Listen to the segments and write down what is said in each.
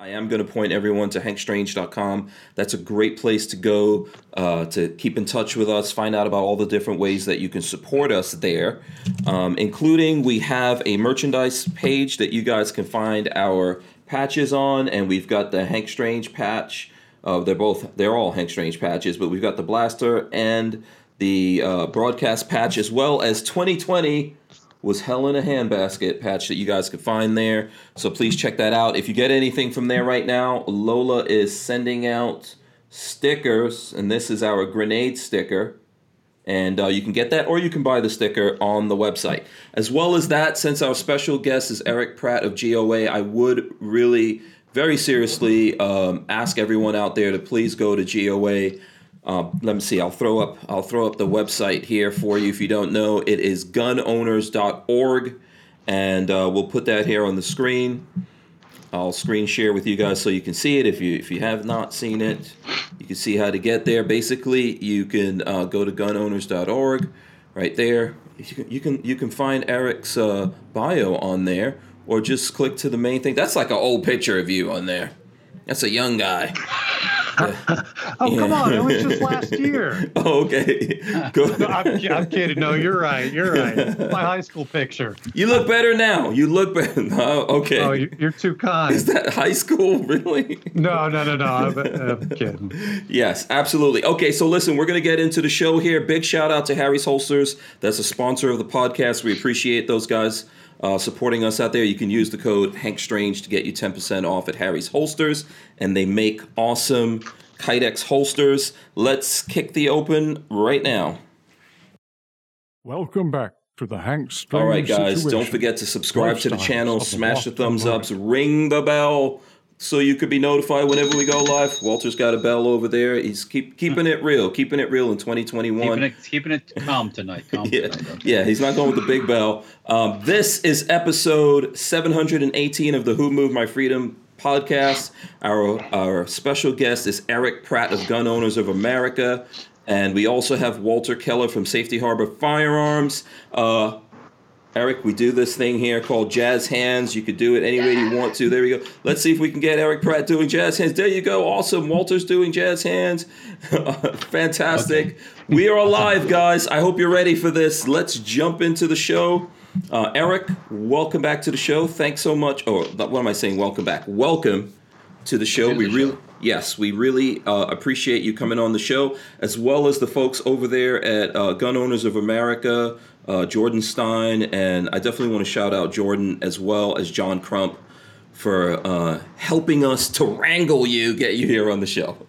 I am going to point everyone to hankstrange.com. That's a great place to go uh, to keep in touch with us, find out about all the different ways that you can support us there, um, including we have a merchandise page that you guys can find our patches on, and we've got the Hank Strange patch. Uh, they're both they're all Hank Strange patches, but we've got the blaster and the uh, broadcast patch as well as 2020 was Hell in a Handbasket patch that you guys could find there. So please check that out. If you get anything from there right now, Lola is sending out stickers, and this is our grenade sticker. And uh, you can get that, or you can buy the sticker on the website. As well as that, since our special guest is Eric Pratt of GOA, I would really, very seriously um, ask everyone out there to please go to GOA uh, let me see. I'll throw up. I'll throw up the website here for you. If you don't know, it is gunowners.org, and uh, we'll put that here on the screen. I'll screen share with you guys so you can see it. If you if you have not seen it, you can see how to get there. Basically, you can uh, go to gunowners.org, right there. You can you can, you can find Eric's uh, bio on there, or just click to the main thing. That's like an old picture of you on there. That's a young guy. oh, come on. It was just last year. Oh, okay. Go. no, I'm, I'm, kidding. No, you're right. You're right. My high school picture. You look better now. You look better. No, okay. Oh, you're too kind. Is that high school, really? No, no, no, no. I'm, I'm kidding. Yes, absolutely. Okay, so listen, we're going to get into the show here. Big shout out to Harry's Holsters. That's a sponsor of the podcast. We appreciate those guys. Uh, supporting us out there. You can use the code Hank Strange to get you 10% off at Harry's Holsters, and they make awesome Kydex holsters. Let's kick the open right now. Welcome back to the Hank Strange All right, guys, situation. don't forget to subscribe to the channel, smash the thumbs ups, ring the bell so you could be notified whenever we go live. Walter's got a bell over there. He's keep keeping it real, keeping it real in 2021. Keeping it, keeping it calm tonight. Calm yeah, tonight, yeah, he's not going with the big bell. Um, this is episode 718 of the Who Moved My Freedom podcast. Our our special guest is Eric Pratt of Gun Owners of America, and we also have Walter Keller from Safety Harbor Firearms. Uh, Eric, we do this thing here called jazz hands. You could do it any way you want to. There we go. Let's see if we can get Eric Pratt doing jazz hands. There you go. Awesome. Walter's doing jazz hands. Fantastic. Okay. we are alive, guys. I hope you're ready for this. Let's jump into the show. Uh, Eric, welcome back to the show. Thanks so much. Oh, what am I saying? Welcome back. Welcome to the show. To we really, yes, we really uh, appreciate you coming on the show, as well as the folks over there at uh, Gun Owners of America, uh, Jordan Stein, and I definitely want to shout out Jordan as well as John Crump for uh, helping us to wrangle you, get you here on the show.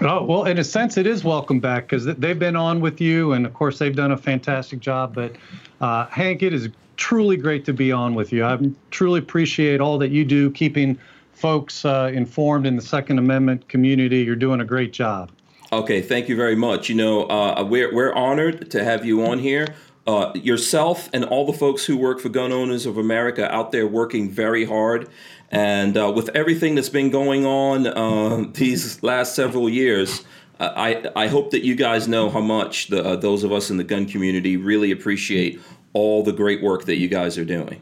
Oh, well, in a sense, it is welcome back because they've been on with you, and of course, they've done a fantastic job. But uh, Hank, it is truly great to be on with you. I truly appreciate all that you do, keeping folks uh, informed in the Second Amendment community. You're doing a great job. Okay, thank you very much. You know, uh, we're, we're honored to have you on here. Uh, yourself and all the folks who work for Gun Owners of America out there working very hard. And uh, with everything that's been going on uh, these last several years, I, I hope that you guys know how much the, uh, those of us in the gun community really appreciate all the great work that you guys are doing.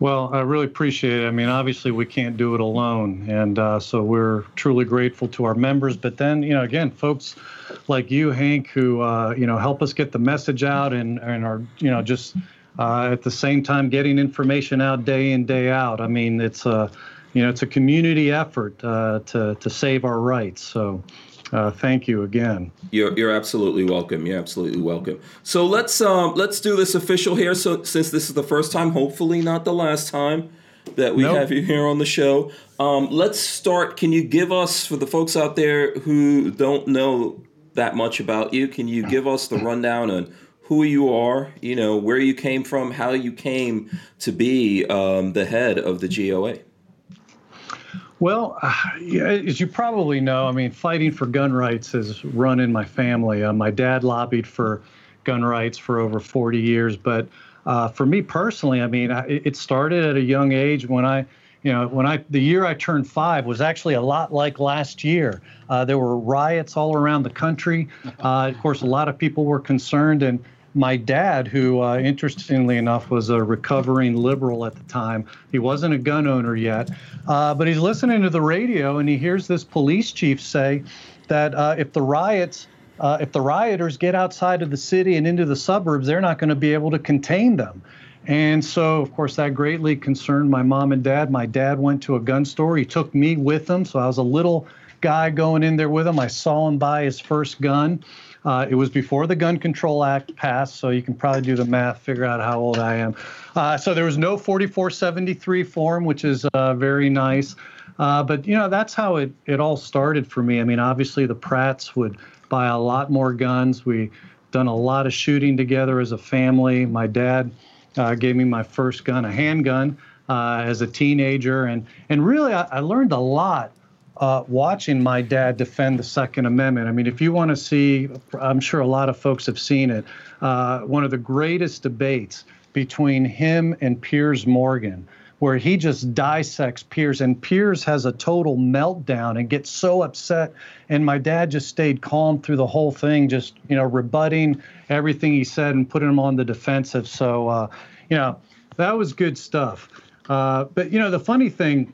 Well, I really appreciate it. I mean, obviously, we can't do it alone. And uh, so we're truly grateful to our members. But then, you know, again, folks like you, Hank, who, uh, you know, help us get the message out and, and are, you know, just uh, at the same time getting information out day in, day out. I mean, it's a, you know, it's a community effort uh, to, to save our rights. So, uh, thank you again. You're, you're absolutely welcome. You're absolutely welcome. So let's um, let's do this official here. So since this is the first time, hopefully not the last time that we nope. have you here on the show, um, let's start. Can you give us for the folks out there who don't know that much about you? Can you give us the rundown on who you are? You know where you came from, how you came to be um, the head of the GOA. Well, uh, as you probably know, I mean, fighting for gun rights has run in my family. Uh, my dad lobbied for gun rights for over 40 years, but uh, for me personally, I mean, I, it started at a young age when I, you know, when I the year I turned five was actually a lot like last year. Uh, there were riots all around the country. Uh, of course, a lot of people were concerned, and my dad, who uh, interestingly enough was a recovering liberal at the time, he wasn't a gun owner yet, uh, but he's listening to the radio and he hears this police chief say that uh, if the riots uh, if the rioters get outside of the city and into the suburbs, they're not going to be able to contain them. And so, of course, that greatly concerned my mom and dad. My dad went to a gun store. He took me with him. So I was a little guy going in there with him. I saw him buy his first gun. Uh, it was before the Gun Control Act passed, so you can probably do the math, figure out how old I am. Uh, so there was no 4473 form, which is uh, very nice. Uh, but you know that's how it it all started for me. I mean, obviously the Pratts would buy a lot more guns. We done a lot of shooting together as a family. My dad uh, gave me my first gun, a handgun, uh, as a teenager, and and really I, I learned a lot uh, watching my dad defend the Second Amendment. I mean, if you want to see, I'm sure a lot of folks have seen it. Uh, one of the greatest debates between him and Piers Morgan, where he just dissects Piers, and Piers has a total meltdown and gets so upset. And my dad just stayed calm through the whole thing, just you know, rebutting everything he said and putting him on the defensive. So, uh, you know, that was good stuff. Uh, but you know, the funny thing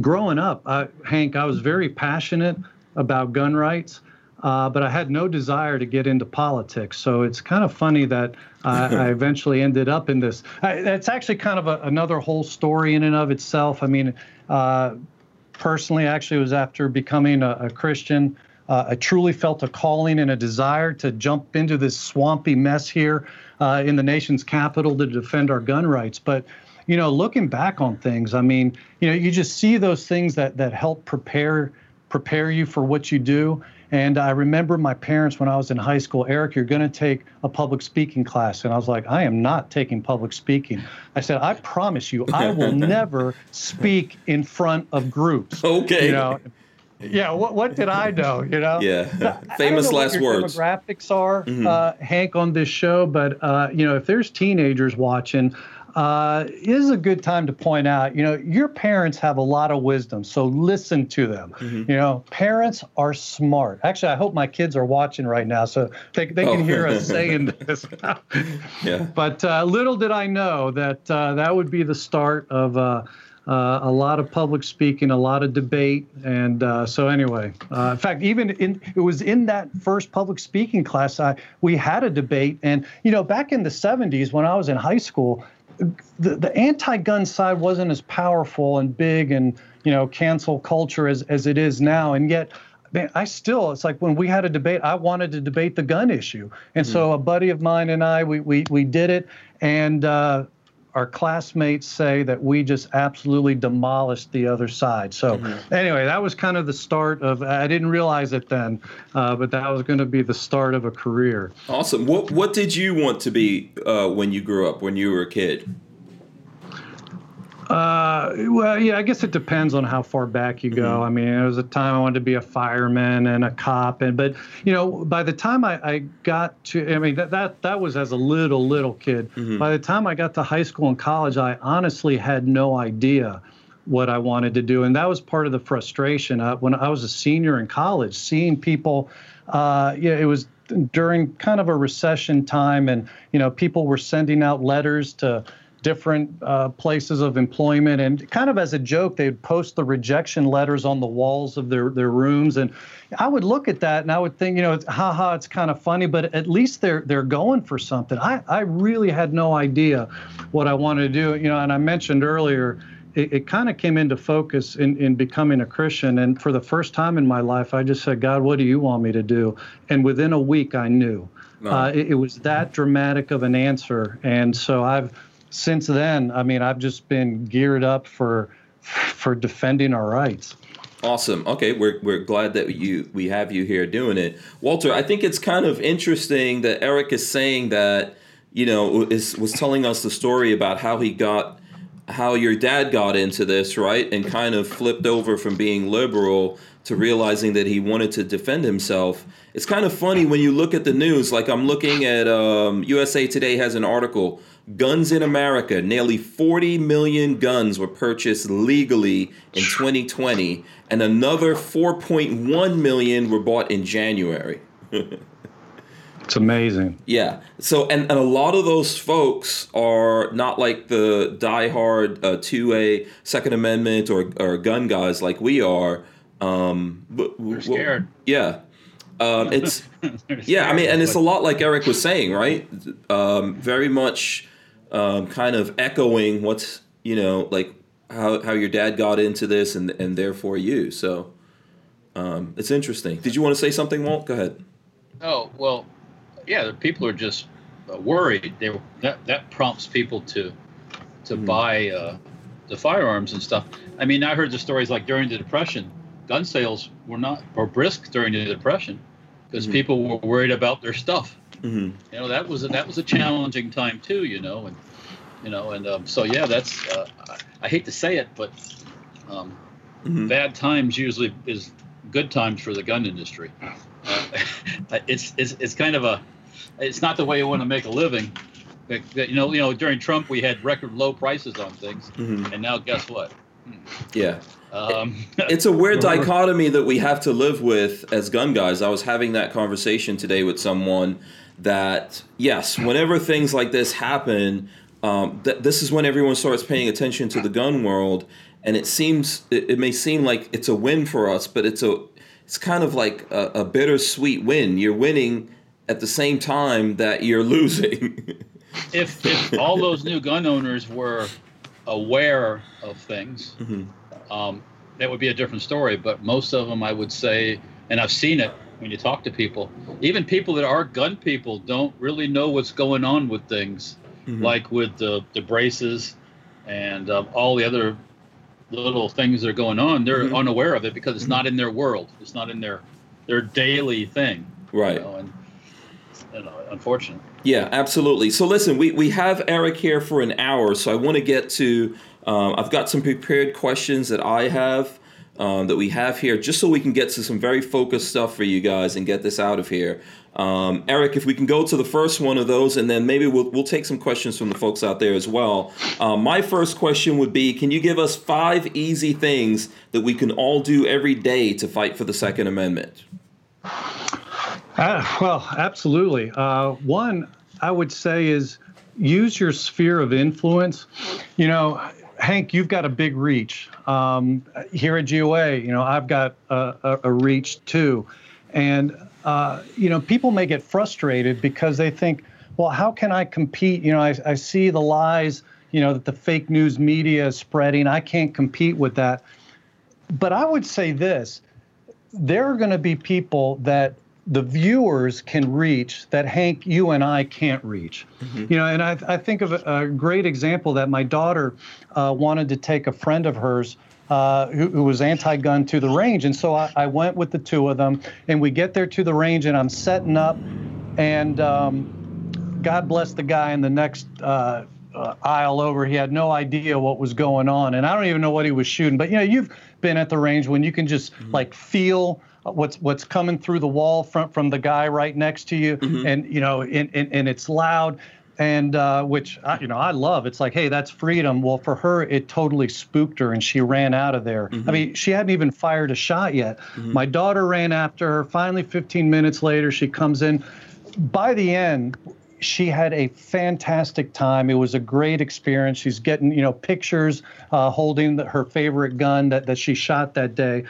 growing up, uh, Hank, I was very passionate about gun rights, uh, but I had no desire to get into politics. So it's kind of funny that I eventually ended up in this. I, it's actually kind of a, another whole story in and of itself. I mean, uh, personally, actually, it was after becoming a, a Christian. Uh, I truly felt a calling and a desire to jump into this swampy mess here uh, in the nation's capital to defend our gun rights. But you know, looking back on things, I mean, you know, you just see those things that that help prepare prepare you for what you do. And I remember my parents when I was in high school, Eric, you're going to take a public speaking class. And I was like, I am not taking public speaking. I said, I promise you, I will never speak in front of groups. Okay. You know, yeah, what, what did I know? You know, yeah, famous last words. Demographics are mm-hmm. uh, Hank on this show, but uh, you know, if there's teenagers watching, uh, is a good time to point out, you know, your parents have a lot of wisdom, so listen to them. Mm-hmm. You know, parents are smart. Actually, I hope my kids are watching right now, so they, they can oh. hear us saying this. yeah. But uh, little did I know that uh, that would be the start of. Uh, uh, a lot of public speaking, a lot of debate, and uh, so anyway. Uh, in fact, even in it was in that first public speaking class, I we had a debate, and you know, back in the '70s when I was in high school, the, the anti-gun side wasn't as powerful and big and you know cancel culture as, as it is now and yet man, I still, it's like when we had a debate, I wanted to debate the gun issue. And so a buddy of mine and I, we, we, we did it. And uh, our classmates say that we just absolutely demolished the other side. So mm-hmm. anyway, that was kind of the start of. I didn't realize it then, uh, but that was going to be the start of a career. Awesome. What What did you want to be uh, when you grew up? When you were a kid? Uh, well, yeah, I guess it depends on how far back you go. Mm-hmm. I mean, there was a time I wanted to be a fireman and a cop, and but you know, by the time I, I got to, I mean, that that that was as a little little kid. Mm-hmm. By the time I got to high school and college, I honestly had no idea what I wanted to do, and that was part of the frustration. Uh, when I was a senior in college, seeing people, uh, yeah, it was during kind of a recession time, and you know, people were sending out letters to different uh, places of employment. And kind of as a joke, they'd post the rejection letters on the walls of their, their rooms. And I would look at that and I would think, you know, haha, it's kind of funny, but at least they're they're going for something. I, I really had no idea what I wanted to do. You know, and I mentioned earlier, it, it kind of came into focus in, in becoming a Christian. And for the first time in my life, I just said, God, what do you want me to do? And within a week, I knew. No. Uh, it, it was that dramatic of an answer. And so I've since then, I mean, I've just been geared up for for defending our rights. Awesome. Okay, we're we're glad that you we have you here doing it, Walter. I think it's kind of interesting that Eric is saying that you know is was telling us the story about how he got how your dad got into this right and kind of flipped over from being liberal to realizing that he wanted to defend himself. It's kind of funny when you look at the news. Like I'm looking at um, USA Today has an article Guns in America, nearly 40 million guns were purchased legally in 2020, and another 4.1 million were bought in January. It's amazing. Yeah. So, and, and a lot of those folks are not like the diehard uh, 2A Second Amendment or, or gun guys like we are. Um, but, They're scared. yeah. Um, it's yeah. I mean, and it's a lot like Eric was saying, right? Um, very much um, kind of echoing what's you know like how how your dad got into this and and therefore you. So um, it's interesting. Did you want to say something, Walt? Go ahead. Oh well, yeah. The people are just uh, worried. They that that prompts people to to Mhm. buy uh, the firearms and stuff. I mean, I heard the stories like during the Depression, gun sales were not were brisk during the Depression because Mhm. people were worried about their stuff. Hmm You know, that was a, that was a challenging time too. You know, and you know, and um, so yeah, that's uh, I, I hate to say it, but um, hmm bad times usually is good times for the gun industry. Uh, it's, it's it's kind of a it's not the way you want to make a living. But, but, You know, you know, during Trump we had record low prices on things, hmm and now guess what? Yeah. Um, It's a weird dichotomy that we have to live with as gun guys. I was having that conversation today with someone that, yes, whenever things like this happen, um, th- this is when everyone starts paying attention to the gun world. And it seems, it, it may seem like it's a win for us, but it's a, it's kind of like a, a bittersweet win. You're winning at the same time that you're losing. if if all those new gun owners were aware of things, Mhm. um, that would be a different story. But most of them, I would say, and I've seen it when you talk to people, even people that are gun people don't really know what's going on with things, Mhm. like with the, the braces and um, all the other little things that are going on. They're Mhm. unaware of it because it's not in their world. It's not in their their daily thing. right. You know, and you know, unfortunate. Yeah, absolutely. So listen, we, we have Eric here for an hour, so I want to get to. Um, I've got some prepared questions that I have um, that we have here, just so we can get to some very focused stuff for you guys and get this out of here. Um, Eric, if we can go to the first one of those, and then maybe we'll we'll take some questions from the folks out there as well. Um, my first question would be: Can you give us five easy things that we can all do every day to fight for the Second Amendment? Uh, well, absolutely. Uh, one, I would say, is use your sphere of influence. You know, Hank, you've got a big reach. Um, here at GOA, you know, I've got a, a, a reach too. And, uh, you know, people may get frustrated because they think, well, how can I compete? You know, I, I see the lies, you know, that the fake news media is spreading. I can't compete with that. But I would say this there are going to be people that the viewers can reach that Hank, you and I can't reach. You know, and I, I think of a, a great example that my daughter uh, wanted to take a friend of hers. Uh, who, who was anti-gun to the range, and so I, I went with the two of them, and we get there to the range, and I'm setting up, and um, God bless the guy in the next uh, uh, aisle over. He had no idea what was going on, and I don't even know what he was shooting. But you know, you've been at the range when you can just like feel what's what's coming through the wall from from the guy right next to you, and you know, and, and and it's loud. And uh, which I, you know I love. It's like, hey, that's freedom. Well, for her, it totally spooked her, and she ran out of there. I mean, she hadn't even fired a shot yet. My daughter ran after her. Finally, 15 minutes later, she comes in. By the end, she had a fantastic time. It was a great experience. She's getting, you know, pictures uh, holding the, her favorite gun that, that she shot that day.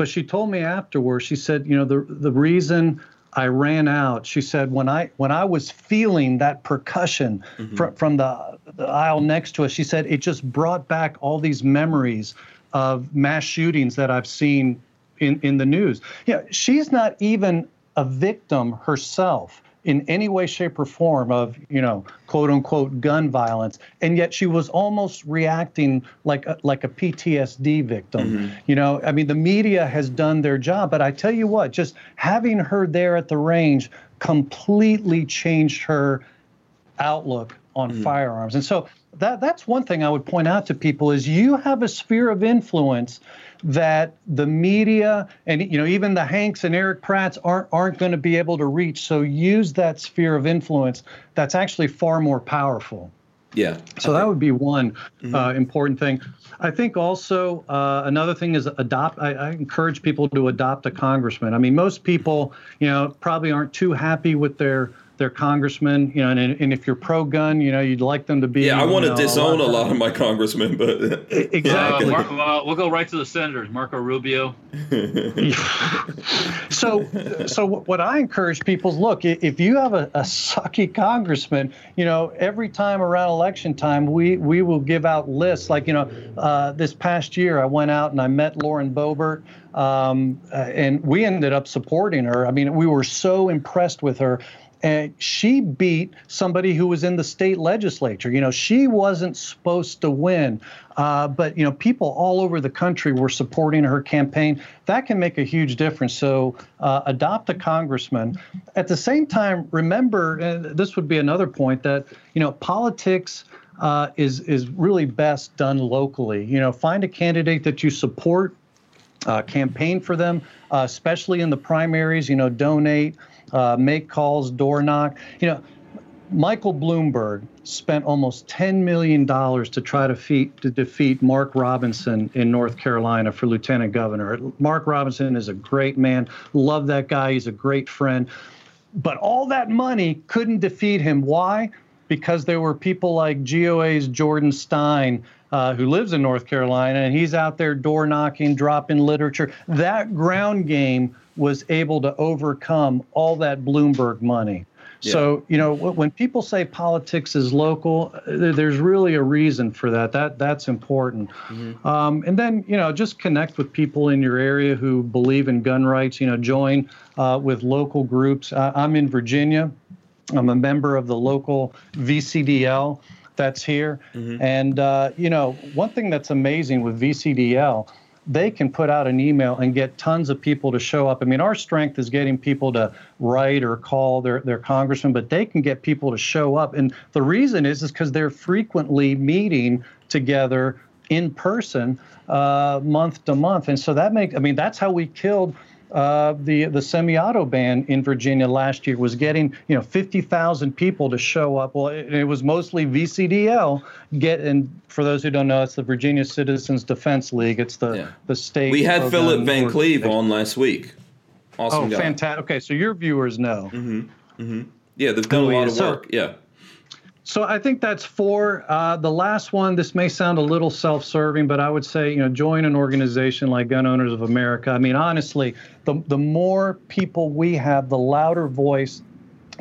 But she told me afterwards, she said, you know, the the reason I ran out, she said, when I when I was feeling that percussion mm-hmm. fr- from the, the aisle next to us, she said it just brought back all these memories of mass shootings that I've seen in, in the news. Yeah, she's not even a victim herself in any way, shape, or form of, you know, quote unquote gun violence. And yet she was almost reacting like a, like a PTSD victim. Mm-hmm. You know, I mean, the media has done their job, but I tell you what, just having her there at the range completely changed her outlook on mm. firearms. And so that that's one thing I would point out to people is you have a sphere of influence that the media and you know even the Hanks and Eric Pratts aren't aren't going to be able to reach. So use that sphere of influence. That's actually far more powerful. Yeah. So that would be one mm-hmm. uh, important thing. I think also uh, another thing is adopt. I, I, encourage people to adopt a congressman. I mean, most people, you know, probably aren't too happy with their their congressmen, you know, and, and if you're pro-gun, you know, you'd like them to be. Yeah, I want to disown a lot, a lot of my congressmen, but exactly. Uh, Mark, uh, we'll go right to the senators, Marco Rubio. so, so what I encourage people is look, if you have a, a sucky congressman, you know, every time around election time, we we will give out lists. Like, you know, uh, this past year, I went out and I met Lauren Boebert. Um, uh, and we ended up supporting her. I mean, we were so impressed with her and she beat somebody who was in the state legislature. You know, she wasn't supposed to win, uh, but you know, people all over the country were supporting her campaign. That can make a huge difference. So, uh, adopt a congressman. At the same time, remember, and this would be another point that you know, politics. Uh, is is really best done locally. You know, find a candidate that you support, uh, campaign for them, uh, especially in the primaries. You know, donate uh, make calls, door knock. You know, Michael Bloomberg spent almost $10 million to try to defeat, to defeat Mark Robinson in North Carolina for lieutenant governor. Mark Robinson is a great man. Love that guy. He's a great friend. But all that money couldn't defeat him. Why? Because there were people like GOA's Jordan Stein, uh, who lives in North Carolina, and he's out there door knocking, dropping literature. That ground game was able to overcome all that Bloomberg money. Yeah. So, you know, when people say politics is local, uh, there's really a reason for that. That that's important. Mm-hmm. Um, and then, you know, just connect with people in your area who believe in gun rights. You know, join uh, with local groups. Uh, I'm in Virginia. I'm a member of the local VCDL that's here. Mm-hmm. And uh, you know, one thing that's amazing with VCDL they can put out an email and get tons of people to show up. I mean, our strength is getting people to write or call their, their congressman, but they can get people to show up. And the reason is is because they're frequently meeting together in person uh, month to month. And so that makes, I mean, that's how we killed uh, the the semi-auto ban in Virginia last year was getting you know 50,000 people to show up. Well, it, it, was mostly VCDL. Get and for those who don't know, it's the Virginia Citizens Defense League. It's the yeah. the state. We had Philip Van Cleave on last week. Awesome. Oh, fantastic! Okay, so your viewers know. Mm-hmm. Mm-hmm. Yeah, they've done oh, a lot yeah. of work. So, yeah. So I think that's four. Uh, the last one, this may sound a little self-serving, but I would say, you know, join an organization like Gun Owners of America. I mean, honestly, the the more people we have, the louder voice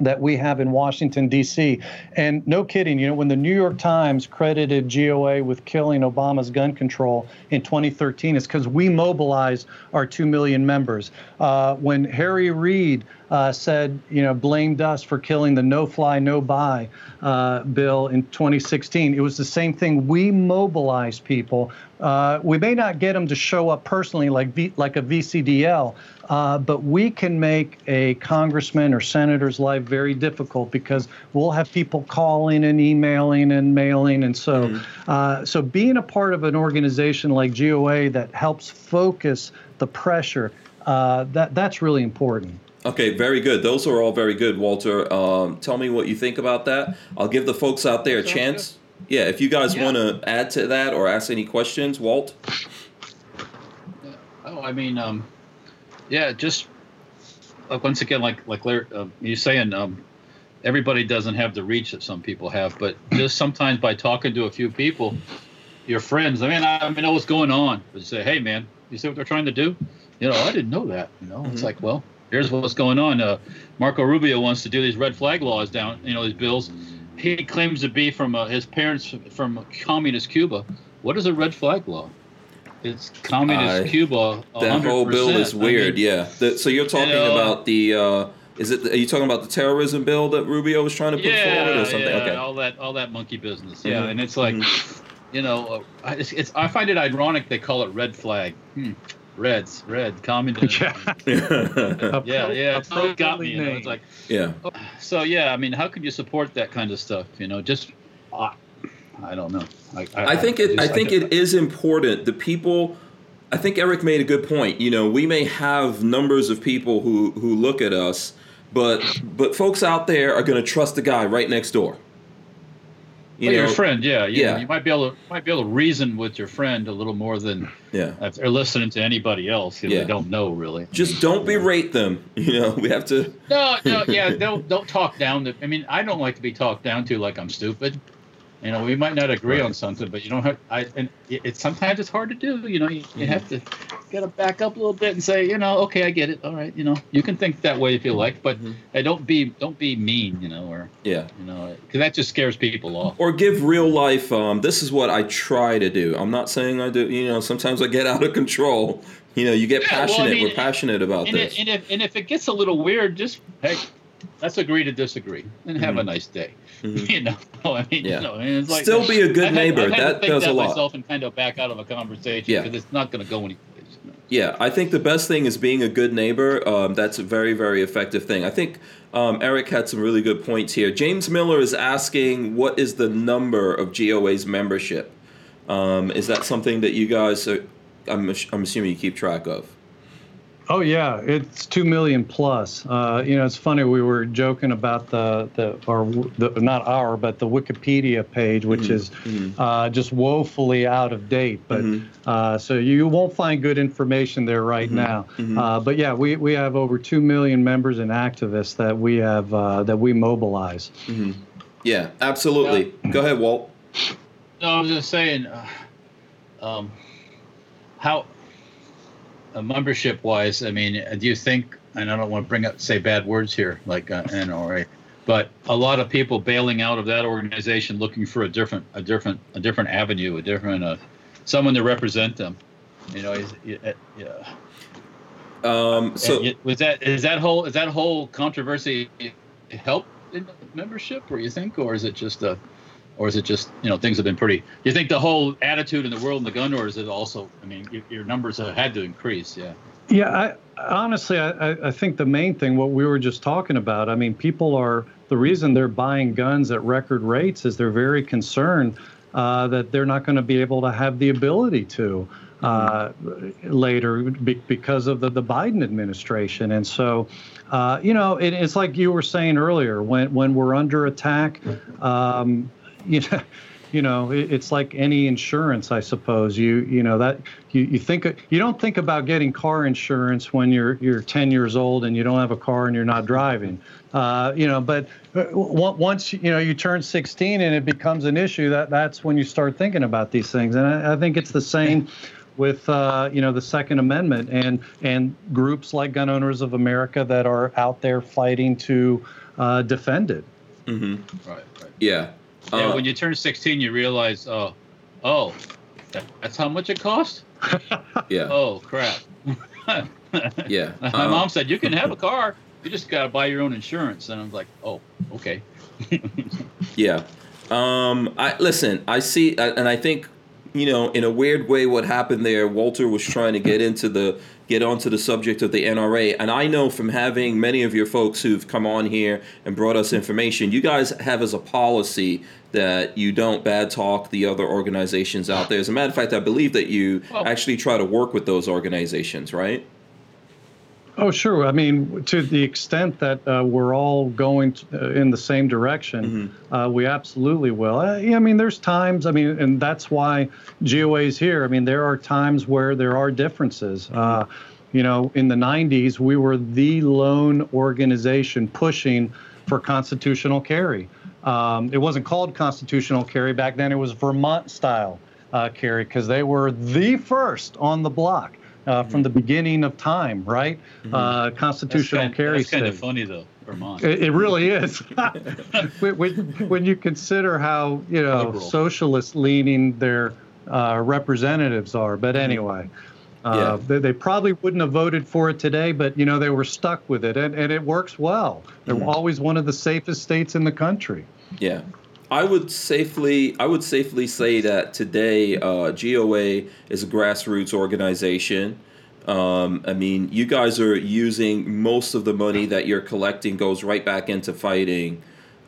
that we have in Washington, D.C. And no kidding, you know, when the New York Times credited GOA with killing Obama's gun control in 2013, it's because we mobilized our 2 million members. Uh, when Harry Reid uh, said, you know, blamed us for killing the no fly, no buy uh, bill in 2016. It was the same thing. We mobilized people. Uh, we may not get them to show up personally like, v, like a VCDL, uh, but we can make a congressman or senator's life very difficult because we'll have people calling and emailing and mailing. And so, mm-hmm. Uh, so being a part of an organization like GOA that helps focus the pressure, uh, that, that's really important. Okay, very good. Those are all very good, Walter. Um, tell me what you think about that. I'll give the folks out there a chance. Good. Yeah, if you guys yeah. want to add to that or ask any questions, Walt. Oh, I mean, um, yeah, just like once again, like like uh, you're saying, um, everybody doesn't have the reach that some people have, but just sometimes by talking to a few people, your friends. I mean, I, I mean, know what's going on. But say, hey, man, you see what they're trying to do? You know, I didn't know that. You know, mm-hmm. it's like, well, here's what's going on. Uh, Marco Rubio wants to do these red flag laws down, you know, these bills. He claims to be from uh, his parents from communist Cuba. What is a red flag law? It's communist Cuba. That whole bill is weird. I mean, yeah. The, so you're talking you know, about the. Uh, is it? Are you talking about the terrorism bill that Rubio was trying to put yeah, forward, or something? Yeah, okay. all that, all that monkey business. Yeah, mm-hmm. and it's like, mm-hmm. you know, uh, it's, it's, I find it ironic they call it red flag. Hmm. Reds, red, communism. Yeah, yeah, yeah. It's so got me. You know, it's like, yeah. So yeah, I mean, how could you support that kind of stuff? You know, just uh, I don't know. I, I, I think it. Just, I think it is important. The people. I think Eric made a good point. You know, we may have numbers of people who who look at us, but but folks out there are going to trust the guy right next door. You know, your friend, yeah, you, Yeah. You might be able to might be able to reason with your friend a little more than yeah. if they're listening to anybody else. You know, Yeah. They don't know really. Just don't berate them. You know, we have to. No, no, yeah, don't don't talk down to. I mean, I don't like to be talked down to like I'm stupid. You know, we might not agree Right. on something, but you don't have. I and it, it's sometimes it's hard to do. You know, you, you have to got to back up a little bit and say, you know, okay, I get it. All right, you know, you can think that way if you like, but Mhm. uh, don't be don't be mean. You know, or Yeah. you know, because that just scares people off. Or give real life. Um, this is what I try to do. I'm not saying I do. You know, sometimes I get out of control. You know, you get Yeah, well, I passionate. mean, We're passionate about And, this. it, and if and if it gets a little weird, just hey, let's agree to disagree and have a Mhm. nice day. Mhm. You know, I mean, Yeah. you know, and it's like Still be a good I've neighbor. Had That does that a lot. myself and kind of back out of a conversation Yeah. because it's not going to go know. Yeah, I think the best thing is being a good neighbor. Um, that's a very, very effective thing. I think um, Eric had some really good points here. James Miller is asking, what is the number of GOA's membership? Um, is that something that you guys, are, I'm, I'm assuming you keep track of? Oh yeah, it's two million plus. Uh, you know, it's funny. We were joking about the the or the, not our, but the Wikipedia page, which Mhm, is mhm. uh, just woefully out of date. But Mhm. uh, so you won't find good information there right Mhm, now. mhm. Uh, but yeah, we, we have over two million members and activists that we have uh, that we mobilize. Mhm. Yeah, absolutely. Go ahead, Walt. No, I was just saying, uh, um, how uh, membership wise, I mean, do you think? And I don't want to bring up say bad words here, like uh, NRA, but a lot of people bailing out of that organization, looking for a different, a different, a different avenue, a different, uh, someone to represent them. You know, is, yeah. yeah. Um, so, And was that is that whole is that whole controversy help in membership, or you think, or is it just a, or is it just you know things have been pretty? You think the whole attitude in the world in the gun, or is it also? I mean, your, your numbers have had to increase, yeah. Yeah, I, honestly, I, I- I think the main thing, what we were just talking about, I mean, people are, the reason they're buying guns at record rates is they're very concerned uh, that they're not going to be able to have the ability to uh, later be, because of the, the Biden administration. And so, uh, you know, it, it's like you were saying earlier, when, when we're under attack, um, you know, you know, it, it's like any insurance, I suppose. You you know that you, you think you don't think about getting car insurance when you're you're 10 years old and you don't have a car and you're not driving. Uh, you know, but uh, once you know you turn 16 and it becomes an issue, that that's when you start thinking about these things. And I, I think it's the same with uh, you know the Second Amendment and and groups like Gun Owners of America that are out there fighting to uh, defend it. mhm. Right, right. yeah. Yeah, Uh, when you turn 16, you realize, oh, oh, that's how much it costs. yeah. Oh crap. Yeah. My Uh, mom said you can have a car, you just got to buy your own insurance, and I'm like, oh, okay. Yeah. Um, I listen. I see, I- and I think, you know, in a weird way, what happened there. Walter was trying to get into the get onto the subject of the NRA, and I know from having many of your folks who've come on here and brought us information, you guys have as a policy that you don't bad talk the other organizations out there. As a matter of fact, I believe that you Well- actually try to work with those organizations, right? Oh, sure. I mean, to the extent that uh, we're all going t- uh, in the same direction, uh, we absolutely will. Uh, yeah, I mean, there's times, I mean, and that's why GOA is here. I mean, there are times where there are differences. Uh, you know, in the 90s, we were the lone organization pushing for constitutional carry. Um, it wasn't called constitutional carry back then, it was Vermont style uh, carry because they were the first on the block. Uh, from the beginning of time, right? Uh, That's constitutional kind, carry that's kind of funny though, Vermont. It, it really is. when, when, you consider how you know Liberal. socialist leaning their uh, representatives are, but anyway, uh, Yeah. they, they probably wouldn't have voted for it today, but you know they were stuck with it, and, and it works well. They're Mhm. always one of the safest states in the country. Yeah. I would safely I would safely say that today uh, GOA is a grassroots organization. Um, I mean, you guys are using most of the money that you're collecting goes right back into fighting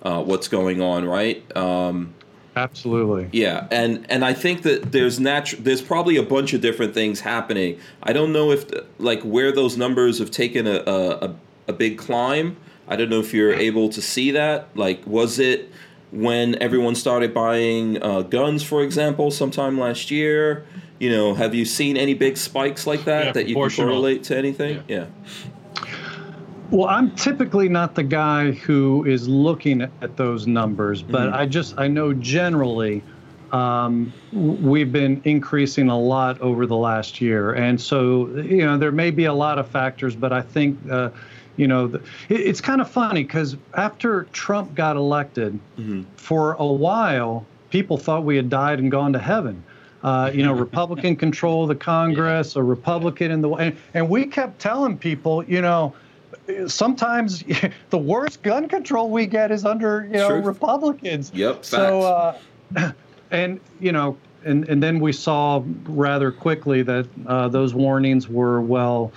uh, what's going on, right? Um, Absolutely. yeah, and and I think that there's natu- there's probably a bunch of different things happening. I don't know if like where those numbers have taken a, a, a big climb. I don't know if you're able to see that. Like, was it when everyone started buying uh, guns, for example, sometime last year? You know, have you seen any big spikes like that Yeah, that you can proportional. correlate to anything? Yeah. Well, I'm typically not the guy who is looking at those numbers, but Mhm. I just I know generally um, we've been increasing a lot over the last year, and so you know there may be a lot of factors, but I think uh, you know the, it, it's kind of funny because after Trump got elected, Mhm. for a while people thought we had died and gone to heaven. Uh, you know, Republican control of the Congress, a Republican in the and, and we kept telling people, you know, sometimes the worst gun control we get is under you know Truth. Republicans. Yep. So, uh, and you know, and and then we saw rather quickly that uh, those warnings were well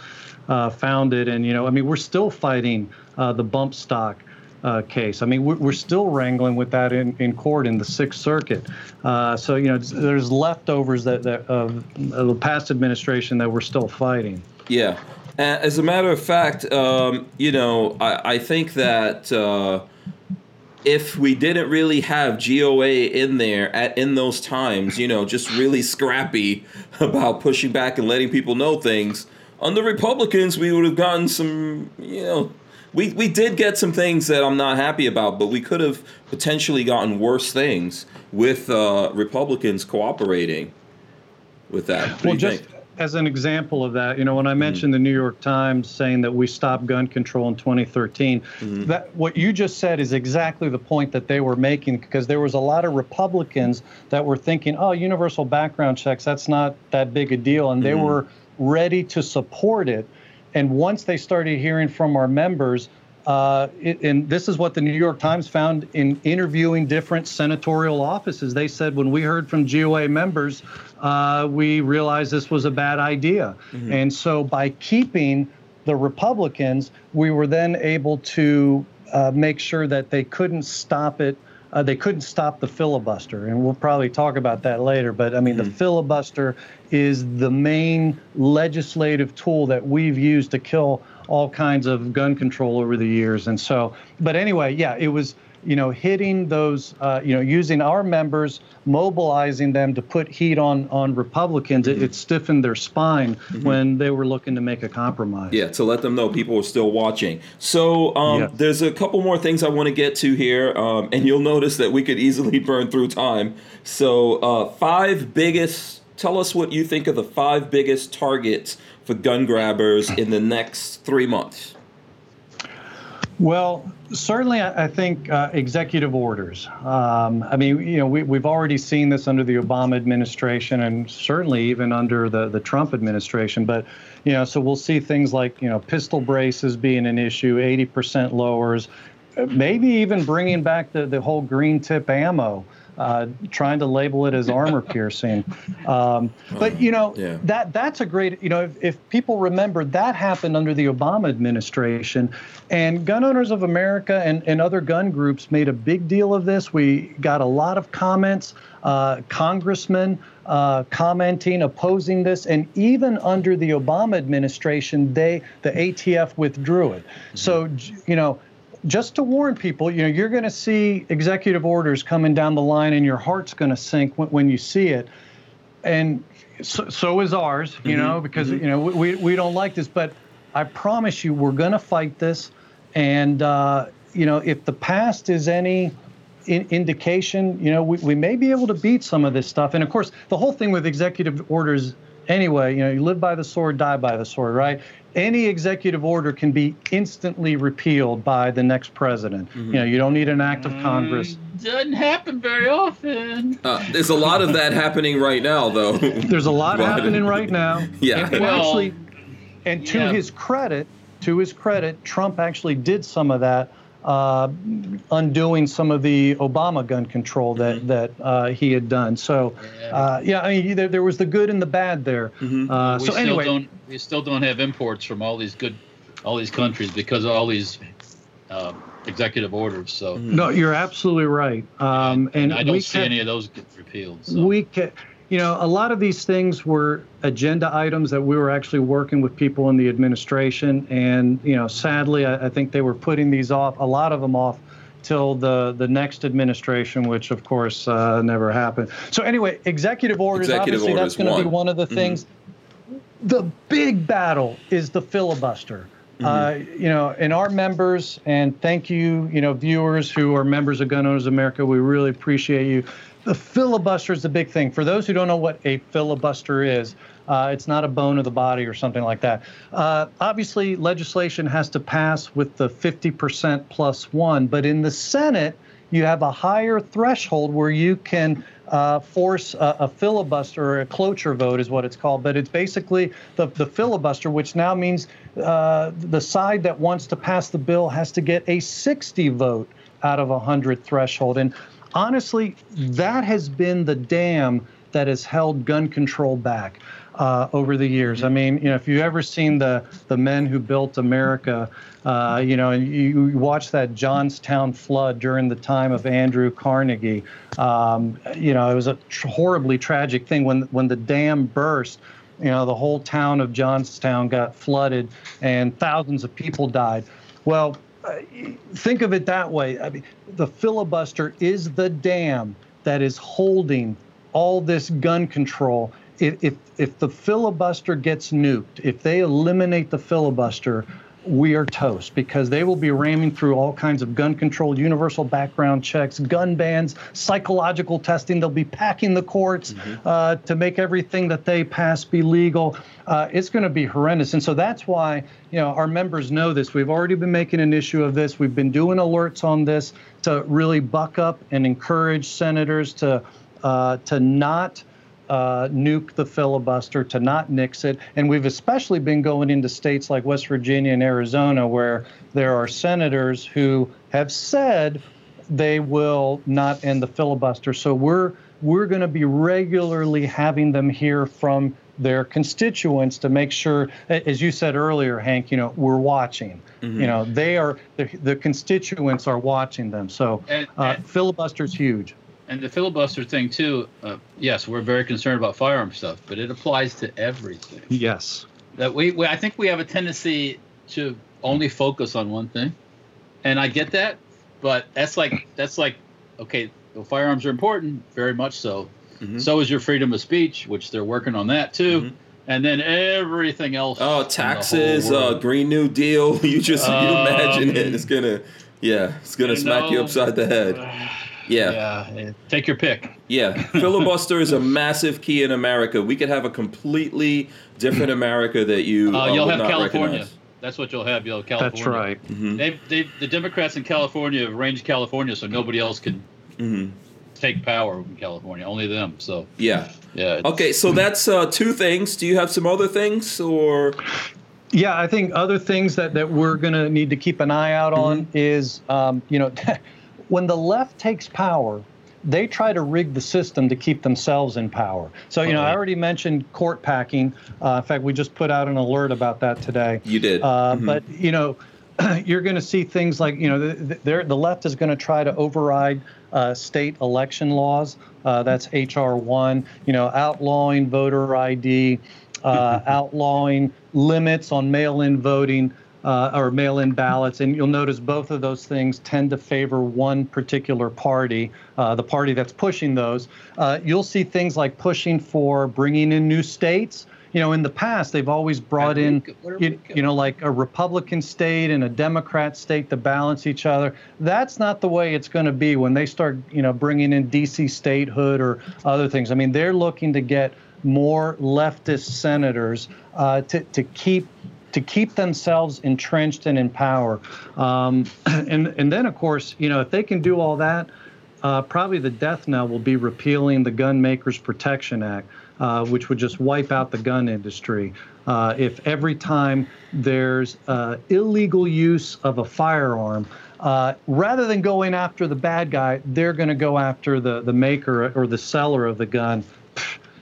uh, founded, and you know, I mean, we're still fighting uh, the bump stock. Uh, case. I mean, we're, we're still wrangling with that in, in court in the Sixth Circuit. Uh, so you know, there's leftovers that, that of, the past administration that we're still fighting. Yeah. As a matter of fact, um, you know, I, I think that uh, if we didn't really have GOA in there at in those times, you know, just really scrappy about pushing back and letting people know things, under Republicans we would have gotten some, you know, we, we did get some things that I'm not happy about, but we could have potentially gotten worse things with uh, Republicans cooperating with that. What well, just think? as an example of that, you know, when I mentioned mm-hmm. the New York Times saying that we stopped gun control in 2013, mm-hmm. that what you just said is exactly the point that they were making because there was a lot of Republicans that were thinking, "Oh, universal background checks, that's not that big a deal," and they mm-hmm. were ready to support it. And once they started hearing from our members, uh, it, and this is what the New York Times found in interviewing different senatorial offices. They said when we heard from GOA members, uh, we realized this was a bad idea. And so by keeping the Republicans, we were then able to uh, make sure that they couldn't stop it. Uh, they couldn't stop the filibuster, and we'll probably talk about that later. But I mean, the filibuster is the main legislative tool that we've used to kill all kinds of gun control over the years. And so, but anyway, yeah, it was you know hitting those, uh, you know, using our members, mobilizing them to put heat on on Republicans. It, it stiffened their spine when they were looking to make a compromise. Yeah, to let them know people are still watching. So um, Yes. there's a couple more things I want to get to here, um, and you'll notice that we could easily burn through time. So uh, five biggest. Tell us what you think of the five biggest targets for gun grabbers in the next three months. Well, certainly, I think uh, executive orders. Um, I mean, you know, we, we've already seen this under the Obama administration, and certainly even under the the Trump administration. But you know, so we'll see things like you know pistol braces being an issue, 80% lowers, maybe even bringing back the the whole green tip ammo. Uh, trying to label it as armor piercing, um, but you know Yeah. that that's a great you know if, if people remember that happened under the obama administration and gun owners of america and, and other gun groups made a big deal of this. We got a lot of comments uh, congressmen uh, commenting opposing this and even under the obama administration they the atf withdrew it. So you know just to warn people, you know, you're going to see executive orders coming down the line, and your heart's going to sink when, when you see it. And so, so is ours, you know, because you know we, we don't like this, but I promise you, we're going to fight this. And uh, you know, if the past is any in, indication, you know, we, we may be able to beat some of this stuff. And of course, the whole thing with executive orders, anyway, you know, you live by the sword, die by the sword, right? Any executive order can be instantly repealed by the next president. You know, you don't need an act of Congress. Doesn't happen very often. Uh, there's a lot of that happening right now, though. There's a lot But- happening right now. Yeah. And, and Well, actually, and to yeah. his credit, to his credit, Trump actually did some of that, uh, undoing some of the Obama gun control that that uh, he had done. So, uh, yeah, I mean, there, there was the good and the bad there. Uh, we so still anyway, don't we still don't have imports from all these good all these countries because of all these uh, executive orders. So no, you're absolutely right. Um, and I don't we see any of those get repealed. So. we ca you know a lot of these things were agenda items that we were actually working with people in the administration and you know sadly i, I think they were putting these off a lot of them off till the the next administration, which of course uh, never happened. So anyway, executive orders. Executive obviously, orders, that's going to be one. of the things. The big battle is the filibuster. Uh, you know, and our members, and thank you, you know, viewers who are members of Gun Owners America, we really appreciate you. The filibuster is the big thing. For those who don't know what a filibuster is, uh, it's not a bone of the body or something like that. Uh, obviously, legislation has to pass with the 50% plus one, but in the Senate, you have a higher threshold where you can uh, force a, a filibuster or a cloture vote is what it's called. But it's basically the, the filibuster, which now means uh, the side that wants to pass the bill has to get a 60 vote out of a 100 threshold. And honestly, that has been the dam that has held gun control back uh, over the years. I mean, you know, if you've ever seen the the men who built America, uh, you know, and you, watch that Johnstown flood during the time of Andrew Carnegie, um, you know, it was a tr- horribly tragic thing when when the dam burst. You know, the whole town of Johnstown got flooded, and thousands of people died. Well, think of it that way. I mean, the filibuster is the dam that is holding all this gun control. If, if, if the filibuster gets nuked, if they eliminate the filibuster, we are toast because they will be ramming through all kinds of gun control, universal background checks, gun bans, psychological testing. They'll be packing the courts uh, to make everything that they pass be legal. Uh, it's going to be horrendous. And so that's why, you know, our members know this. We've already been making an issue of this. We've been doing alerts on this to really buck up and encourage senators to uh, to not uh, nuke the filibuster, to not nix it. And we've especially been going into states like West Virginia and Arizona, where there are senators who have said they will not end the filibuster. So we're we're going to be regularly having them hear from their constituents to make sure, as you said earlier, Hank, you know, we're watching. You know, they are the, the constituents are watching them. So And- uh, filibuster's huge. And the filibuster thing too. Uh, yes, we're very concerned about firearm stuff, but it applies to everything. Yes. That we, we, I think we have a tendency to only focus on one thing, and I get that, but that's like that's like, okay, well, firearms are important, very much so. Mhm. So is your freedom of speech, which they're working on that too, Mhm. and then everything else. Oh, taxes, uh. Green New Deal. You just you imagine Um, it. It's gonna, yeah, it's gonna You smack you upside the head. Yeah, yeah, take your pick. yeah. Filibuster is a massive key in America. We could have a completely different America that you Uh, uh, you'll would have not California. recognize. That's what you'll have. You'll have California. That's right. Mhm. They've, they've, the Democrats in California have arranged California so nobody else can Mhm. take power in California. Only them. So Yeah. yeah. Okay, so that's uh, two things. Do you have some other things, or Yeah, I think other things that, that we're going to need to keep an eye out on is, um, you know, when the left takes power, they try to rig the system to keep themselves in power. So, you know, I already mentioned court packing. Uh, in fact, we just put out an alert about that today. you did? Uh, Mhm. But you know, you're going to see things like you know, the, the, the left is going to try to override uh, state election laws. Uh, that's HR one. You know, outlawing voter ID, uh, outlawing limits on mail-in voting. Uh, or mail-in ballots, and you'll notice both of those things tend to favor one particular party, uh, the party that's pushing those. Uh, you'll see things like pushing for bringing in new states. You know, in the past, they've always brought in you, you know, like a Republican state and a Democrat state to balance each other. That's not the way it's going to be when they start, you know, bringing in DC statehood or other things. I mean, they're looking to get more leftist senators uh, to to keep to keep themselves entrenched and in power. Um, and and then of course, you know, if they can do all that, uh, probably the death knell will be repealing the Gun Makers Protection Act, uh, which would just wipe out the gun industry. Uh, if every time there's uh, illegal use of a firearm, uh, rather than going after the bad guy, they're going to go after the, the maker or the seller of the gun.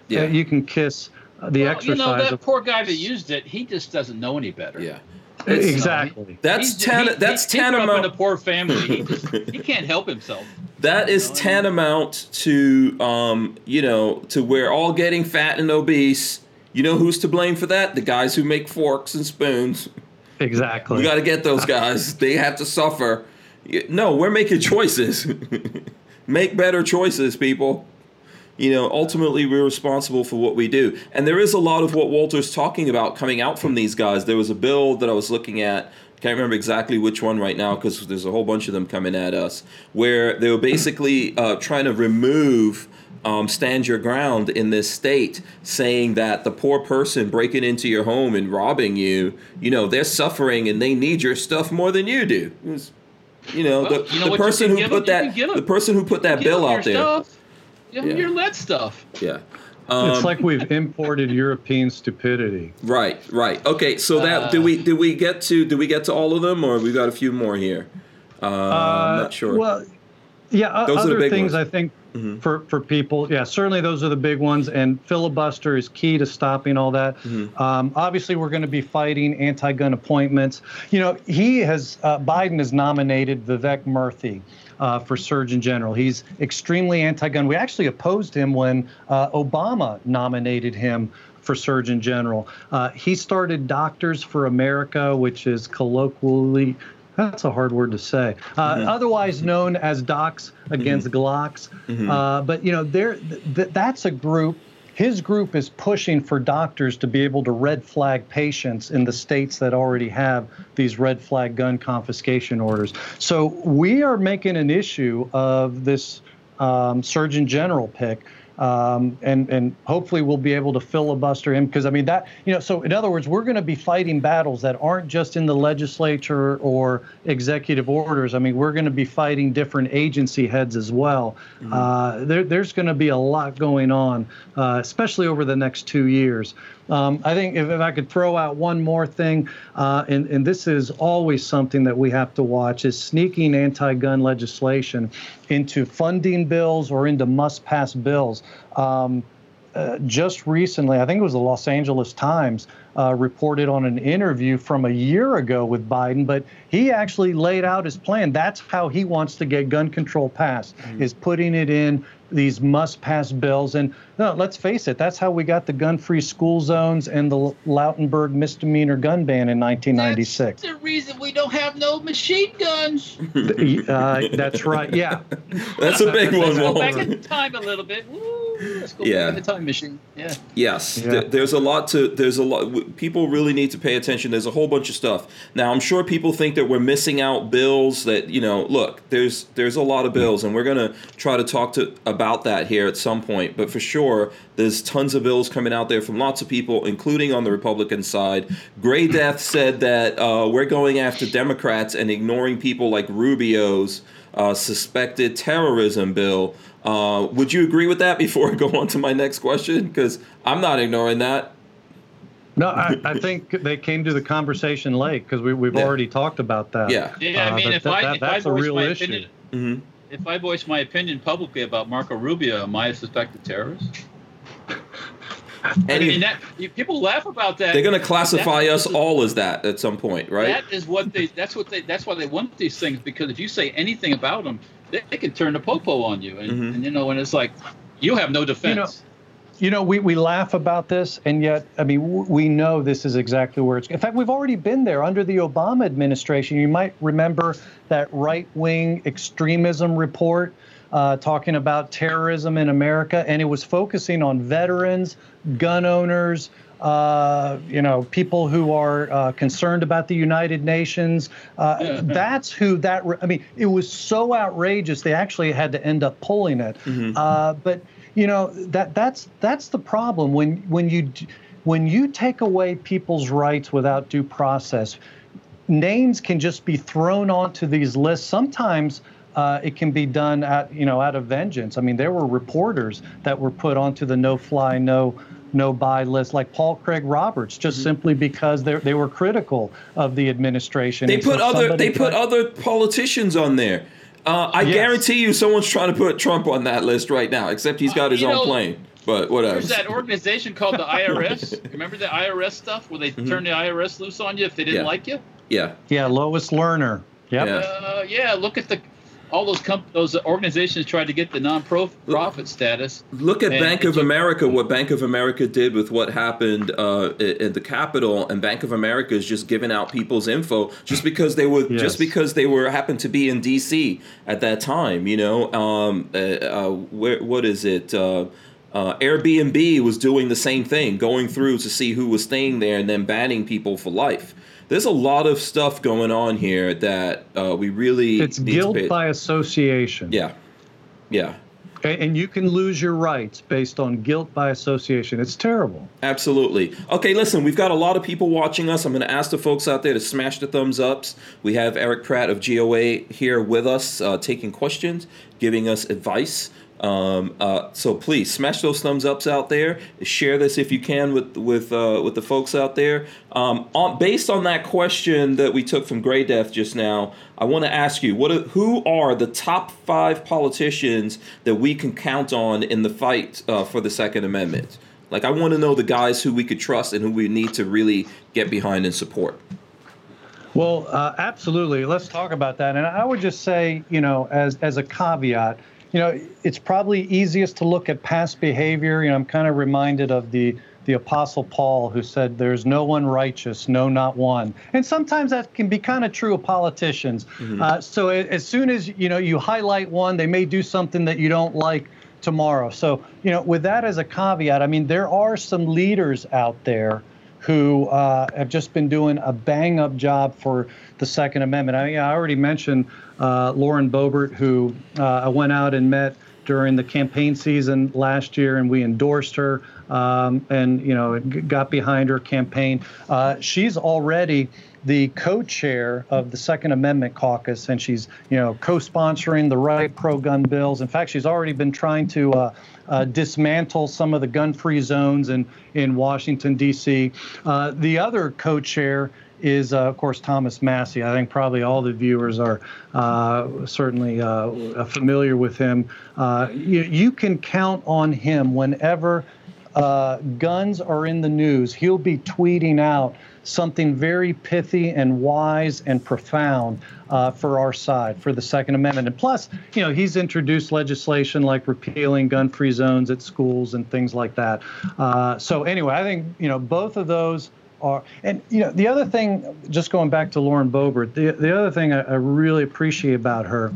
Yeah. You can kiss the Well, you know that of. poor guy that used it. He just doesn't know any better. yeah. Exactly. That's He's- tan- he- that's he, he grew up in a poor family. He, just, he can't help himself. That is know? tantamount to, um, you know, to we're all getting fat and obese. You know who's to blame for that? The guys who make forks and spoons. Exactly. We got to get those guys. they have to suffer. No, we're making choices. Make better choices, people. You know, ultimately, we're responsible for what we do. And there is a lot of what Walter's talking about coming out from these guys. There was a bill that I was looking at can't remember exactly which one right now because there's a whole bunch of them coming at us where they were basically uh, trying to remove um, stand your ground in this state, saying that the poor person breaking into your home and robbing you, you know, they're suffering and they need your stuff more than you do. Was, you know, well, the, you know the person who put them, that the person who put that bill out there. Stuff. Yeah. Your lead stuff. Yeah. Um, it's like we've imported European stupidity. Right, right. Okay, so that uh, do we do we get to do we get to all of them, or we got a few more here? Uh, uh, I'm not sure. Well, yeah, those other things ones. I think mm-hmm. for for people, yeah, certainly those are the big ones, and filibuster is key to stopping all that. Mm-hmm. Um, obviously, we're going to be fighting anti-gun appointments. You know, he has uh, Biden has nominated Vivek Murthy uh, for Surgeon General. He's extremely anti-gun. We actually opposed him when uh, Obama nominated him for Surgeon General. Uh, he started Doctors for America, which is colloquially that's a hard word to say. Uh, mm-hmm. Otherwise known as Docs Against mm-hmm. Glocks. Mm-hmm. Uh, but you know, there th- that's a group his group is pushing for doctors to be able to red flag patients in the states that already have these red flag gun confiscation orders. So we are making an issue of this um, Surgeon General pick um, and and hopefully we'll be able to filibuster him because I mean that you know so in other words we're going to be fighting battles that aren't just in the legislature or executive orders. I mean we're going to be fighting different agency heads as well. Mm-hmm. uh, there, there's going to be a lot going on uh, especially over the next two years um, I think if, if, I could throw out one more thing, uh, and, and this is always something that we have to watch, is sneaking anti-gun legislation into funding bills or into must-pass bills. Um, uh, just recently, I think it was the Los Angeles Times, uh, reported on an interview from a year ago with Biden, but he actually laid out his plan. That's how he wants to get gun control passed, mm-hmm. is putting it in these must-pass bills. And no, let's face it, that's how we got the gun-free school zones and the Lautenberg misdemeanor gun ban in 1996. That's the reason we don't have no machine guns. uh, that's right. Yeah, that's a big one. Go back in time a little bit. Woo yeah. the time machine. Yeah. Yes. Yeah. Th- there's a lot to. There's a lot. People really need to pay attention. There's a whole bunch of stuff. Now, I'm sure people think that we're missing out bills. That you know, look, there's there's a lot of bills, and we're gonna try to talk to about that here at some point. But for sure, there's tons of bills coming out there from lots of people, including on the Republican side. Gray Death said that uh, we're going after Democrats and ignoring people like Rubio's uh, suspected terrorism bill. Uh, would you agree with that before I go on to my next question? Because I'm not ignoring that. No, I, I, think they came to the conversation late because we, we've yeah. already talked about that. Yeah. Yeah, I uh, mean, uh, if, that, I, that, if that's I a real issue. Opinion, mm-hmm. If I voice my opinion publicly about Marco Rubio, am I a suspected terrorist? I mean, that, people laugh about that. They're going to classify us all as that at some point, right? That is what they. That's what they. That's why they want these things because if you say anything about them, they, they can turn the popo on you, and, mm-hmm. and, you know, and it's like you have no defense. You know, you know, we, we laugh about this, and yet, I mean, we know this is exactly where it's. In fact, we've already been there under the Obama administration. You might remember that right wing extremism report uh, talking about terrorism in America, and it was focusing on veterans, gun owners, uh, you know, people who are uh, concerned about the United Nations. Uh, that's who that. I mean, it was so outrageous they actually had to end up pulling it. Mm-hmm. Uh, but you know that that's that's the problem when when you when you take away people's rights without due process. Names can just be thrown onto these lists. Sometimes uh, it can be done at you know out of vengeance. I mean, there were reporters that were put onto the no-fly, no no buy list, like Paul Craig Roberts, just mm-hmm. simply because they they were critical of the administration. They put so other they put other politicians on there. Uh, I yes. guarantee you, someone's trying to put Trump on that list right now. Except he's got his own know, plane. But whatever. There's that organization called the IRS. Remember the IRS stuff where they mm-hmm. turn the IRS loose on you if they didn't yeah. like you? Yeah. Yeah, Lois Lerner. Yep. Yeah. Uh, yeah. Look at the all those comp- those organizations tried to get the non-profit status. Look at Bank of America. What Bank of America did with what happened uh, at the Capitol, and Bank of America is just giving out people's info just because they were yes. just because they were happened to be in D.C. at that time. You know, um, uh, uh, where, what is it? Uh, uh, Airbnb was doing the same thing, going through to see who was staying there and then banning people for life there's a lot of stuff going on here that uh, we really it's guilt by association. Yeah, yeah. And you can lose your rights based on guilt by association. It's terrible. Absolutely. Okay, listen, we've got a lot of people watching us. I'm going to ask the folks out there to smash the thumbs ups. We have Erich Pratt of GOA here with us, uh, taking questions, giving us advice. Um, uh, so please smash those thumbs ups out there. Share this if you can with with uh, with the folks out there. Um, on, based on that question that we took from Gray Death just now, I want to ask you: what who are the top five politicians that we can count on in the fight uh, for the Second Amendment? Like, I want to know the guys who we could trust and who we need to really get behind and support. Well, uh, absolutely. Let's talk about that. And I would just say, you know, as as a caveat you know, it's probably easiest to look at past behavior. You know, I'm kind of reminded of the the apostle paul who said there's no one righteous no not one and sometimes that can be kind of true of politicians mm-hmm. uh, so as soon as you know you highlight one they may do something that you don't like tomorrow so you know with that as a caveat i mean there are some leaders out there who uh, have just been doing a bang up job for the Second Amendment. I, I already mentioned uh, Lauren Boebert, who uh, I went out and met during the campaign season last year, and we endorsed her um, and you know got behind her campaign. Uh, she's already the co-chair of the Second Amendment Caucus, and she's you know co-sponsoring the right pro-gun bills. In fact, she's already been trying to uh, uh, dismantle some of the gun-free zones in in Washington D.C. Uh, the other co-chair is, uh, of course, Thomas Massie. I think probably all the viewers are uh, certainly uh, familiar with him. Uh, you, you, can count on him whenever uh, guns are in the news. He'll be tweeting out something very pithy and wise and profound uh, for our side, for the Second Amendment. And plus, you know, he's introduced legislation like repealing gun-free zones at schools and things like that. Uh, so anyway, I think you know both of those are. And you know, the other thing, just going back to Lauren Boebert, the the other thing I, I really appreciate about her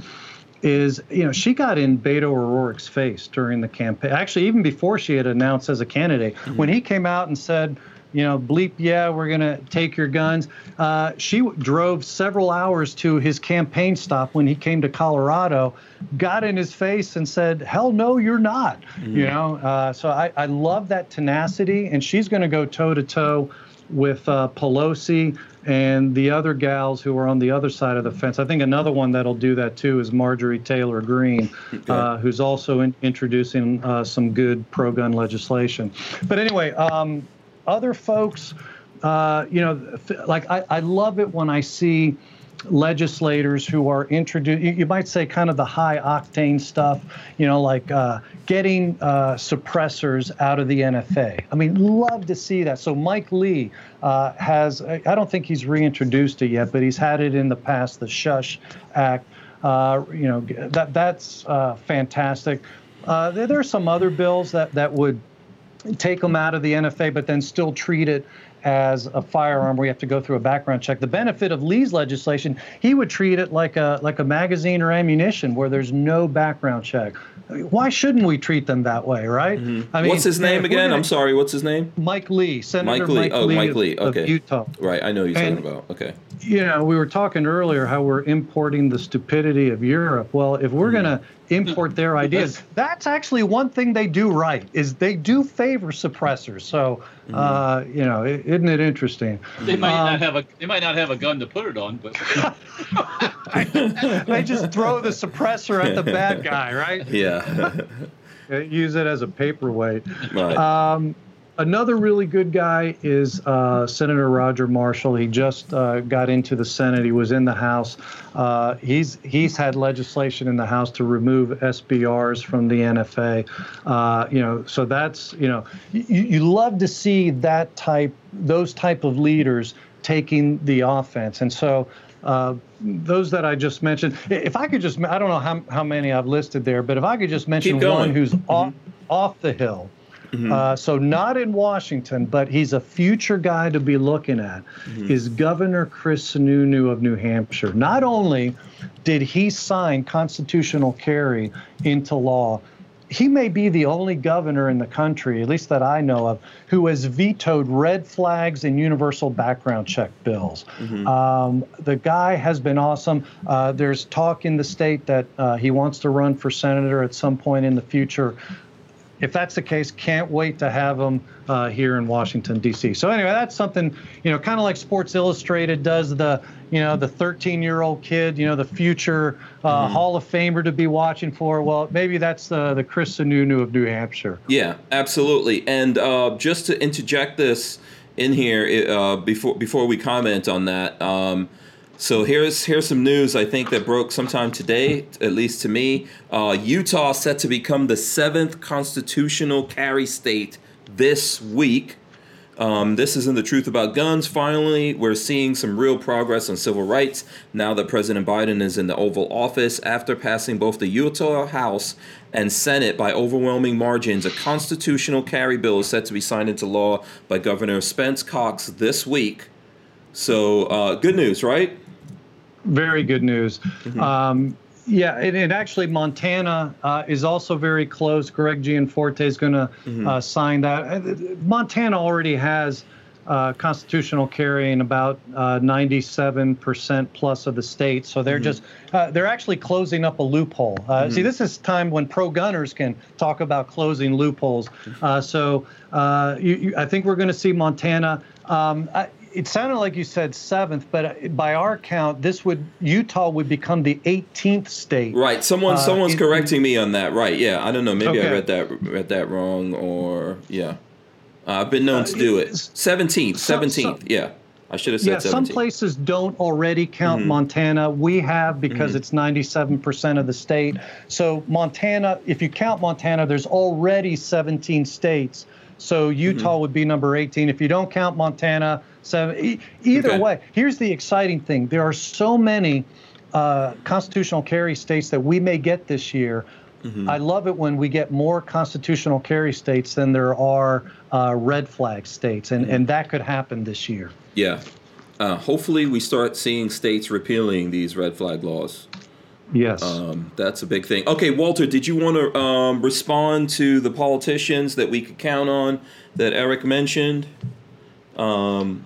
is you know she got in Beto O'Rourke's face during the campaign. Actually, even before she had announced as a candidate, mm-hmm. when he came out and said, you know, bleep, yeah, we're gonna take your guns. Uh, she drove several hours to his campaign stop when he came to Colorado, got in his face and said, "Hell no, you're not." You know, uh, so I, I love that tenacity, and she's going to go toe to toe with uh, Pelosi and the other gals who are on the other side of the fence. I think another one that'll do that too is Marjorie Taylor Greene, okay. uh, who's also in, introducing uh, some good pro-gun legislation. But anyway, um, other folks, uh, you know, like I, I love it when I see legislators who are introduced, you, might say kind of the high octane stuff, you know, like uh, getting uh, suppressors out of the NFA. I mean, love to see that. So Mike Lee uh, has, I don't think he's reintroduced it yet, but he's had it in the past, the Shush Act. Uh, you know, that that's uh, fantastic. Uh, there, there are some other bills that, that would take them out of the NFA, but then still treat it as a firearm where you have to go through a background check. The benefit of Lee's legislation, he would treat it like a like a magazine or ammunition where there's no background check. Why shouldn't we treat them that way, right? Mm-hmm. I mean, what's his name again? Gonna, I'm sorry. What's his name? Mike Lee, Senator Mike Lee. Mike oh, Lee Mike Lee. Of, okay. Utah. Right. I know you're talking about. Okay. You know, we were talking earlier how we're importing the stupidity of Europe. Well, if we're mm-hmm. going to import their ideas. That's actually one thing they do right is they do favor suppressors. So, mm-hmm. uh, you know, isn't it interesting? They might um, not have a they might not have a gun to put it on, but they just throw the suppressor at the bad guy, right? Yeah. Use it as a paperweight. Right. Um, Another really good guy is uh, Senator Roger Marshall. He just uh, got into the Senate. He was in the House. Uh, he's he's had legislation in the House to remove SBRs from the NFA. Uh, you know, so that's you know, you, you love to see that type, those type of leaders taking the offense. And so uh, those that I just mentioned. If I could just, I don't know how, how many I've listed there, but if I could just mention one who's mm-hmm. off, off the hill. Mm-hmm. Uh, so not in Washington, but he's a future guy to be looking at. Mm-hmm. Is Governor Chris Sununu of New Hampshire? Not only did he sign constitutional carry into law, he may be the only governor in the country, at least that I know of, who has vetoed red flags and universal background check bills. Mm-hmm. Um, the guy has been awesome. Uh, there's talk in the state that uh, he wants to run for senator at some point in the future if that's the case, can't wait to have them uh, here in Washington D.C. So anyway, that's something you know, kind of like Sports Illustrated does the you know the 13-year-old kid, you know, the future uh, mm-hmm. Hall of Famer to be watching for. Well, maybe that's the the Chris Sununu of New Hampshire. Yeah, absolutely. And uh, just to interject this in here uh, before before we comment on that. Um, so here's here's some news I think that broke sometime today, at least to me. Uh, Utah set to become the seventh constitutional carry state this week. Um, this is in the truth about guns. Finally, we're seeing some real progress on civil rights now that President Biden is in the Oval Office after passing both the Utah House and Senate by overwhelming margins. A constitutional carry bill is set to be signed into law by Governor Spence Cox this week. So, uh, good news, right? Very good news. Mm-hmm. Um, yeah, and, and, actually, Montana uh, is also very close. Greg Gianforte is going to mm-hmm. uh, sign that. Uh, Montana already has uh, constitutional carry in about 97% uh, plus of the state, so they're mm-hmm. just uh, they're actually closing up a loophole. Mm-hmm. See, this is time when pro gunners can talk about closing loopholes. so you, you, I think we're going to see Montana. Um, I, it sounded like you said seventh, but by our count, this would Utah would become the 18th state. Right. Someone uh, someone's in, correcting me on that. Right. Yeah. I don't know. Maybe okay. I read that read that wrong, or yeah. Uh, I've been known uh, to do it. 17th. 17th. yeah. I should have said yeah, 17. some places don't already count mm-hmm. Montana. We have because mm-hmm. it's 97% of the state. So Montana, if you count Montana, there's already 17 states. So Utah mm-hmm. would be number 18. If you don't count Montana, so e- either okay. way, here's the exciting thing: there are so many uh, constitutional carry states that we may get this year. Mm-hmm. I love it when we get more constitutional carry states than there are uh, red flag states, and, mm-hmm. and that could happen this year. Yeah. Uh, hopefully, we start seeing states repealing these red flag laws. Yes. Um, that's a big thing. Okay, Walter, did you want to um, respond to the politicians that we could count on that Erich mentioned? Um,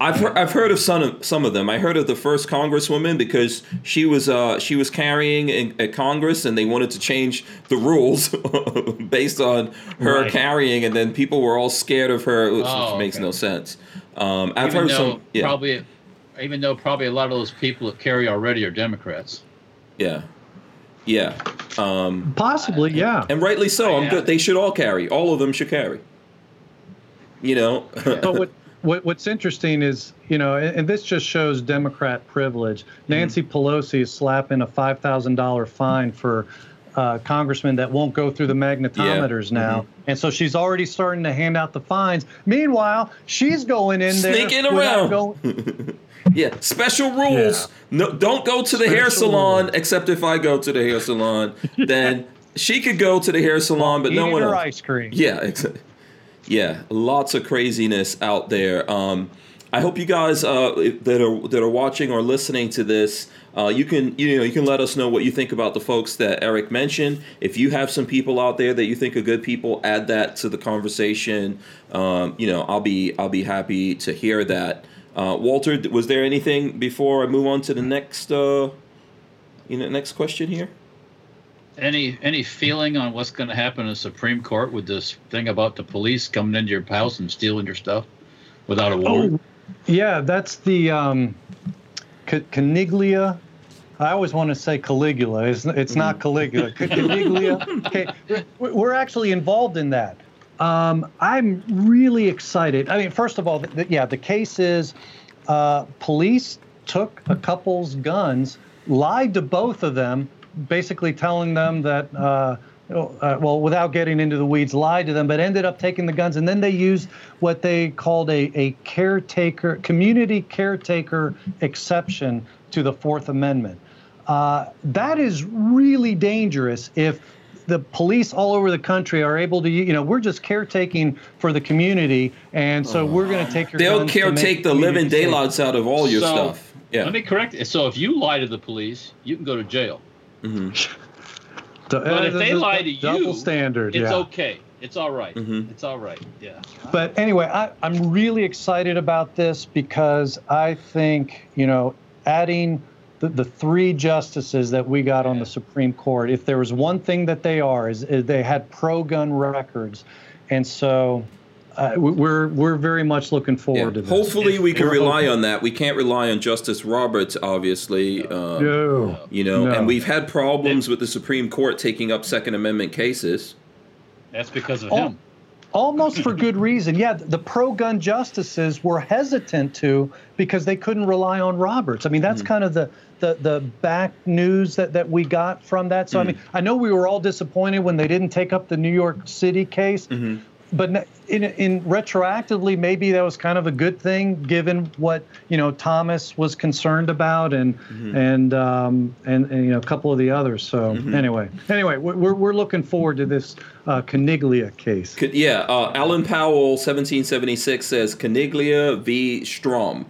I've heard, I've heard of some of some of them. I heard of the first congresswoman because she was uh, she was carrying in, at Congress and they wanted to change the rules based on her right. carrying, and then people were all scared of her, which, oh, which makes okay. no sense. Um, I've even heard some. Yeah. Probably, even though probably a lot of those people that carry already are Democrats. Yeah. Yeah. Um, Possibly, yeah. And rightly so. I'm good. They should all carry. All of them should carry. You know. but what, what, what's interesting is, you know, and, and this just shows Democrat privilege. Mm-hmm. Nancy mm-hmm. Pelosi is slapping a five thousand dollar fine for uh, congressmen that won't go through the magnetometers yeah. now. Mm-hmm. And so she's already starting to hand out the fines. Meanwhile, she's going in there sneaking around. Going, yeah, special rules. Yeah. No, don't go to the special hair salon rules. except if I go to the hair salon. Then she could go to the hair salon, but no one else. ice cream. Yeah, exactly yeah, lots of craziness out there. Um, I hope you guys uh, that are that are watching or listening to this, uh, you can you know you can let us know what you think about the folks that Erich mentioned. If you have some people out there that you think are good people, add that to the conversation. Um, you know, I'll be I'll be happy to hear that. Uh, Walter, was there anything before I move on to the next uh, you know next question here? Any any feeling on what's going to happen in the Supreme Court with this thing about the police coming into your house and stealing your stuff without a warrant? Oh, yeah, that's the um, Caniglia. I always want to say Caligula. It's, it's not mm. Caligula. Caniglia. Okay, we're actually involved in that. Um, I'm really excited. I mean, first of all, the, the, yeah, the case is uh, police took a couple's guns, lied to both of them, basically telling them that uh, uh, well, without getting into the weeds, lied to them, but ended up taking the guns. And then they used what they called a, a caretaker, community caretaker exception to the Fourth Amendment. Uh, that is really dangerous if the police all over the country are able to, you know, we're just caretaking for the community, and so we're going to take your. They'll caretake the living daylights out of all your so, stuff. Yeah. Let me correct it. So if you lie to the police, you can go to jail. Mm-hmm. but uh, if they lie to you, double standard. It's yeah. okay. It's all right. mm-hmm. It's all right. Yeah. But anyway, I, I'm really excited about this because I think you know adding the, the three justices that we got on the Supreme Court, if there was one thing that they are, is, is they had pro-gun records, and so uh, we're we're very much looking forward yeah. to this. Hopefully, we can rely on that. We can't rely on Justice Roberts, obviously. Uh, no, you know, no. and we've had problems with the Supreme Court taking up Second Amendment cases. That's because of him almost for good reason. Yeah, the pro-gun justices were hesitant to because they couldn't rely on Roberts. I mean, that's mm-hmm. kind of the the the back news that that we got from that. So mm-hmm. I mean, I know we were all disappointed when they didn't take up the New York City case. Mm-hmm but in, in retroactively, maybe that was kind of a good thing, given what you know Thomas was concerned about, and mm-hmm. and, um, and, and you know a couple of the others. So mm-hmm. anyway, anyway, we're we're looking forward to this uh, Caniglia case. Yeah, uh, Alan Powell, 1776 says Caniglia v. Strom.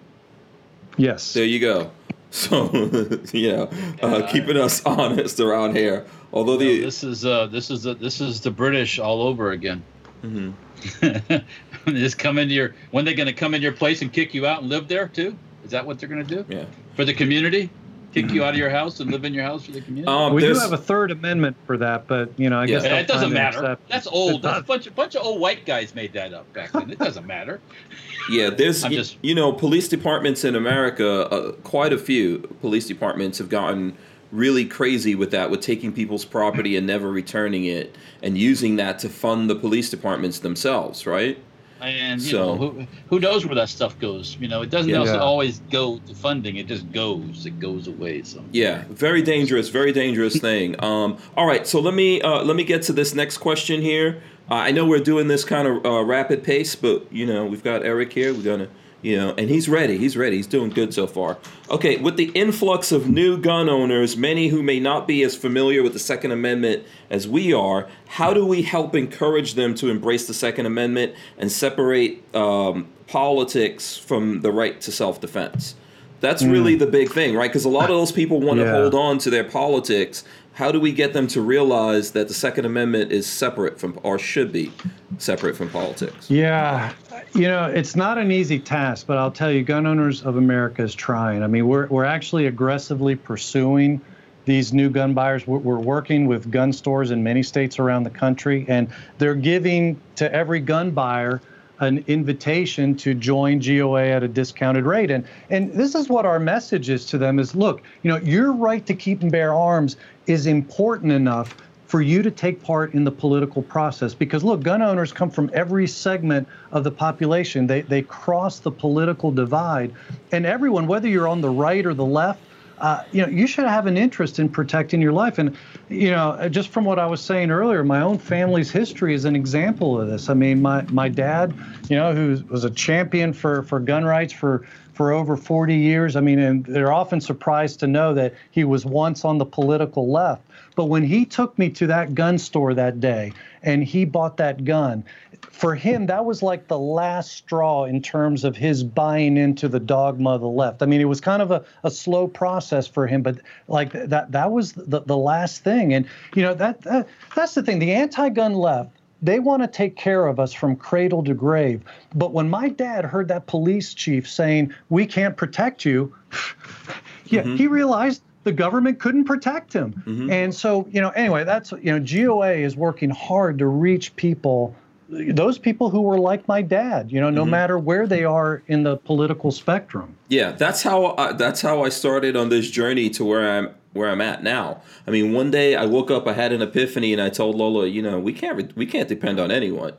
Yes. There you go. So you know, uh, keeping us honest around here. Although the this is uh, this is uh, this is the British all over again. Mm-hmm. just come into your. When they're going to come in your place and kick you out and live there too? Is that what they're going to do? Yeah. For the community, kick you out of your house and live in your house for the community. Um, we do have a third amendment for that, but you know, I yeah. guess it doesn't matter. That's old. That's a bunch of bunch of old white guys made that up back then. It doesn't matter. Yeah, there's just, you know, police departments in America. Uh, quite a few police departments have gotten really crazy with that, with taking people's property and never returning it, and using that to fund the police departments themselves, right? And you so, know, who, who knows where that stuff goes? You know, it doesn't yeah. always go to funding; it just goes. It goes away. So yeah, very dangerous, very dangerous thing. Um, all right, so let me uh, let me get to this next question here. Uh, I know we're doing this kind of uh, rapid pace, but you know, we've got Erich here. We're gonna you know, and he's ready. He's ready. He's doing good so far. Okay, with the influx of new gun owners, many who may not be as familiar with the Second Amendment as we are, how do we help encourage them to embrace the Second Amendment and separate um, politics from the right to self defense? That's mm. really the big thing, right? Because a lot of those people want to yeah. hold on to their politics how do we get them to realize that the Second Amendment is separate from, or should be separate from politics? Yeah, you know, it's not an easy task, but I'll tell you, Gun Owners of America is trying. I mean, we're, we're actually aggressively pursuing these new gun buyers. We're, we're working with gun stores in many states around the country, and they're giving to every gun buyer an invitation to join GOA at a discounted rate. And and this is what our message is to them is look, you know, your right to keep and bear arms is important enough for you to take part in the political process because look gun owners come from every segment of the population they, they cross the political divide and everyone whether you're on the right or the left uh, you know, you should have an interest in protecting your life. And, you know, uh, just from what I was saying earlier, my own family's history is an example of this. I mean, my, my dad, you know, who was a champion for, for gun rights for, for over 40 years. I mean, and they're often surprised to know that he was once on the political left. But when he took me to that gun store that day and he bought that gun, for him, that was like the last straw in terms of his buying into the dogma of the left. I mean, it was kind of a, a slow process for him, but like that that was the, the last thing. And you know that, that that's the thing. The anti-gun left they want to take care of us from cradle to grave. But when my dad heard that police chief saying, We can't protect you, yeah, mm-hmm. he realized the government couldn't protect him. Mm-hmm. And so, you know, anyway, that's, you know, GOA is working hard to reach people those people who were like my dad, you know, no mm-hmm. matter where they are in the political spectrum. Yeah, that's how I, that's how I started on this journey to where I'm where I'm at now. I mean, one day I woke up, I had an epiphany, and I told Lola, you know, we can't we can't depend on anyone.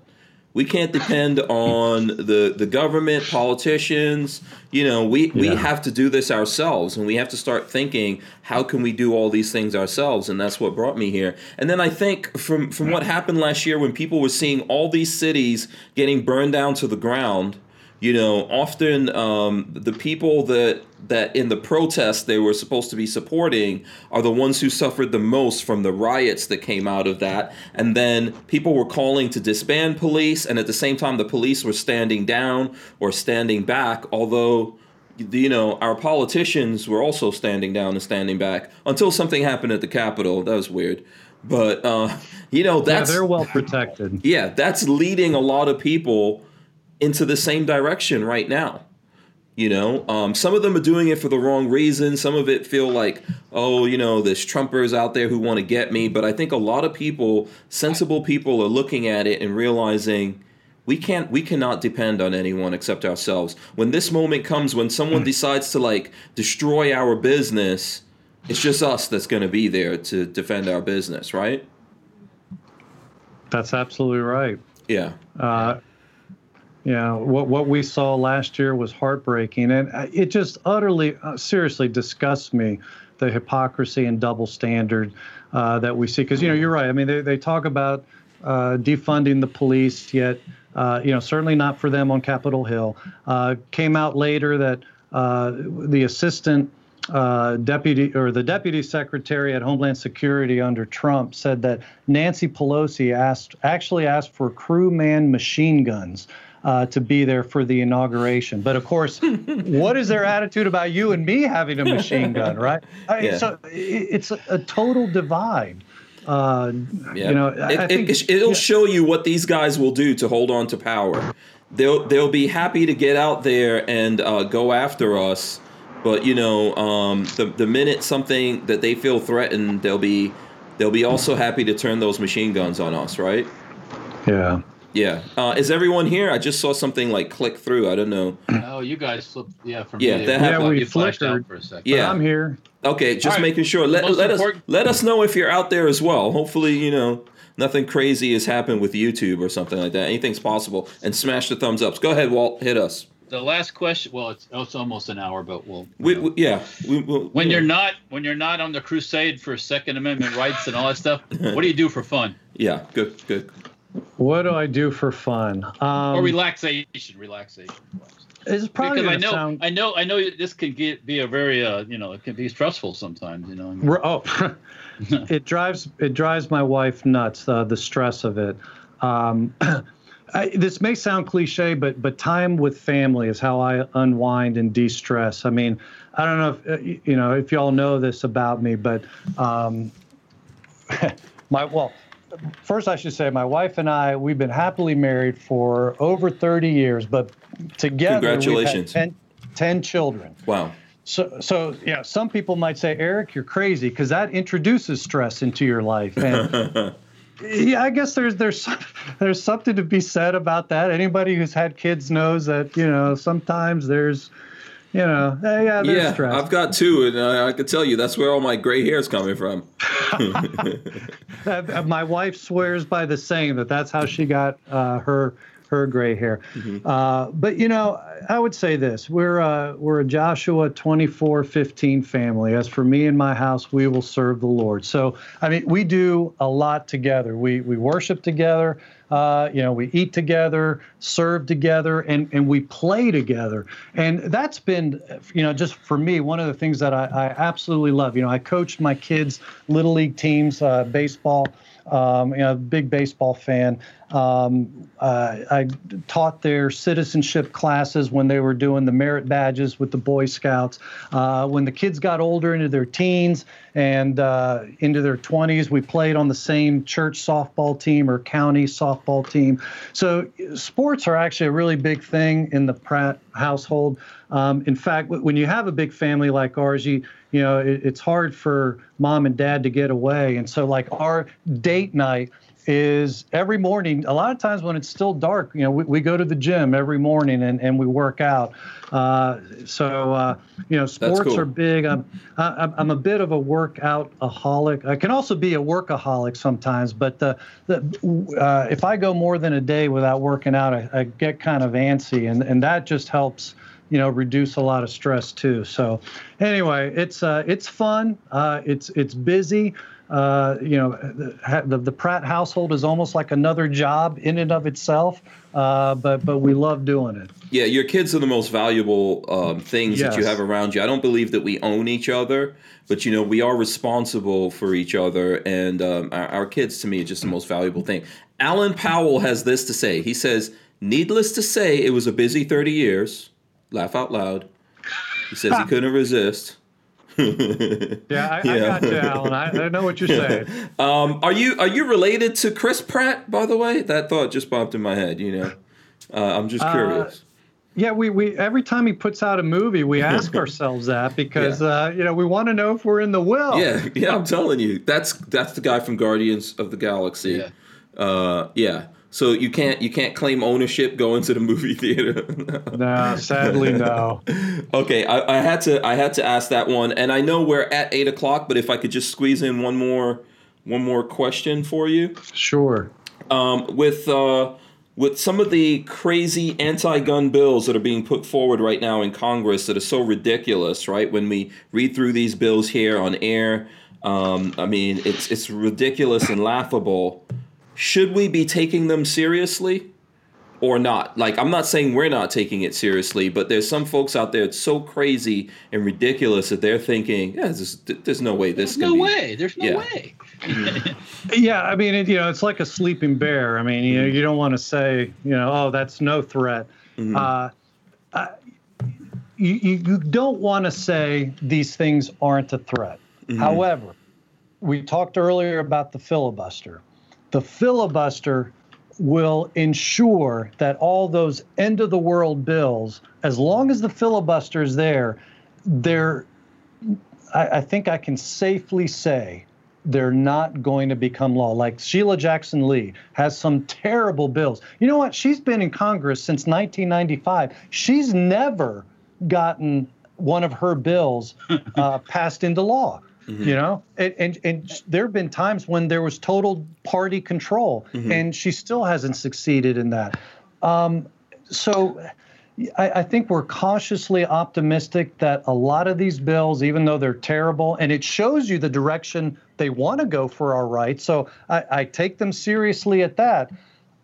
We can't depend on the the government, politicians. You know, we we yeah. have to do this ourselves, and we have to start thinking how can we do all these things ourselves, and that's what brought me here. And then I think from from what happened last year when people were seeing all these cities getting burned down to the ground you know, often um, the people that that in the protests they were supposed to be supporting are the ones who suffered the most from the riots that came out of that. And then people were calling to disband police, and at the same time, the police were standing down or standing back. Although, you know, our politicians were also standing down and standing back until something happened at the Capitol. That was weird. But uh, you know, that's yeah, they're well protected. Yeah, that's leading a lot of people into the same direction right now. You know, um, some of them are doing it for the wrong reason. Some of it feel like, oh, you know, there's Trumpers out there who want to get me. But I think a lot of people, sensible people, are looking at it and realizing we can't, we cannot depend on anyone except ourselves. When this moment comes, when someone hmm. decides to like destroy our business, it's just us that's going to be there to defend our business, right? That's absolutely right. Yeah. Uh, yeah, what what we saw last year was heartbreaking, and uh, it just utterly, uh, seriously disgusts me, the hypocrisy and double standard uh, that we see. Because you know, you're right. I mean, they they talk about uh, defunding the police, yet uh, you know, certainly not for them on Capitol Hill. Uh, came out later that the assistant. deputy or the deputy secretary at Homeland Security under Trump said that Nancy Pelosi asked actually asked for crew man machine guns uh, to be there for the inauguration. But of course, what is their attitude about you and me having a machine gun, right? yeah. So it's a, a total divide. Uh, yeah. You know, it, I think it, will yeah. show you what these guys will do to hold on to power. They'll they'll be happy to get out there and uh, go after us, but you know, um, the the minute something that they feel threatened, they'll be they'll be also happy to turn those machine guns on us, right? Yeah. Yeah. Uh, is everyone here? I just saw something like click through. I don't know. Oh, you guys flipped. Yeah, from yeah, me. That yeah, we flashed out for a second. Yeah, I'm here. Okay, just right. making sure. Let, let us let us know if you're out there as well. Hopefully, you know nothing crazy has happened with YouTube or something like that. Anything's possible. And smash the thumbs ups. Go ahead, Walt. Hit us. The last question. Well, it's, it's almost an hour, but we'll. We, we, yeah. We, we'll, when you're not when you're not on the crusade for Second Amendment rights and all that stuff, what do you do for fun? Yeah. Good. Good. What do I do for fun? Um, or relaxation, relaxation. It's probably because I know, sound... I know, I know. This can get be a very, uh, you know, it can be stressful sometimes. You know. Oh, it drives it drives my wife nuts. Uh, the stress of it. Um, I, this may sound cliche, but but time with family is how I unwind and de-stress. I mean, I don't know if uh, you know if y'all know this about me, but um, my well first I should say my wife and I we've been happily married for over 30 years, but together Congratulations. we've had 10, 10 children. Wow. So, so yeah, some people might say, Erich, you're crazy because that introduces stress into your life. And yeah, I guess there's there's there's something to be said about that. Anybody who's had kids knows that you know sometimes there's you know, yeah, yeah, stress. I've got two, and I, I can tell you that's where all my gray hair is coming from. my wife swears by the saying that that's how she got uh, her her gray hair. Mm-hmm. Uh, but you know, I would say this: we're uh, we're a Joshua 24:15 family. As for me and my house, we will serve the Lord. So, I mean, we do a lot together. We we worship together. Uh, you know, we eat together, serve together, and, and we play together. And that's been, you know, just for me, one of the things that I, I absolutely love. You know, I coached my kids' little league teams, uh, baseball. Um, you know, big baseball fan. Um, uh, I taught their citizenship classes when they were doing the merit badges with the Boy Scouts. Uh, when the kids got older into their teens and uh, into their 20s, we played on the same church softball team or county softball team. So sports are actually a really big thing in the Pratt household. Um, in fact, when you have a big family like ours, you you know it, it's hard for mom and dad to get away, and so like our date night is every morning. A lot of times when it's still dark, you know, we, we go to the gym every morning and, and we work out. Uh, so uh, you know, sports cool. are big. I'm I, I'm a bit of a workout aholic. I can also be a workaholic sometimes, but the, the uh, if I go more than a day without working out, I, I get kind of antsy, and and that just helps you know reduce a lot of stress too so anyway it's uh, it's fun uh, it's it's busy uh, you know, the, the, Pratt household is almost like another job in and of itself, uh, but but we love doing it. Yeah, your kids are the most valuable um, things yes. that you have around you. I don't believe that we own each other, but you know, we are responsible for each other, and um, our, our kids, to me, are just the most valuable thing. Alan Powell has this to say. He says, "Needless to say, it was a busy thirty years." Laugh out loud. He says he couldn't resist. yeah, I, yeah. I got you, Alan. I, I know what you're saying. um, are you are you related to Chris Pratt? By the way, that thought just popped in my head. You know, uh, I'm just uh, curious. Uh, yeah, we, we every time he puts out a movie, we ask ourselves that because yeah. uh, you know we want to know if we're in the will. Yeah, yeah, I'm telling you, that's that's the guy from Guardians of the Galaxy. Yeah, uh, yeah. So you can't you can't claim ownership going to the movie theater. no, sadly no. okay, I, I, had to I had to ask that one, and I know we're at eight o'clock, but if I could just squeeze in one more one more question for you. Sure. Um, with uh, with some of the crazy anti-gun bills that are being put forward right now in Congress that are so ridiculous, right? When we read through these bills here on air, um, I mean, it's it's ridiculous and laughable should we be taking them seriously or not? Like, I'm not saying we're not taking it seriously, but there's some folks out there it's so crazy and ridiculous that they're thinking, yeah, there's, there's no way this. There's no be. way. There's no yeah. way. yeah, I mean, it, you know, it's like a sleeping bear. I mean, you know, you don't want to say, you know, oh, that's no threat. Mm-hmm. Uh, uh, you, you don't want to say these things aren't a threat. Mm-hmm. However, we talked earlier about the filibuster. The filibuster will ensure that all those end of the world bills, as long as the filibuster is there, they're, I, I, think I can safely say, they're not going to become law. Like Sheila Jackson Lee has some terrible bills. You know what? She's been in Congress since 1995. She's never gotten one of her bills uh, passed into law. Mm-hmm. You know, and, and, and there have been times when there was total party control, mm-hmm. and she still hasn't succeeded in that. Um, so I, I, think we're cautiously optimistic that a lot of these bills, even though they're terrible, and it shows you the direction they want to go for our rights. So I, I take them seriously at that.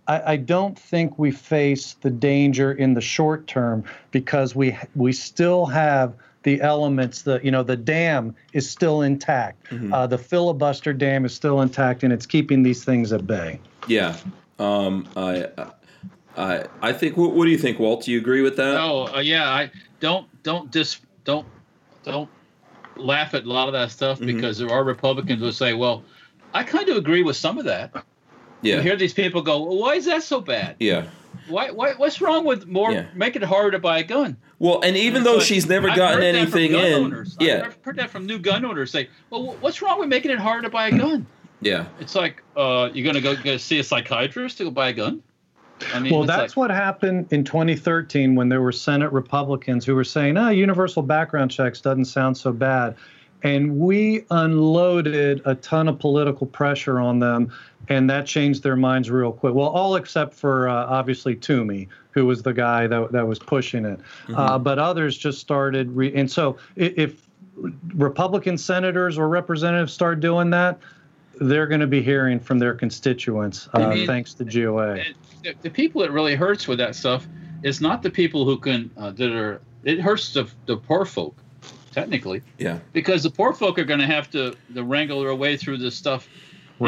I, I, don't think we face the danger in the short term because we we still have the elements, the you know the dam is still intact. Mm-hmm. Uh, the filibuster dam is still intact, and it's keeping these things at bay. Yeah, um, I, I, I think. What, what, do you think, Walt? Do you agree with that? Oh, uh, yeah. I don't don't just don't don't laugh at a lot of that stuff mm-hmm. because there are Republicans who say, "Well, I kind of agree with some of that." Yeah. You hear these people go, well, "Why is that so bad?" Yeah. Why, why, what's wrong with more yeah. making it harder to buy a gun? Well, and even though she's never I've gotten anything in, owners. yeah, I've heard that from new gun owners say, "Well, what's wrong with making it harder to buy a gun?" Yeah, it's like uh, you're gonna go, go see a psychiatrist to go buy a gun. I mean, well, that's like, what happened in 2013 when there were Senate Republicans who were saying, "Ah, oh, universal background checks doesn't sound so bad," and we unloaded a ton of political pressure on them and that changed their minds real quick. Well, all except for uh, obviously Toomey, who was the guy that, that was pushing it. Mm-hmm. Uh, but others just started. Re- and so if Republican senators or representatives start doing that, they're going to be hearing from their constituents, uh, I mean, thanks to GOA. The, the, people it really hurts with that stuff is not the people who can uh, that are. It hurts the, the poor folk, technically. Yeah. Because the poor folk are going to have to, to wrangle their way through this stuff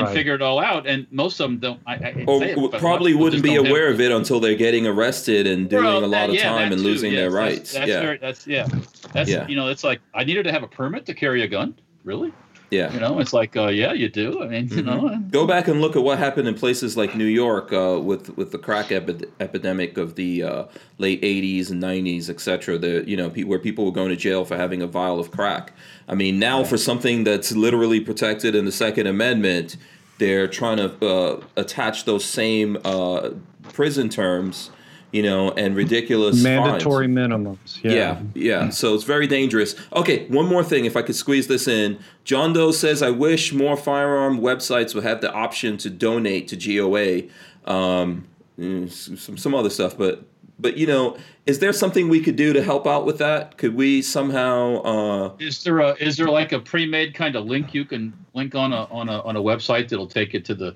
right. and figure it all out. And most of them don't. I, I or it, probably wouldn't be aware of it until they're getting arrested and doing well, a lot that, of yeah, time and too, losing yes, their rights. That's, that's yeah, very, that's yeah, that's yeah. you know, it's like I needed to have a permit to carry a gun. Really? Yeah. You know, it's like, uh, yeah, you do. I mean, mm-hmm. you know. Go back and look at what happened in places like New York uh, with with the crack epi- epidemic of the uh, late '80s and '90s, etc. The you know pe- where people were going to jail for having a vial of crack. I mean, now for something that's literally protected in the Second Amendment, they're trying to uh, attach those same uh, prison terms you know, and ridiculous mandatory fines. minimums. Yeah. yeah, yeah. So it's very dangerous. Okay, one more thing, if I could squeeze this in. John Doe says, "I wish more firearm websites would have the option to donate to GOA." Um, mm, some some other stuff, but but you know, is there something we could do to help out with that? Could we somehow? Uh, is there a is there like a pre-made kind of link you can link on a on a on a website that'll take it to the,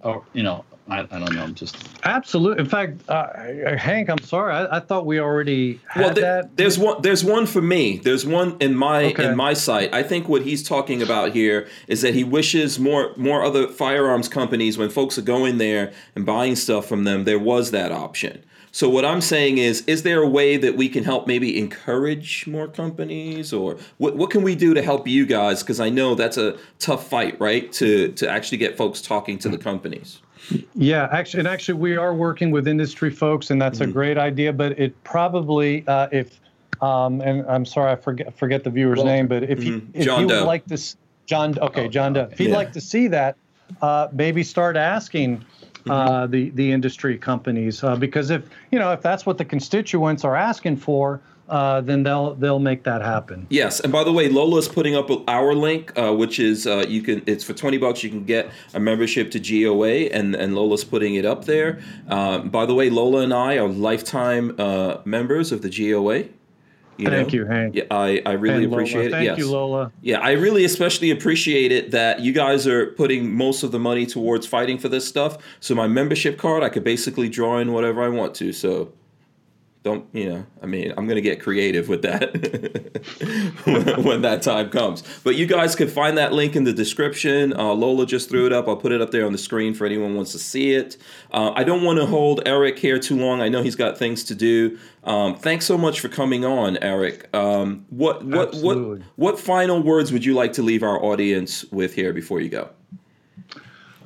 or you know, I, I don't know. I'm just absolutely. In fact, uh, Hank, I'm sorry. I, I, thought we already had well, that. There's one. There's one for me. There's one in my okay. in my site. I think what he's talking about here is that he wishes more more other firearms companies, when folks are going there and buying stuff from them, there was that option. So what I'm saying is, is there a way that we can help maybe encourage more companies, or what, what can we do to help you guys? Because I know that's a tough fight, right? To to actually get folks talking to the companies. Yeah, actually, and actually, we are working with industry folks, and that's mm-hmm. a great idea. But it probably, uh, if, um, and I'm sorry, I forget forget the viewer's well, name, but if mm-hmm. you if John you Doe. would like this, John, okay, oh, John Doe, if you'd yeah. like to see that, uh, maybe start asking. Uh, mm-hmm. the the industry companies uh, because if you know if that's what the constituents are asking for, uh, then they'll they'll make that happen. Yes, and by the way, Lola is putting up our link, uh, which is uh, you can it's for twenty bucks you can get a membership to GOA, and and Lola's putting it up there. Um, by the way, Lola and I are lifetime uh, members of the GOA. You Thank know? you, Hank. Yeah, I, I really and appreciate it. Thank yes. you, Lola. Yeah, I really especially appreciate it that you guys are putting most of the money towards fighting for this stuff. So my membership card, I could basically draw in whatever I want to. So don't you know i mean i'm going to get creative with that when, when, that time comes. But you guys can find that link in the description. Uh, lola just threw it up. I'll put it up there on the screen for anyone who wants to see it. Uh, i don't want to hold erich here too long. I know he's got things to do. Um, thanks so much for coming on erich. Um, what what Absolutely. what what final words would you like to leave our audience with here before you go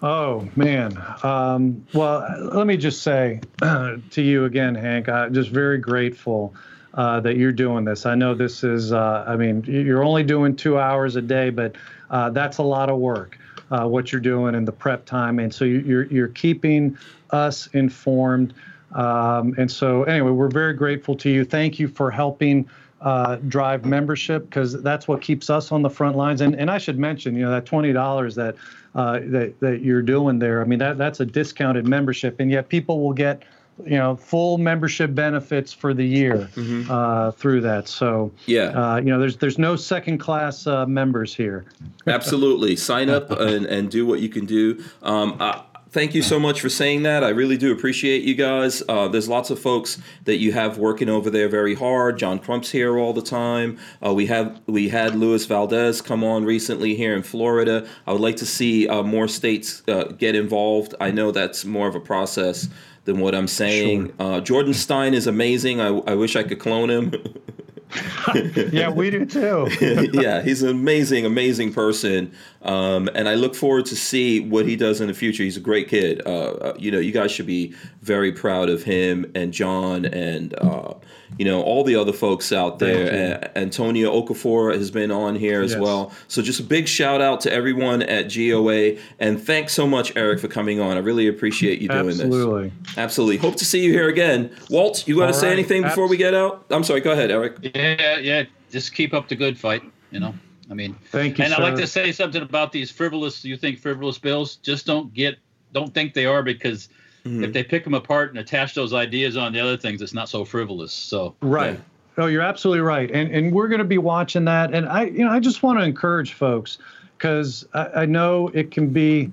Oh man. Um, well, let me just say to you again, Hank. I'm just very grateful uh, that you're doing this. I know this is. Uh, I mean, you're only doing two hours a day, but uh, that's a lot of work. Uh, what you're doing in the prep time, and so you're you're keeping us informed. Um, and so, anyway, we're very grateful to you. Thank you for helping uh, drive membership because that's what keeps us on the front lines. And and I should mention, you know, that twenty dollars that uh, that that you're doing there. I mean, that that's a discounted membership, and yet people will get you know full membership benefits for the year mm-hmm. uh, through that. So yeah, uh, you know, there's there's no second class uh, members here. Absolutely, sign up and, and do what you can do. Um, thank you so much for saying that. I really do appreciate you guys. Uh, there's lots of folks that you have working over there very hard. John Crump's here all the time. Uh, we have we had Luis Valdes come on recently here in Florida. I would like to see uh, more states uh, get involved. I know that's more of a process than what I'm saying. Sure. Uh, Jordan Stein is amazing. I, I wish I could clone him. yeah, we do too. yeah, he's an amazing, amazing person, um, and I look forward to see what he does in the future. He's a great kid. Uh, uh, you know, you guys should be very proud of him and John and uh, you know all the other folks out there. Antonia Okafor has been on here as yes. well. So just a big shout out to everyone at GOA, and thanks so much, Erich, for coming on. I really appreciate you doing Absolutely. this. Absolutely. absolutely. Hope to see you here again. Walt, you want to say right. anything before we get out? I'm sorry. Go ahead, Erich. Yeah, yeah. Just keep up the good fight. You know. I mean, thank you. And I'd like to say something about these frivolous. You think frivolous bills? Just don't get, don't think they are because Mm-hmm. If they pick them apart and attach those ideas on the other things, it's not so frivolous. So right. Yeah. Oh, you're absolutely right, and and we're going to be watching that. And I, you know, I just want to encourage folks because I, I, know it can be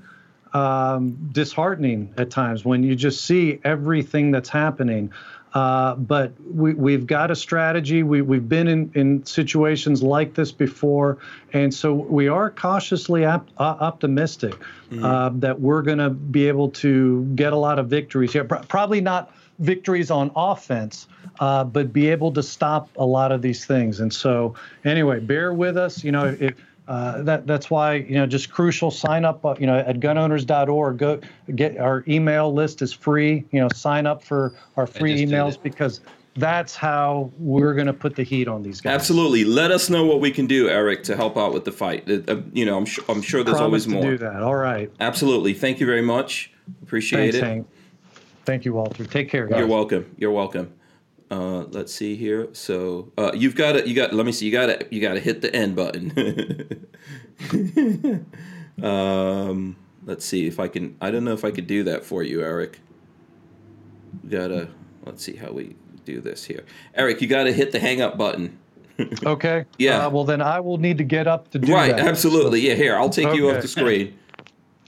um, disheartening at times when you just see everything that's happening. Uh, but we, we've got a strategy. We, we've been in, in situations like this before. And so we are cautiously op- optimistic mm-hmm. uh, that we're going to be able to get a lot of victories here. Pro- probably not victories on offense, uh, but be able to stop a lot of these things. And so, anyway, bear with us. You know, if, uh, that that's why you know just crucial. Sign up, uh, you know, at gunowners.org. Go get our email list is free. You know, sign up for our free emails because that's how we're going to put the heat on these guys. Absolutely. Let us know what we can do, Erich, to help out with the fight. Uh, you know, I'm sure, I'm sure there's Promise always more. do that. All right. Absolutely. Thank you very much. Appreciate Thanks, it. Hank. Thank you, Walter. Take care. Guys. You're welcome. You're welcome. Uh, let's see here. So uh, you've got to you got. Let me see. You got to you got to hit the end button. um, let's see if I can. I don't know if I could do that for you, Erich. We gotta. Let's see how we do this here. Erich, you got to hit the hang up button. okay. Yeah. Uh, well, then I will need to get up to do right, that. absolutely. Yeah, here, I'll take okay. you off the screen.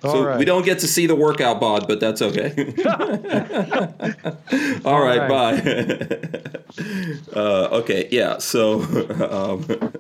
All so right. we don't get to see the workout bod, but that's okay. All, All right, right. bye. uh, okay, yeah. So, um,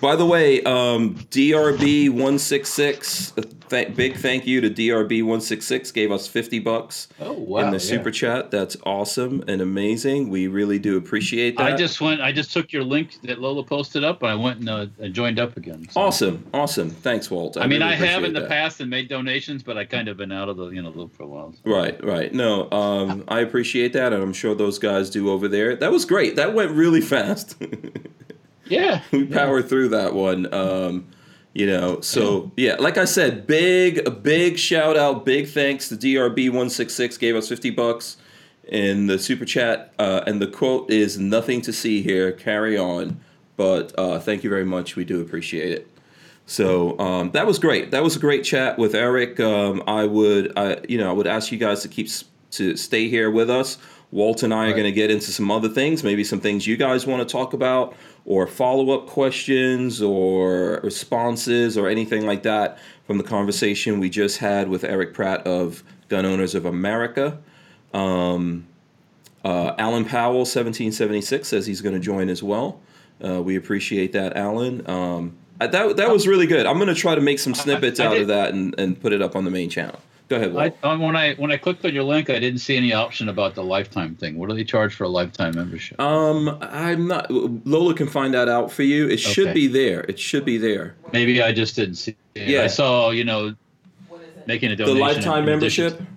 by the way, um, DRB one six six. Big thank you to DRB one six six. Gave us fifty bucks oh, wow, in the yeah. super chat. That's awesome and amazing. We really do appreciate that. I just went. I just took your link that Lola posted up, and I went and uh, joined up again. So. Awesome, awesome. Thanks, Walt. I, I mean, really I have in the that. past and made donations, but I kind of been out of the you know loop for a while. So. Right, right. No, um, I appreciate that, and I'm sure those guys do over there. That was great. That went really fast. yeah, we power yeah. through that one. Um, you know, so yeah, like I said, big, a big shout out, big thanks to DRB166 gave us 50 bucks in the super chat. Uh, and the quote is nothing to see here, carry on. But uh, thank you very much. We do appreciate it. So um, that was great. That was a great chat with Erich. Um, I would, I, you know, I would ask you guys to keep to stay here with us. Walt and I right. are going to get into some other things, maybe some things you guys want to talk about, or follow up questions, or responses, or anything like that from the conversation we just had with Erich Pratt of Gun Owners of America. Um, uh, Alan Powell, 1776, says he's going to join as well. Uh, we appreciate that, Alan. Um, that that was really good. I'm going to try to make some snippets I, I out did. of that and, and put it up on the main channel. Go ahead. Walt. I, when I when I clicked on your link, I didn't see any option about the lifetime thing. What do they charge for a lifetime membership? Um, I'm not. Lola can find that out for you. It should be there. It should be there. Maybe I just didn't see. It. Yeah. I saw you know making a donation. The lifetime in addition membership.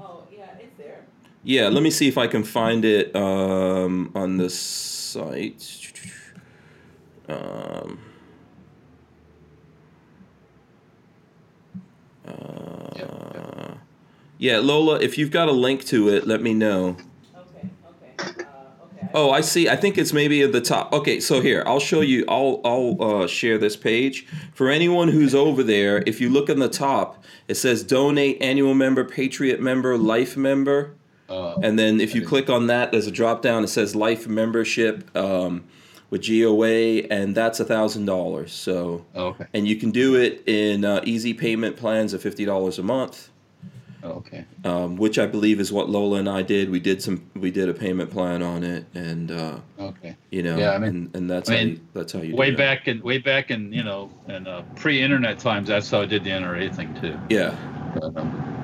Oh, yeah, it's there. Yeah, let me see if I can find it um, on the site. Um, uh, yeah, Lola, if you've got a link to it, let me know. Okay, okay, uh, okay. Oh, I see. I think it's maybe at the top. Okay, so here I'll show you. I'll I'll uh, share this page for anyone who's over there. If you look in the top, it says donate annual member, Patriot member, life member, Uh, and then if you click on that, there's a drop down. It says life membership um, with GOA, and that's a thousand dollars. So oh, okay. and you can do it in uh, easy payment plans of fifty dollars a month Oh, okay. um, which I believe is what Lola and I did. We did some, we did a payment plan on it, and uh, Okay. you know, Yeah, I mean- and, and that's I how mean, you, that's how you Way back in way back in you know in uh, pre-internet times, that's how I did the NRA thing too. Yeah, But, um,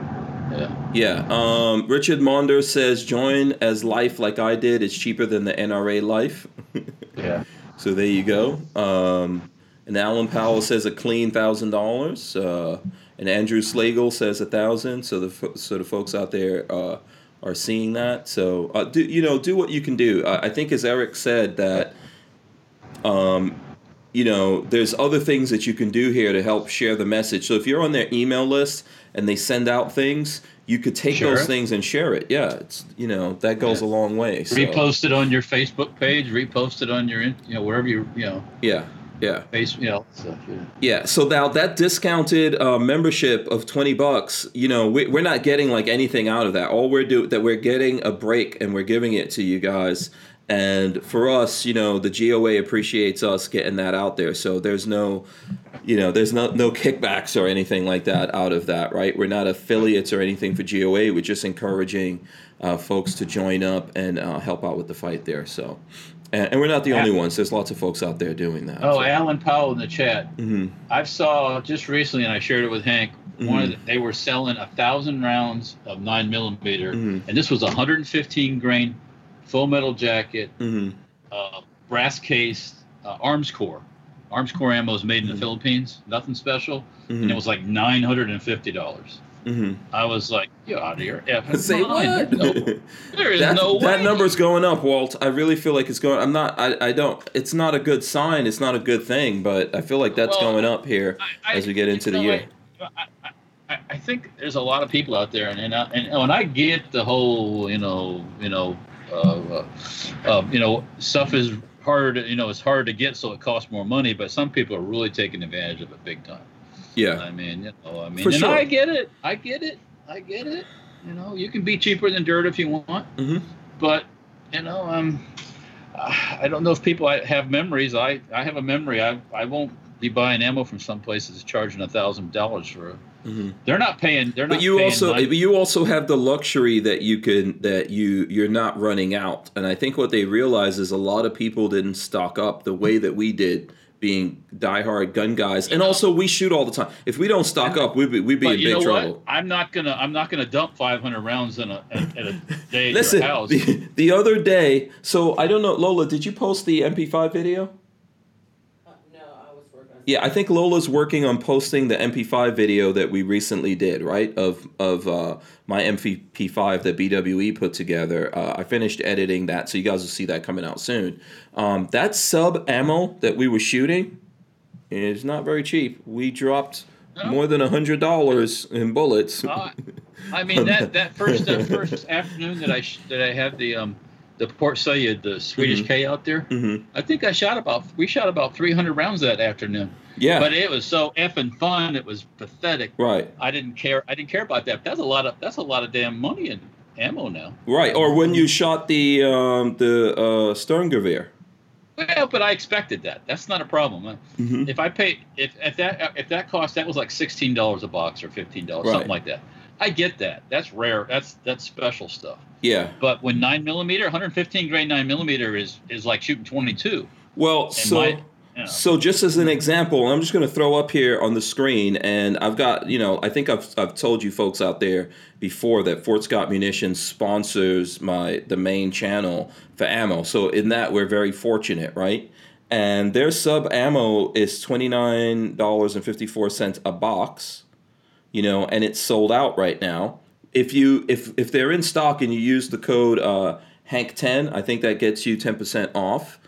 yeah. yeah. Um, Richard Monder says join as life like I did. It's cheaper than the NRA life. Yeah. so there you go. Um, and Alan Powell says a clean thousand dollars. Uh, and Andrew Slagle says a thousand. So the fo- so the folks out there uh, are seeing that. So uh, do you know do what you can do. Uh, I think as Erich said that. Um, you know, there's other things that you can do here to help share the message. So if you're on their email list and they send out things, you could take Share those it. things and share it. Yeah, it's you know that goes Yeah. a long way. So, Repost it on your Facebook page. Repost it on your in- you know wherever you you know Yeah, yeah. face you know stuff. Yeah. Yeah, so now that discounted uh, membership of twenty bucks, you know, we, we're not getting like anything out of that. All we're doing that we're getting a break and we're giving it to you guys. And for us, you know, the GOA appreciates us getting that out there. So there's no, you know, there's no no kickbacks or anything like that out of that, right? We're not affiliates or anything for GOA. We're just encouraging uh, folks to join up and uh, help out with the fight there. So, and, and we're not the only ones. There's lots of folks out there doing that. Oh, so. Alan Powell in the chat. Mhm. I saw just recently, and I shared it with Hank. One of the, they were selling a thousand rounds of nine millimeter, Mhm. and this was 115 grain full metal jacket, Mhm. uh, brass case, uh, Armscor. Arms core ammo is made in the Philippines. Nothing special, and it Mhm. was like nine hundred and fifty dollars. mm-hmm. I was like, "You out of here!" Say what? No, there is that, no way. That number's going up, Walt. I really feel like it's going. I'm not. I, I don't. It's not a good sign. It's not a good thing. But I feel like that's well, going up here I, as we get into the year. I, I, think there's a lot of people out there, and and, I, and when I get the whole, you know, you know, uh, uh, you know, stuff is harder to, you know, it's harder to get, so it costs more money. But some people are really taking advantage of it big time. Yeah. I mean, you know, I mean, For and sure. I get it. I get it. I get it. You know, you can be cheaper than dirt if you want. Mm-hmm. But, you know, um, I don't know if people have memories. I, I have a memory. I, I won't be buying ammo from some places charging a thousand dollars for a Mm-hmm. They're not paying. They're not. But you also, money. you also have the luxury that you can that you you're not running out. And I think what they realize is a lot of people didn't stock up the way that we did being diehard gun guys, and also we shoot all the time. If we don't stock up, we'd be we'd be in big trouble. What? I'm not gonna I'm not gonna dump 500 rounds in a at, a day. Listen, the, the, other day, so I don't know, Lola, did you post the MP5 video? Yeah, I think Lola's working on posting the MP5 video that we recently did, right? Of of uh, my MP5 that BWE put together. Uh, I finished editing that, so you guys will see that coming out soon. Um, that sub ammo that we were shooting is not very cheap. We dropped no. more than a hundred dollars in bullets. Uh, I mean that that first that first afternoon that I sh- that I had the um the Port Said, the Swedish mm-hmm. K out there. Mm-hmm. I think I shot about we shot about 300 rounds that afternoon. Yeah, but it was so effing fun. It was pathetic. Right. I didn't care. I didn't care about that. That's a lot of that's a lot of damn money in ammo now. Right. Or when you shot the um, the uh, Sturmgewehr. Well, but I expected that. That's not a problem. Mm-hmm. If I pay, if, if that if that cost that was like sixteen dollars a box or fifteen dollars, right. something like that. I get that. That's rare. That's that's special stuff. Yeah. But when nine millimeter, 115 grain nine millimeter is is like shooting 22. Well, so. My. So just as an example, I'm just going to throw up here on the screen, and I've got, you know, I think I've, I've told you folks out there before that Fort Scott Munitions sponsors my the main channel for ammo. So in that, we're very fortunate, right? And their sub ammo is twenty nine dollars and fifty four cents a box, you know, and it's sold out right now if you if if they're in stock and you use the code uh, Hank10, I think that gets you 10% off.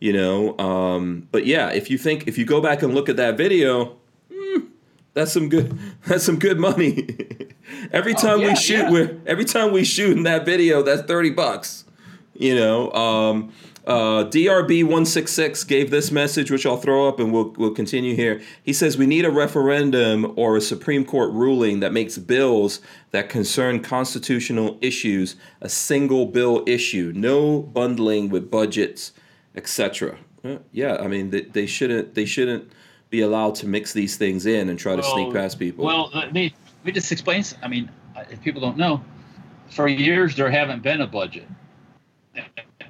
You know, um, but yeah, if you think if you go back and look at that video, mm, that's some good that's some good money. every oh, time oh, yeah, we shoot, yeah. we every time we shoot in that video, that's 30 bucks. You know, um, uh, DRB166 gave this message, which I'll throw up and we'll, we'll continue here. He says, We need a referendum or a Supreme Court ruling that makes bills that concern constitutional issues a single bill issue, no bundling with budgets, etc. Yeah, I mean, they, they, shouldn't, they shouldn't be allowed to mix these things in and try to sneak past people. Well, let me, let me just explain. I mean, if people don't know, for years there haven't been a budget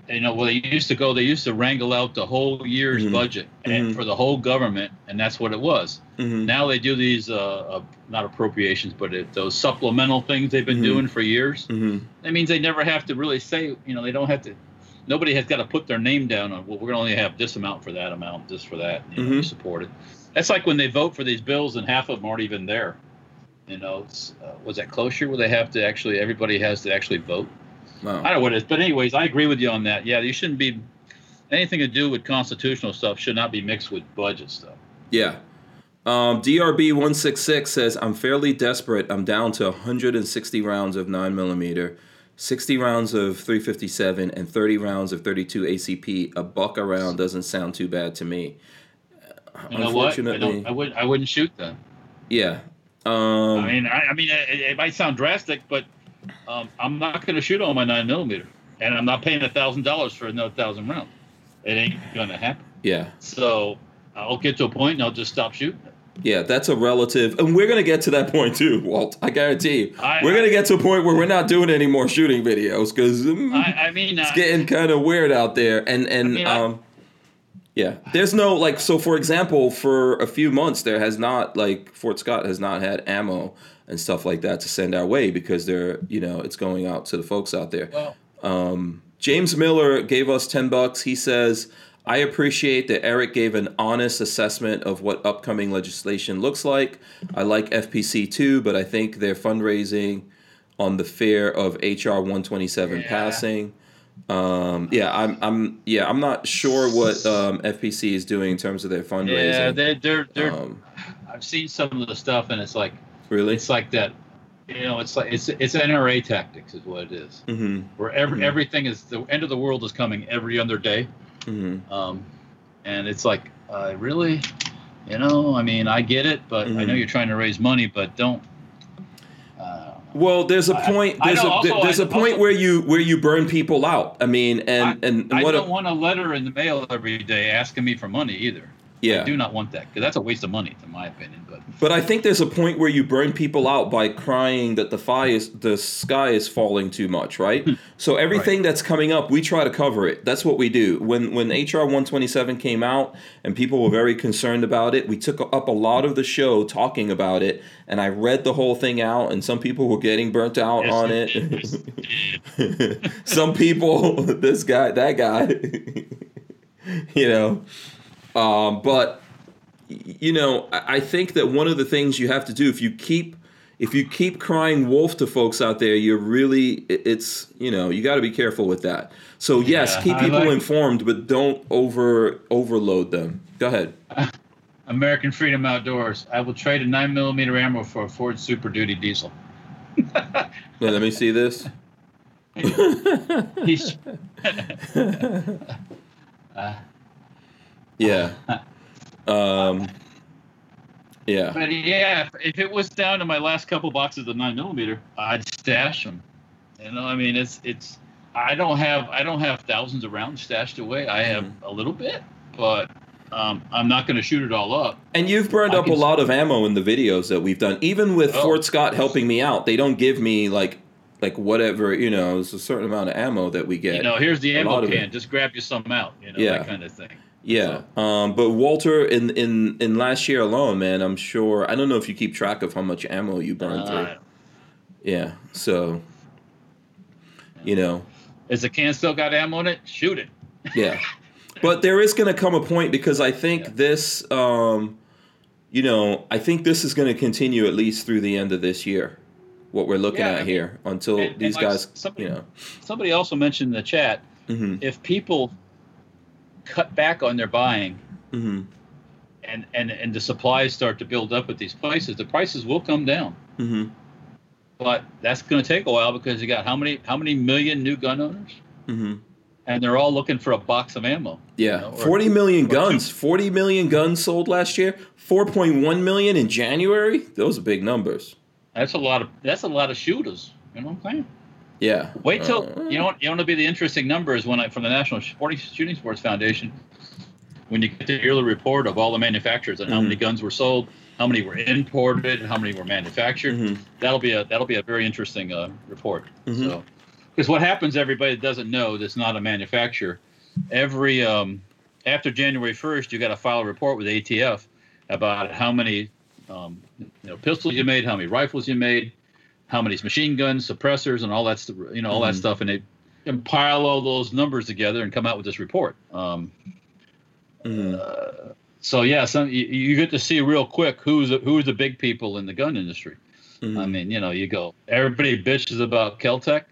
you know, well, they used to go, they used to wrangle out the whole year's mm-hmm. budget and mm-hmm. for the whole government, and that's what it was. Mm-hmm. Now they do these, uh, uh, not appropriations, but it, those supplemental things they've been mm-hmm. doing for years. Mm-hmm. That means they never have to really say, you know, they don't have to. Nobody has got to put their name down on. Well, we're going to only have this amount for that amount, this for that. You know, mm-hmm. support it. That's like when they vote for these bills and half of them aren't even there. You know, uh, was that closer where they have to actually everybody has to actually vote? No. I don't know what it is, but anyways, I agree with you on that. Yeah, you shouldn't be anything to do with constitutional stuff should not be mixed with budget stuff. Yeah. Um, DRB one six six says I'm fairly desperate. I'm down to 160 rounds of nine millimeter, 60 rounds of 357, and 30 rounds of 32 ACP. A buck a round doesn't sound too bad to me. You know what? I, I would I wouldn't shoot them. Yeah. Um, I mean, I, I mean, it, it might sound drastic, but um, I'm not going to shoot on my nine millimeter, and I'm not paying a thousand dollars for another thousand rounds. It ain't going to happen. Yeah. So I'll get to a point and I'll just stop shooting. Yeah, that's a relative, and we're gonna get to that point too, Walt. I guarantee you, I, we're gonna get to a point where we're not doing any more shooting videos because um, I, I, mean it's getting kind of weird out there, and and I mean, um, yeah, there's no like so. For example, for a few months there has not like Fort Scott has not had ammo and stuff like that to send our way because they're you know it's going out to the folks out there. Well, um, James Miller gave us ten bucks. He says. I appreciate that Eric gave an honest assessment of what upcoming legislation looks like. I like FPC too, but I think their fundraising on the fear of HR 127 yeah. passing. Um, yeah, I'm, I'm, yeah, I'm not sure what um, FPC is doing in terms of their fundraising. Yeah, they're, they're, they're um, I've seen some of the stuff, and it's like, really, it's like that. You know, it's like it's it's NRA tactics is what it is. Mm-hmm. Where every, mm-hmm. everything is the end of the world is coming every other day. Mm-hmm. Um, and it's like, uh, really, you know, I mean, I get it, but. I know mm-hmm. you're trying to raise money, but don't. Uh, well, there's a point. There's a also, there's a point also, where you where you burn people out. I mean, and I, and, and I don't a, want a letter in the mail every day asking me for money either. Yeah. I do not want that because that's a waste of money, in my opinion. But but I think there's a point where you burn people out by crying that the fire is the sky is falling too much, right? Hmm. so everything right. that's coming up, we try to cover it. That's what we do. When when HR 127 came out and people were very concerned about it, we took up a lot of the show talking about it, and I read the whole thing out, and some people were getting burnt out yes, on it. some people, this guy, that guy, you know. Um, but you know, I think that one of the things you have to do if you keep if you keep crying wolf to folks out there, you're really it's you know you got to be careful with that. So yes, yeah, keep people like, informed, but don't over overload them. Go ahead. American Freedom Outdoors. I will trade a nine millimeter ammo for a Ford Super Duty diesel. let me see this. Uh, yeah. Um, yeah. But yeah, if it was down to my last couple boxes of nine millimeter, I'd stash them. You know, I mean, it's it's. I don't have I don't have thousands of rounds stashed away. I have mm. a little bit, but um, I'm not going to shoot it all up. And you've burned I up a lot of ammo in the videos that we've done. Even with oh, Fort Scott helping me out, they don't give me like like whatever you know. There's a certain amount of ammo that we get. You know, here's the ammo can. Just grab you some out. You know, yeah. that kind of thing. Yeah, so. um, but Walter, in in in last year alone, man, I'm sure. I don't know if you keep track of how much ammo you burn uh, through. Yeah, so you know, is the can still got ammo in it? Shoot it. Yeah, but there is going to come a point because I think yeah. this, um, you know, I think this is going to continue at least through the end of this year. What we're looking yeah, at here until and, these and like guys, somebody, you know. Somebody also mentioned in the chat mm-hmm. if people cut back on their buying, mm-hmm. and and and the supplies start to build up at these places, the prices will come down. Mm-hmm. But that's going to take a while because you got how many how many million new gun owners, mm-hmm. and they're all looking for a box of ammo. Yeah, you know, or, forty million guns. Two. Forty million guns sold last year. Four point one million in January. Those are big numbers. That's a lot of that's a lot of shooters. You know what I'm saying? Yeah. Wait till uh, you know. what, You want to be the interesting numbers when I from the National Sporting Shooting Sports Foundation. When you get the yearly report of all the manufacturers and mm-hmm. how many guns were sold, how many were imported, and how many were manufactured, mm-hmm. that'll be a that'll be a very interesting uh, report. Mm-hmm. So, because what happens, everybody that doesn't know that's not a manufacturer, every um, after January 1st, you got to file a report with ATF about how many um, you know pistols you made, how many rifles you made, how many machine guns, suppressors, and all that, you know, all mm-hmm. that stuff, and they compile all those numbers together and come out with this report. Um, mm-hmm. uh, so yeah, some you, you, get to see real quick who's the, who's the big people in the gun industry. Mm-hmm. I mean, you know, you go everybody bitches about Keltec.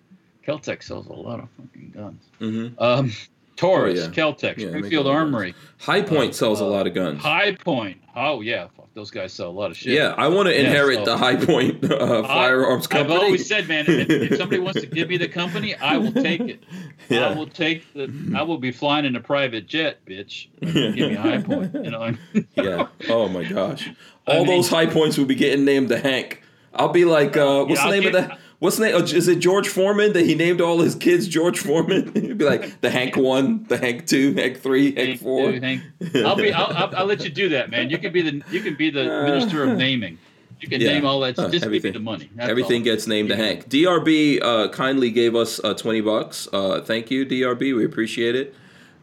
Keltec sells a lot of fucking guns. Mm-hmm. Um, Taurus, oh, yeah. Keltec, yeah, Springfield Armory. Hi-Point uh, sells a lot of guns. High Point. Oh yeah, those guys sell a lot of shit. Yeah, I want to inherit yeah, so, the High Point uh, firearms I, company. I've always said, man, if, if, somebody wants to give me the company, I will take it. Yeah. I will take the. I will be flying in a private jet, bitch. Give me a Hi-Point. You know. yeah. Oh my gosh. All I mean, those Hi-Points will be getting named to Hank. I'll be like, uh, what's yeah, the name get, of that? What's the name? Oh, is it George Foreman that he named all his kids George Foreman? He'd be like the Hank one, the Hank two, Hank three, Hank, Hank four. Two, Hank. I'll be. I'll, I'll, I'll, let you do that, man. You can be the. You can be the minister of naming. You can yeah. name all that. Just uh, give me the money. That's everything all. gets named to Hank. DRB uh, kindly gave us uh, twenty bucks. Uh, thank you, DRB. We appreciate it.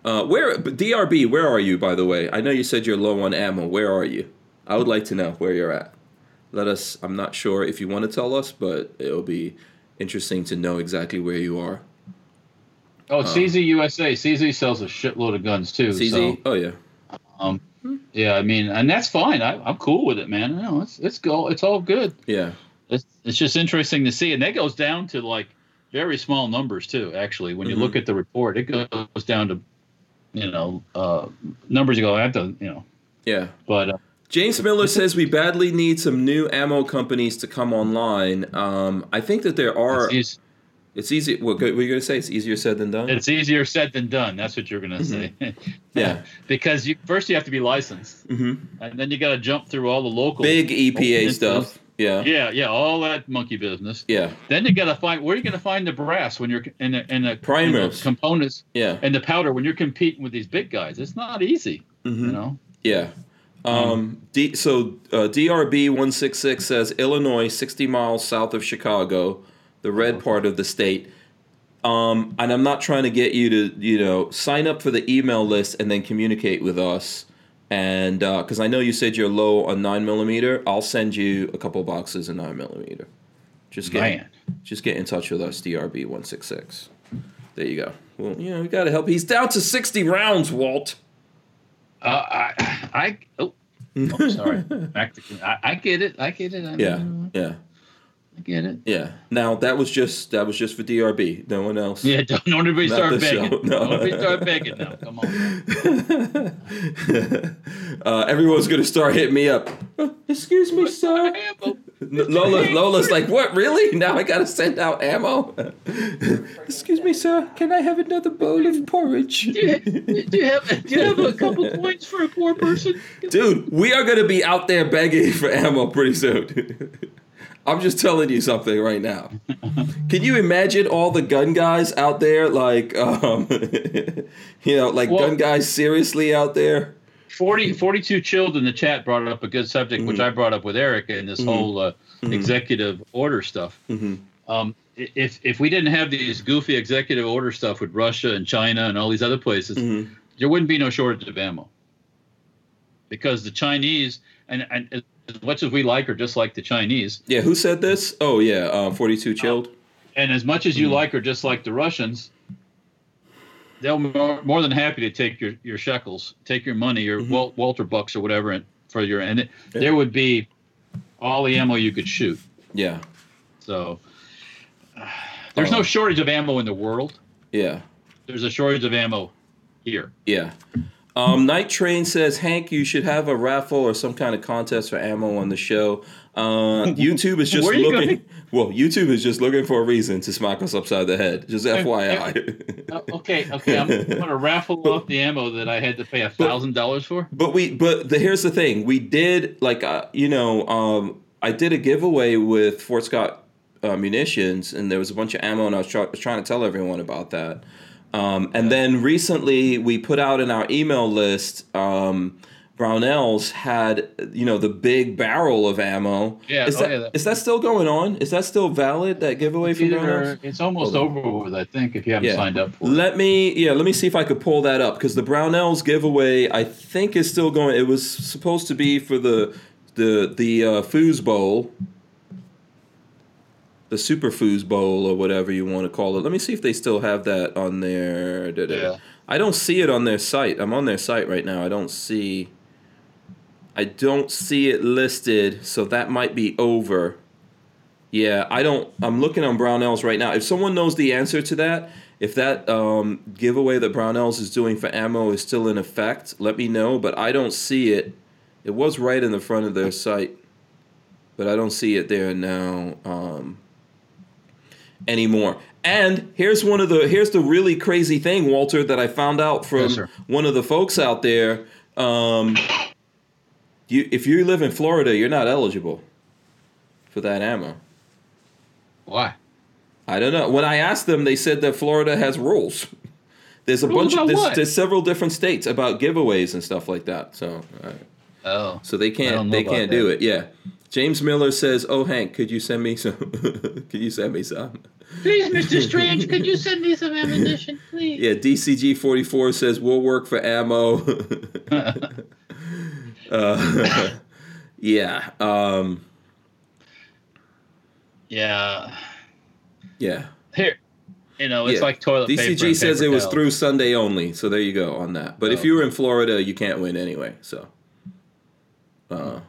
Uh, where DRB? Where are you, by the way? I know you said you're low on ammo. Where are you? I would like to know where you're at. Let us. I'm not sure if you want to tell us, but it'll be interesting to know exactly where you are. Oh, it's uh, CZ USA. CZ sells a shitload of guns too. CZ. So, oh yeah. Um, yeah, I mean, and that's fine. I, am cool with it, man. No, it's it's go. It's all good. Yeah. It's it's just interesting to see, and that goes down to like very small numbers too. Actually, when you mm-hmm. look at the report, it goes down to you know uh, numbers. You go, i have to you know. Yeah. But. Uh, James Miller says we badly need some new ammo companies to come online. Um, I think that there are. It's, it's easy. What, what were you going to say? It's easier said than done. It's easier said than done. That's what you're going to mm-hmm. say. yeah, because you first you have to be licensed, mm-hmm. and then you got to jump through all the local big EPA stuff. Yeah. Yeah, yeah, all that monkey business. Yeah. Then you got to find where are you going to find the brass when you're in the in the primers components. Yeah. And the powder when you're competing with these big guys. It's not easy. Mm-hmm. You know. Yeah. Um, D, so uh, DRB one six six says Illinois, sixty miles south of Chicago, the red part of the state. Um, and I'm not trying to get you to you know sign up for the email list and then communicate with us and because uh, I know you said you're low on nine millimeter, I'll send you a couple boxes of nine millimeter. Just get Man. just get in touch with us, DRB one six six. There you go. Well, you know, we got to help. He's down to sixty rounds, Walt. Uh, I, I, oh, oh sorry. Back to, I, I, get it. I get it. I yeah, yeah. I get it. Yeah. Now that was just that was just for DRB. No one else. Yeah. Don't, don't everybody start begging. Show. No. Don't everybody start begging now. Come on. uh, everyone's gonna start hitting me up. Uh, excuse me, sir. Lola, Lola's like, what? Really? Now I gotta send out ammo. excuse me, sir. Can I have another bowl of porridge? do, you, do you have do you have a couple points for a poor person? Dude, we are gonna be out there begging for ammo pretty soon. I'm just telling you something right now. Can you imagine all the gun guys out there, like, um, you know, like well, gun guys seriously out there? 40, 42 chilled in the chat brought up a good subject, mm-hmm. which I brought up with Erich and this mm-hmm. whole uh, mm-hmm. executive order stuff. Mm-hmm. Um, if if we didn't have these goofy executive order stuff with Russia and China and all these other places, mm-hmm. there wouldn't be no shortage of ammo. Because the Chinese and, and as much as we like or dislike the Chinese. Yeah, who said this? Oh yeah, uh, 42 chilled. Uh, and as much as you mm. like or dislike the Russians, they'll more, more than happy to take your, your shekels, take your money, your mm-hmm. Walter bucks or whatever, and for your and it, yeah. there would be all the ammo you could shoot. Yeah. So uh, there's no shortage of ammo in the world. Yeah. There's a shortage of ammo here. Yeah. Um, Night Train says, Hank, you should have a raffle or some kind of contest for ammo on the show. Uh, YouTube is just looking. Going? Well, YouTube is just looking for a reason to smack us upside the head. Just FYI. Uh, okay, okay, I'm going to raffle off the ammo that I had to pay a thousand dollars for. But we, but the, here's the thing: we did like, uh, you know, um, I did a giveaway with Fort Scott uh, munitions, and there was a bunch of ammo, and I was, try- was trying to tell everyone about that. Um, and then recently we put out in our email list, um, Brownells had, you know, the big barrel of ammo. Yeah, is, oh, that, yeah, is that still going on? Is that still valid, that giveaway from Brownells? It's almost over with, I think, if you haven't yeah. signed up for let it. me, yeah, let me see if I could pull that up because the Brownells giveaway, I think, is still going. It was supposed to be for the the the uh, Foos Bowl the Superfoods Bowl or whatever you want to call it. Let me see if they still have that on their. Yeah. I don't see it on their site. I'm on their site right now. I don't see. I don't see it listed, so that might be over. Yeah, I don't. I'm looking on Brownells right now. If someone knows the answer to that, if that um, giveaway that Brownells is doing for ammo is still in effect, let me know. But I don't see it. It was right in the front of their site, but I don't see it there now. Um, anymore. And here's one of the here's the really crazy thing, Walter, that I found out from yes, one of the folks out there. Um, you, if you live in Florida, you're not eligible for that ammo. Why? I don't know. When I asked them, they said that Florida has rules. There's a rules bunch of there's, there's, several different states about giveaways and stuff like that. So, uh, oh, so they can't they can't that. do it. Yeah. James Miller says, "Oh Hank, could you send me some? could you send me some?" Please, Mr. Strange, could you send me some ammunition, please? Yeah, DCG forty four says we'll work for ammo. uh, yeah. Um, yeah. yeah. Here, You know, it's yeah. like toilet paper. DCG says it was through Sunday only, so there you go on that. But oh. if you were in Florida, you can't win anyway. So, uh,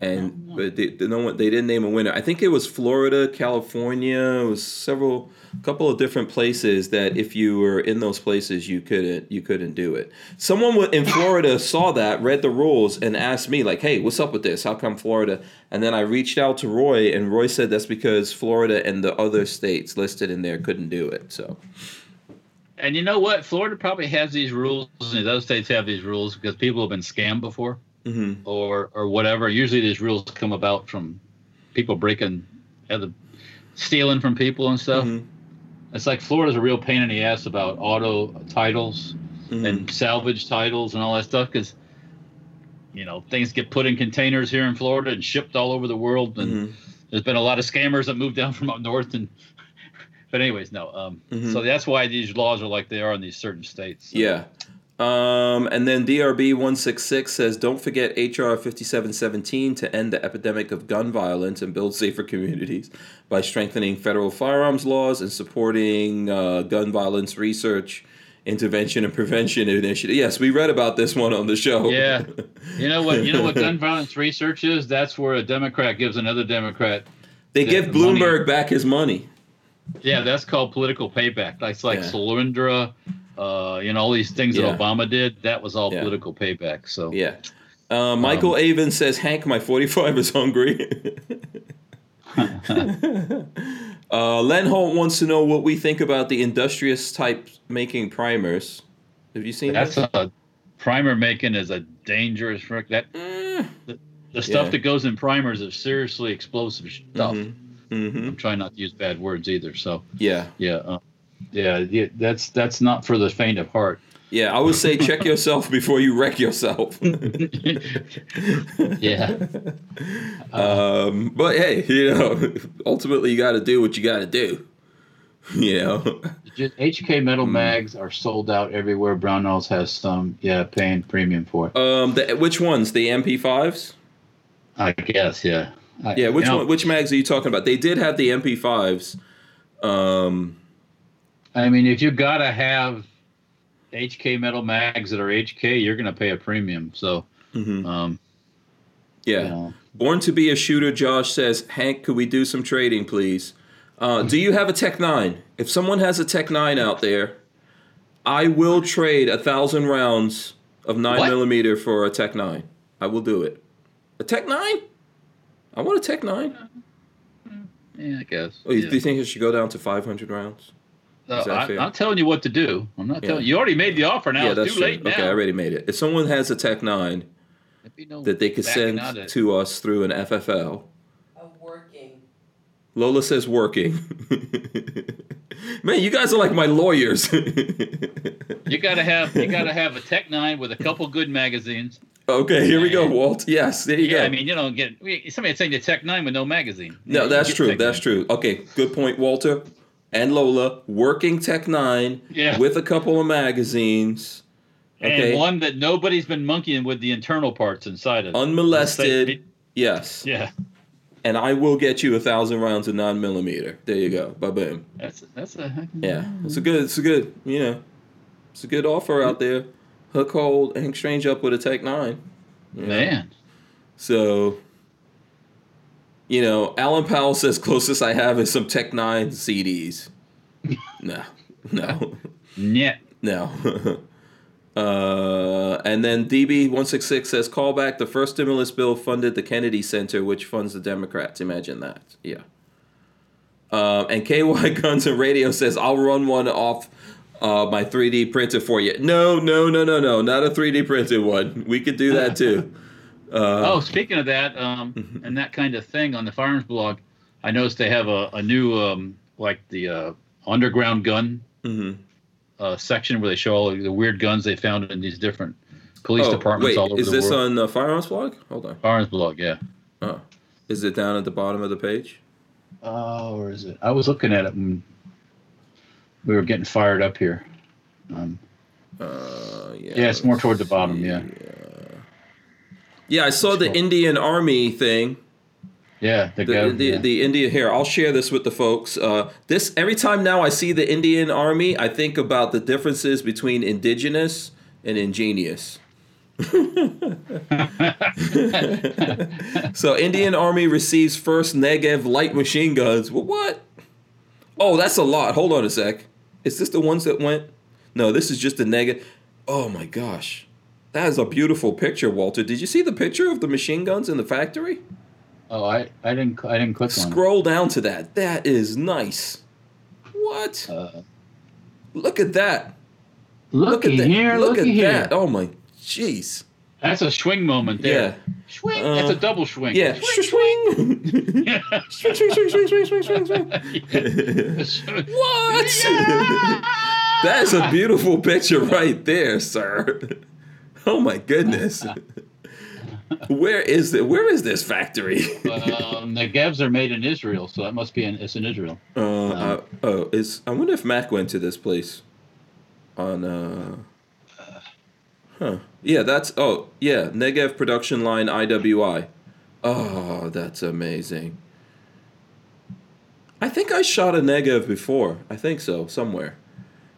and but they, they, no one, they didn't name a winner. I think it was Florida, California. It was several, couple of different places that if you were in those places, you couldn't you couldn't do it. Someone in Florida saw that, read the rules, and asked me like, "Hey, what's up with this? How come Florida?" And then I reached out to Roy, and Roy said that's because Florida and the other states listed in there couldn't do it. So. And you know what? Florida probably has these rules, and those states have these rules because people have been scammed before mm-hmm. or or whatever. Usually these rules come about from people breaking, other, stealing from people and stuff. Mm-hmm. It's like Florida's a real pain in the ass about auto titles mm-hmm. and salvage titles and all that stuff because you know things get put in containers here in Florida and shipped all over the world and mm-hmm. there's been a lot of scammers that moved down from up north and but anyways no um, mm-hmm. so that's why these laws are like they are in these certain states so. yeah um, and then DRB 166 says, don't forget HR 5717 to end the epidemic of gun violence and build safer communities by strengthening federal firearms laws and supporting uh, gun violence research, intervention, and prevention initiative. Yes, we read about this one on the show. Yeah. You know what? You know what gun violence research is? That's where a Democrat gives another Democrat. They give Bloomberg money. back his money. Yeah, that's called political payback. That's like yeah. Solyndra uh, you know, all these things yeah. that Obama did, that was all yeah. political payback. So yeah. Uh, Michael um, Avon says, Hank, my 45 is hungry. uh, Len Holt wants to know what we think about the industrious type making primers. Have you seen That's that? a primer making is a dangerous trick. That mm. the, the, stuff yeah. that goes in primers is seriously explosive stuff. Mm-hmm. Mm-hmm. I'm trying not to use bad words either. So yeah, yeah. Uh, yeah, yeah, that's that's not for the faint of heart. Yeah, I would say check yourself before you wreck yourself. yeah. Um, but hey, you know, ultimately you got to do what you got to do. You know. Just HK metal mm. mags are sold out everywhere. Brownells has some. Yeah, paying premium for it. Um, the, which ones? The MP5s? I guess, yeah. I, yeah, which one, which mags are you talking about? They did have the MP5s. Um, I mean, if you gotta have HK metal mags that are HK, you're gonna pay a premium. So, mm-hmm. um, yeah. You know. Born to be a shooter, Josh says, Hank, could we do some trading, please? Uh, do you have a Tech Nine? If someone has a Tech Nine out there, I will trade a thousand rounds of nine what? millimeter for a Tech Nine. I will do it. A Tech Nine? I want a Tech Nine. Yeah, I guess. Oh, yeah. Do you think it should go down to five hundred rounds? I, am not telling you what to do. I'm not telling you. You already made the offer. Now yeah, it's too late. Now. Okay, I already made it. If someone has a Tech Nine no that they could send to us through an FFL. working. Lola says working. Man, you guys are like my lawyers. you gotta have you gotta have a Tech Nine with a couple good magazines. Okay, here we go, Walt. Yes, there you yeah, go. I mean, you don't get somebody saying the Tech Nine with no magazine. No, that's true. That's true. Okay, good point, Walter and Lola working Tech Nine yeah. with a couple of magazines. Okay. And one that nobody's been monkeying with the internal parts inside of. Unmolested. yes. Yeah. And I will get you a thousand rounds of nine millimeter. There you go. Ba boom. That's that's a yeah. It's a good. It's a good. You know, it's a good offer out there. Hook hold Hank Strange up with a Tech Nine. Man. Know? So you know, Alan Powell says closest I have is some Tech Nine CDs. no, no, yeah, no. uh, and then DB one six six says callback. The first stimulus bill funded the Kennedy Center, which funds the Democrats. Imagine that. Yeah. Um, and KY Guns and Radio says I'll run one off uh, my 3D printer for you. No, no, no, no, no, not a 3D printed one. We could do that too. Uh, oh, speaking of that, um, mm-hmm. and that kind of thing on the firearms blog, I noticed they have a, a new um, like the uh, underground gun mm-hmm. uh, section where they show all the weird guns they found in these different police oh, departments wait, all over is the world. Is this on the firearms blog? Hold on. Firearms blog, yeah. Oh, is it down at the bottom of the page? Oh, or is it? I was looking at it when we were getting fired up here. Um, uh, yeah, yeah, it's more toward the bottom. Yeah. yeah. Yeah, I saw the Indian Army thing. Yeah, the the, the, yeah. the Indian here. I'll share this with the folks. Uh, this every time now I see the Indian Army, I think about the differences between indigenous and ingenious. so Indian Army receives first Negev light machine guns. Well, what? Oh, that's a lot. Hold on a sec. Is this the ones that went? No, this is just the Negev. Oh my gosh. That is a beautiful picture, Walter. Did you see the picture of the machine guns in the factory? Oh, I, I didn't I didn't click on. Scroll down to that. That is nice. What? Uh, look at that. Look at here. Look, at here. that. Oh my jeez. That's a swing moment there. Yeah. Swing. Uh, That's a double swing. Yeah. Swing. Swing. yeah. swing, swing, swing, swing, swing, swing, swing, swing. what? Yeah. That's a beautiful picture right there, sir. Oh my goodness. where is the where is this factory? um, Negevs are made in Israel, so that must be in it's in Israel. Uh, um, uh, oh, is I wonder if Mac went to this place on uh Huh. Yeah, that's oh yeah, Negev production line IWI. Oh, that's amazing. I think I shot a Negev before. I think so, somewhere.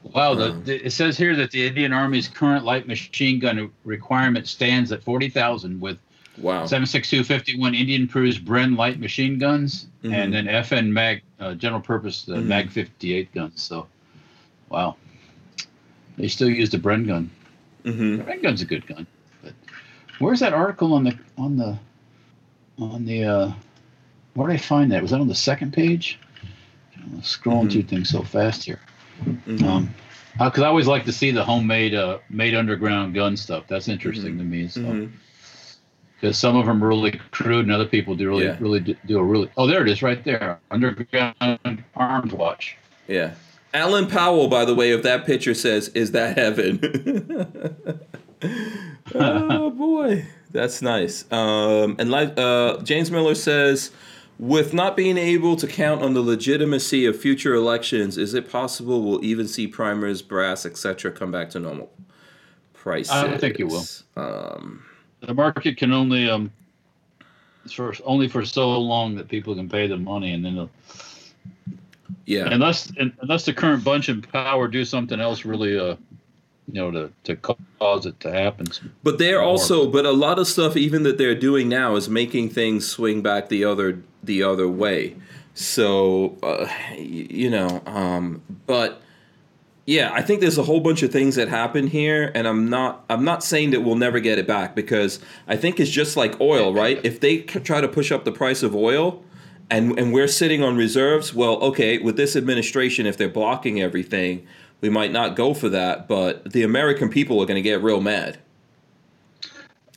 Wow, the, the, it says here that the Indian Army's current light machine gun requirement stands at 40,000 with wow. 7.6251 Indian produced Bren light machine guns mm-hmm. and then FN Mag uh, general purpose uh, mm-hmm. Mag 58 guns. So, wow. They still use the Bren gun. Mm-hmm. The Bren gun's a good gun. But where's that article on the on the on the uh where did I find that? Was that on the second page? I'm scrolling mm-hmm. through things so fast here. Mm-hmm. Um, because uh, I always like to see the homemade, uh, made underground gun stuff. That's interesting mm-hmm. to me. So, because mm-hmm. some of them are really crude, and other people do really, yeah. really do, do a really. Oh, there it is, right there, underground arms watch. Yeah, Alan Powell, by the way, of that picture says, "Is that heaven?" oh boy, that's nice. Um, and like uh, James Miller says with not being able to count on the legitimacy of future elections, is it possible we'll even see primers, brass, etc., come back to normal prices? I don't think it will. Um, the market can only um, for only for so long that people can pay the money, and then they'll. Yeah. Unless unless the current bunch in power do something else really uh you know to, to cause it to happen but they're also but a lot of stuff even that they're doing now is making things swing back the other the other way so uh, you know um, but yeah i think there's a whole bunch of things that happen here and i'm not i'm not saying that we'll never get it back because i think it's just like oil right if they try to push up the price of oil and and we're sitting on reserves well okay with this administration if they're blocking everything we might not go for that, but the American people are going to get real mad.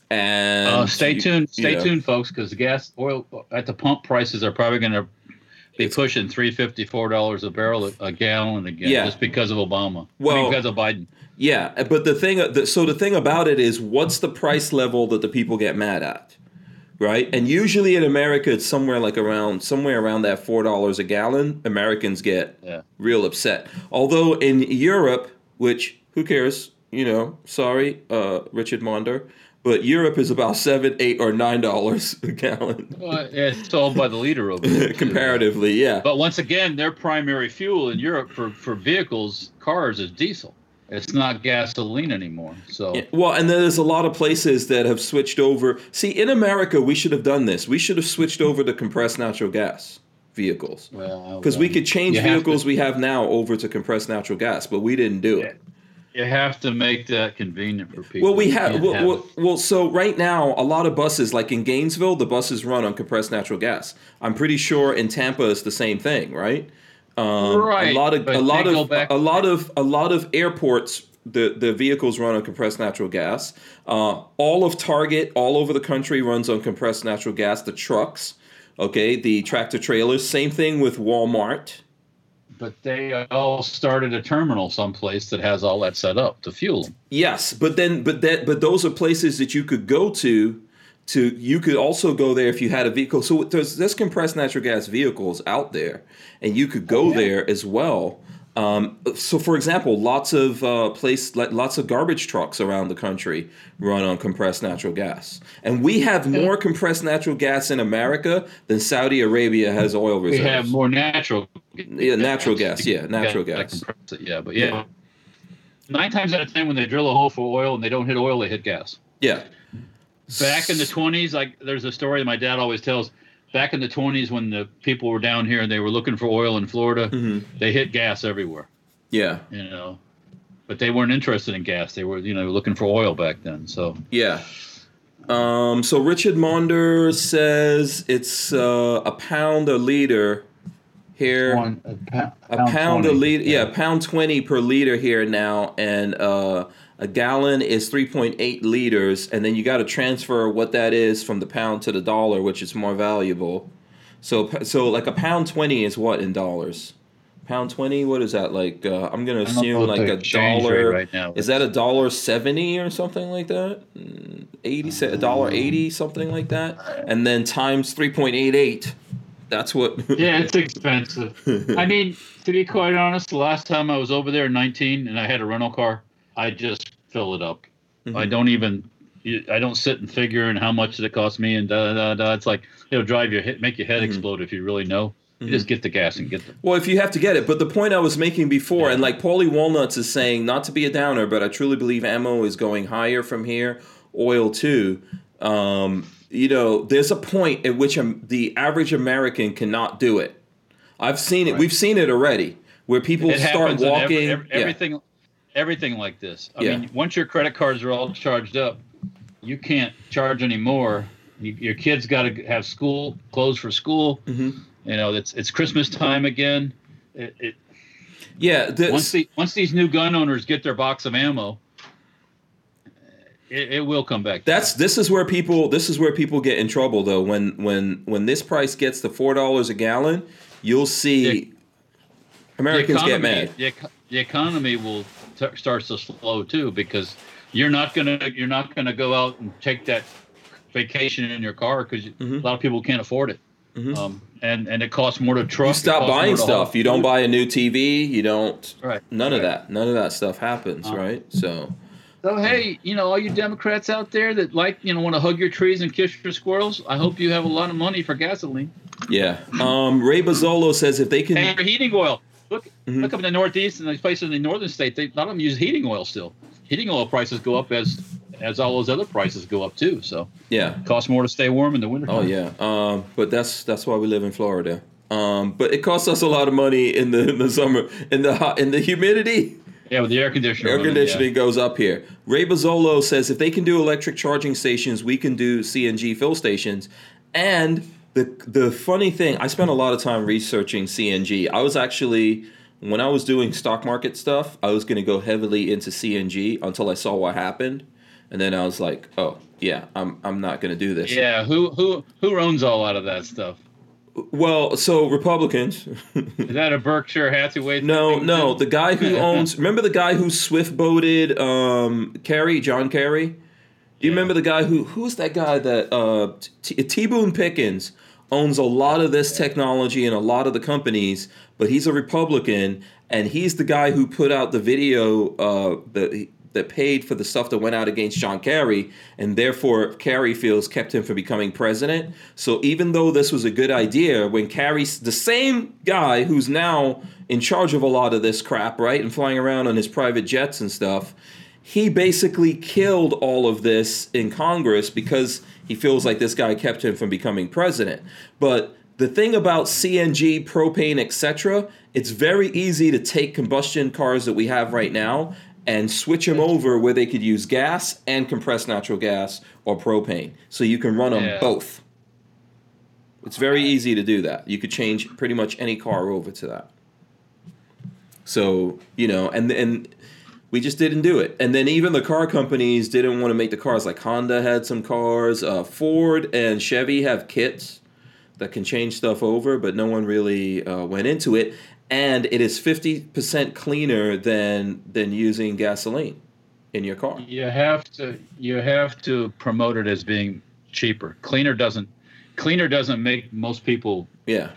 And uh, stay tuned, stay you know, tuned, folks, because the gas oil at the pump prices are probably going to be pushing three fifty four dollars a barrel a, gallon again, yeah. just because of Obama. Well, I mean, because of Biden. Yeah, but the thing, so the thing about it is, what's the price level that the people get mad at? right? And usually in America, it's somewhere like around somewhere around that four dollars a gallon. Americans get yeah. real upset. Although in Europe, which who cares? You know, sorry, uh, Richard Monder. But Europe is about seven, eight, or nine dollars a gallon. Well, it's sold by the liter over there. Comparatively, yeah. But once again, their primary fuel in Europe for, for vehicles, cars, is diesel. It's not gasoline anymore. So yeah, well, and there's a lot of places that have switched over. See, in America, we should have done this. We should have switched over to compressed natural gas vehicles. Well, because we could change vehicles we have now over to compressed natural gas, but we didn't do it. You have to make that convenient for people. Well, we have. Well, have well, well, so right now, a lot of buses, like in Gainesville, the buses run on compressed natural gas. I'm pretty sure in Tampa it's the same thing, right? Um, right. A lot of a lot of a lot of a lot of airports. The, the vehicles run on compressed natural gas. Uh, all of Target all over the country runs on compressed natural gas. The trucks, okay, the tractor trailers. Same thing with Walmart. But they all started a terminal someplace that has all that set up to fuel them. Yes, but then but that but those are places that you could go to to you could also go there if you had a vehicle. So there's there's compressed natural gas vehicles out there, and you could go oh, yeah. there as well. Um, so, for example, lots of uh, place, lots of garbage trucks around the country run on compressed natural gas, and we have more compressed natural gas in America than Saudi Arabia has oil reserves. We have more natural. Yeah, natural gas. Yeah, natural gas. Yeah, but yeah, nine times out of ten, when they drill a hole for oil and they don't hit oil, they hit gas. Yeah. Back in the twenties, like there's a story that my dad always tells back in the 20s when the people were down here and they were looking for oil in Florida, mm-hmm. they hit gas everywhere. Yeah. You know, but they weren't interested in gas. They were, you know, looking for oil back then. So, yeah. Um, so Richard Monder says it's uh, a pound a liter here. One, a, pound, a pound a liter. Yeah, yeah, pound 20 per liter here now. And, uh, a gallon is 3.8 liters and then you got to transfer what that is from the pound to the dollar which is more valuable. So so like a pound 20 is what in dollars? Pound 20 what is that like uh, i'm gonna assume like a dollar right now is that a dollar 70 or something like that? 80 a dollar 80 something like that? And then times 3.88 that's what yeah it's expensive. I mean to be quite honest the last time i was over there in 19 and i had a rental car I just fill it up. Mm-hmm. I don't even I don't sit and figure and how much did it cost me and da da da. It's like it'll drive your head, make your head mm-hmm. explode if you really know. You mm-hmm. just get the gas and get them. Well, if you have to get it, but the point I was making before, yeah. and like Paulie Walnuts is saying, not to be a downer, but I truly believe ammo is going higher from here. Oil too. Um, you know, there's a point at which the average American cannot do it. I've seen it. Right. We've seen it already, where people it start walking. Every, every. Yeah everything like this. I yeah. mean, once your credit cards are all charged up, you can't charge anymore. You, your kids got to have school clothes for school. Mm-hmm. You know, it's it's Christmas time again. It, it yeah. This, once the once these new gun owners get their box of ammo, it, it, will come back. That's this is where people this is where people get in trouble though. When when when this price gets to four dollars a gallon, you'll see the, Americans the economy, get mad. The, the economy will t- starts to slow too because you're not gonna you're not gonna go out and take that vacation in your car because mm-hmm. a lot of people can't afford it. Mm-hmm. Um, and and it costs more to truck. You stop buying stuff. You don't buy a new TV. You don't. Right. None right. of that. None of that stuff happens. Uh-huh. Right. So. So hey, you know all you Democrats out there that like you know want to hug your trees and kiss your squirrels. I hope you have a lot of money for gasoline. Yeah. Um, Ray Bazzolo says if they can. And heating oil. Look, mm-hmm. look up in the Northeast and these places in the northern states. They, a lot of them use heating oil still. Heating oil prices go up as as all those other prices go up too. So yeah, it costs more to stay warm in the winter. Oh yeah, um, but that's that's why we live in Florida. Um, but it costs us a lot of money in the in the summer in the hot in the humidity. Yeah, with the air conditioner. Air conditioning yeah. goes up here. Ray Bazzolo says if they can do electric charging stations, we can do CNG fill stations. And the the funny thing, I spent a lot of time researching CNG. I was actually when I was doing stock market stuff, I was going to go heavily into CNG until I saw what happened, and then I was like, oh yeah, I'm I'm not going to do this. Yeah, who who who owns all out of that stuff? Well, so Republicans. Is that a Berkshire Hathaway? No, no. The guy who owns. remember the guy who swift boated um, Kerry, John Kerry. Do you yeah. remember the guy who? Who's that guy that uh, T Boone Pickens owns a lot of this technology and a lot of the companies, but he's a Republican and he's the guy who put out the video uh, that that paid for the stuff that went out against John Kerry, and therefore Kerry feels kept him from becoming president. So even though this was a good idea, when Kerry, the same guy who's now in charge of a lot of this crap, right, and flying around on his private jets and stuff, he basically killed all of this in Congress because he feels like this guy kept him from becoming president. But the thing about CNG, propane, etc., it's very easy to take combustion cars that we have right now and switch them over where they could use gas and compressed natural gas or propane. So you can run them yeah. both. It's very easy to do that. You could change pretty much any car over to that. So, you know, and and we just didn't do it. And then even the car companies didn't want to make the cars. Like Honda had some cars, uh, Ford and Chevy have kits that can change stuff over, but no one really uh, went into it. And it is fifty percent cleaner than than using gasoline in your car. You have to you have to promote it as being cheaper. Cleaner doesn't cleaner doesn't make most people yeah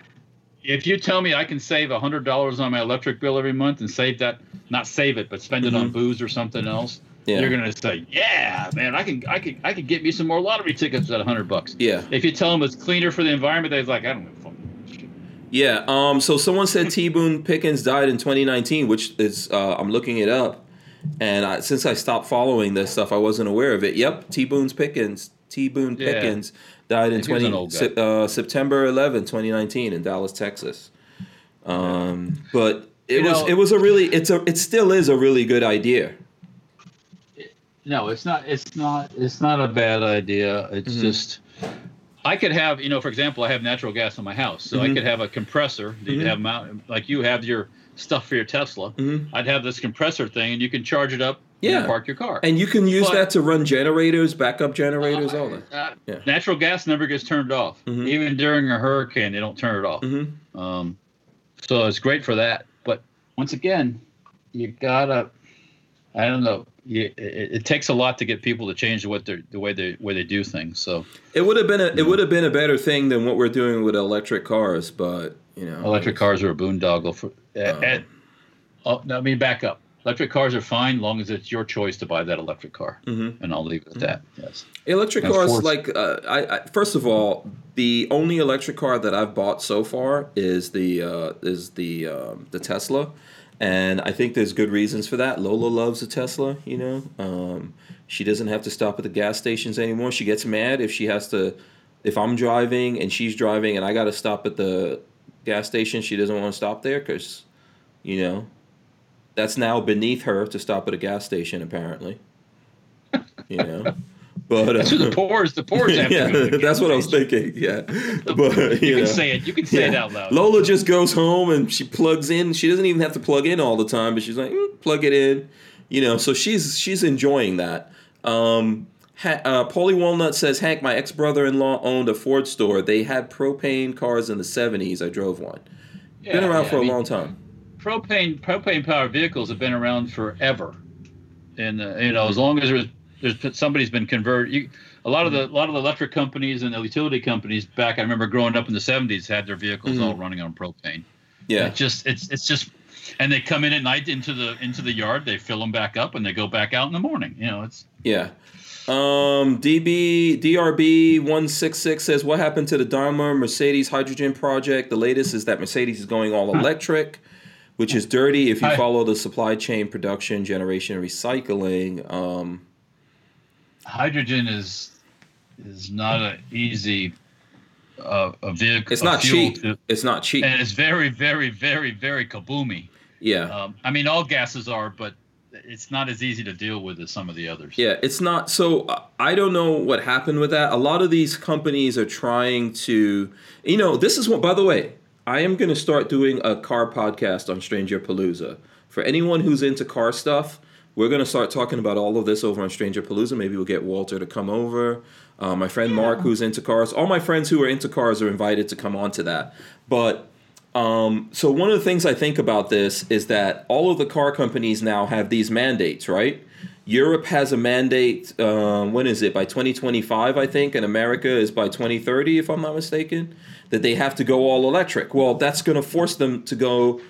if you tell me I can save hundred dollars on my electric bill every month and save that, not save it, but spend it mm-hmm. on booze or something else, yeah. you're gonna say, yeah, man, I can, I can, I can get me some more lottery tickets at hundred bucks. Yeah. If you tell them it's cleaner for the environment, they're like, I don't give a fuck. Yeah. Um. So someone said T. Boone Pickens died in 2019, which is uh, I'm looking it up, and I, since I stopped following this stuff, I wasn't aware of it. Yep. T. Boone's Pickens. T. Boone Pickens yeah. Died in 20 se- uh, September 11, 2019, in Dallas, Texas. Um. But it you was know, it was a really it's a it still is a really good idea. No, it's not. It's not. It's not a bad idea. It's mm-hmm. just I could have, you know, for example, I have natural gas in my house, so mm-hmm. I could have a compressor that mm-hmm. you have mount, like you have your stuff for your Tesla. Mm-hmm. I'd have this compressor thing, and you can charge it up. Yeah, park your car, and you can use but, that to run generators, backup generators, uh, all that. Uh, yeah. Natural gas never gets turned off, mm-hmm. even during a hurricane. They don't turn it off. Mm-hmm. Um, so it's great for that. But once again, you gotta, I don't know it, it, takes a lot to get people to change what they the way they way they do things. So it would have been a it would have been a better thing than what we're doing with electric cars, but you know, electric cars are a boondoggle for. Um, at, oh, no, I mean back up. Electric cars are fine, long as it's your choice to buy that electric car, mm-hmm. and I'll leave it at that. Yes. Electric cars, like uh, I, I, first of all, the only electric car that I've bought so far is the uh, is the um, the Tesla and I think there's good reasons for that. Lola loves a Tesla, you know. Um, she doesn't have to stop at the gas stations anymore. She gets mad if she has to, if I'm driving and she's driving and I got to stop at the gas station. She doesn't want to stop there because, you know, that's now beneath her to stop at a gas station. Apparently, you know. But uh, the pores, the pores. yeah, that's what I was thinking. Yeah, but you, you can say it. You can say yeah. it out loud. Lola just goes home and she plugs in. She doesn't even have to plug in all the time, but she's like, mm, plug it in. You know, so she's she's enjoying that. Um, ha- uh, Paulie Walnut says, Hank, my ex brother in law owned a Ford store. They had propane cars in the '70s. I drove one. Yeah, been around yeah, for a mean, long time. Propane propane powered vehicles have been around forever, and uh, you know, as long as there's there's somebody's been converted. You, a lot of the a lot of the electric companies and the utility companies back. I remember growing up in the '70s had their vehicles mm-hmm. all running on propane. Yeah, it's just it's it's just, and they come in at night into the into the yard. They fill them back up and they go back out in the morning. You know, it's yeah. Um, DB DRB one six six says what happened to the Daimler Mercedes hydrogen project? The latest is that Mercedes is going all electric, which is dirty if you follow the supply chain, production, generation, recycling. Um, hydrogen is is not an easy uh, a vehicle. It's not cheap. To, it's not cheap, and it's very, very, very, very kaboomy. Yeah. Um, I mean, all gases are, but it's not as easy to deal with as some of the others. Yeah, it's not. So uh, I don't know what happened with that. A lot of these companies are trying to, you know, this is what. By the way, I am going to start doing a car podcast on Stranger Palooza. For anyone who's into car stuff, we're going to start talking about all of this over on Stranger Palooza. Maybe we'll get Walter to come over. Uh, my friend yeah. Mark, who's into cars. All my friends who are into cars are invited to come on to that. But um, so one of the things I think about this is that all of the car companies now have these mandates, right? Europe has a mandate. Uh, when is it? By 2025, I think, and America is by 2030, if I'm not mistaken, that they have to go all electric. Well, that's going to force them to go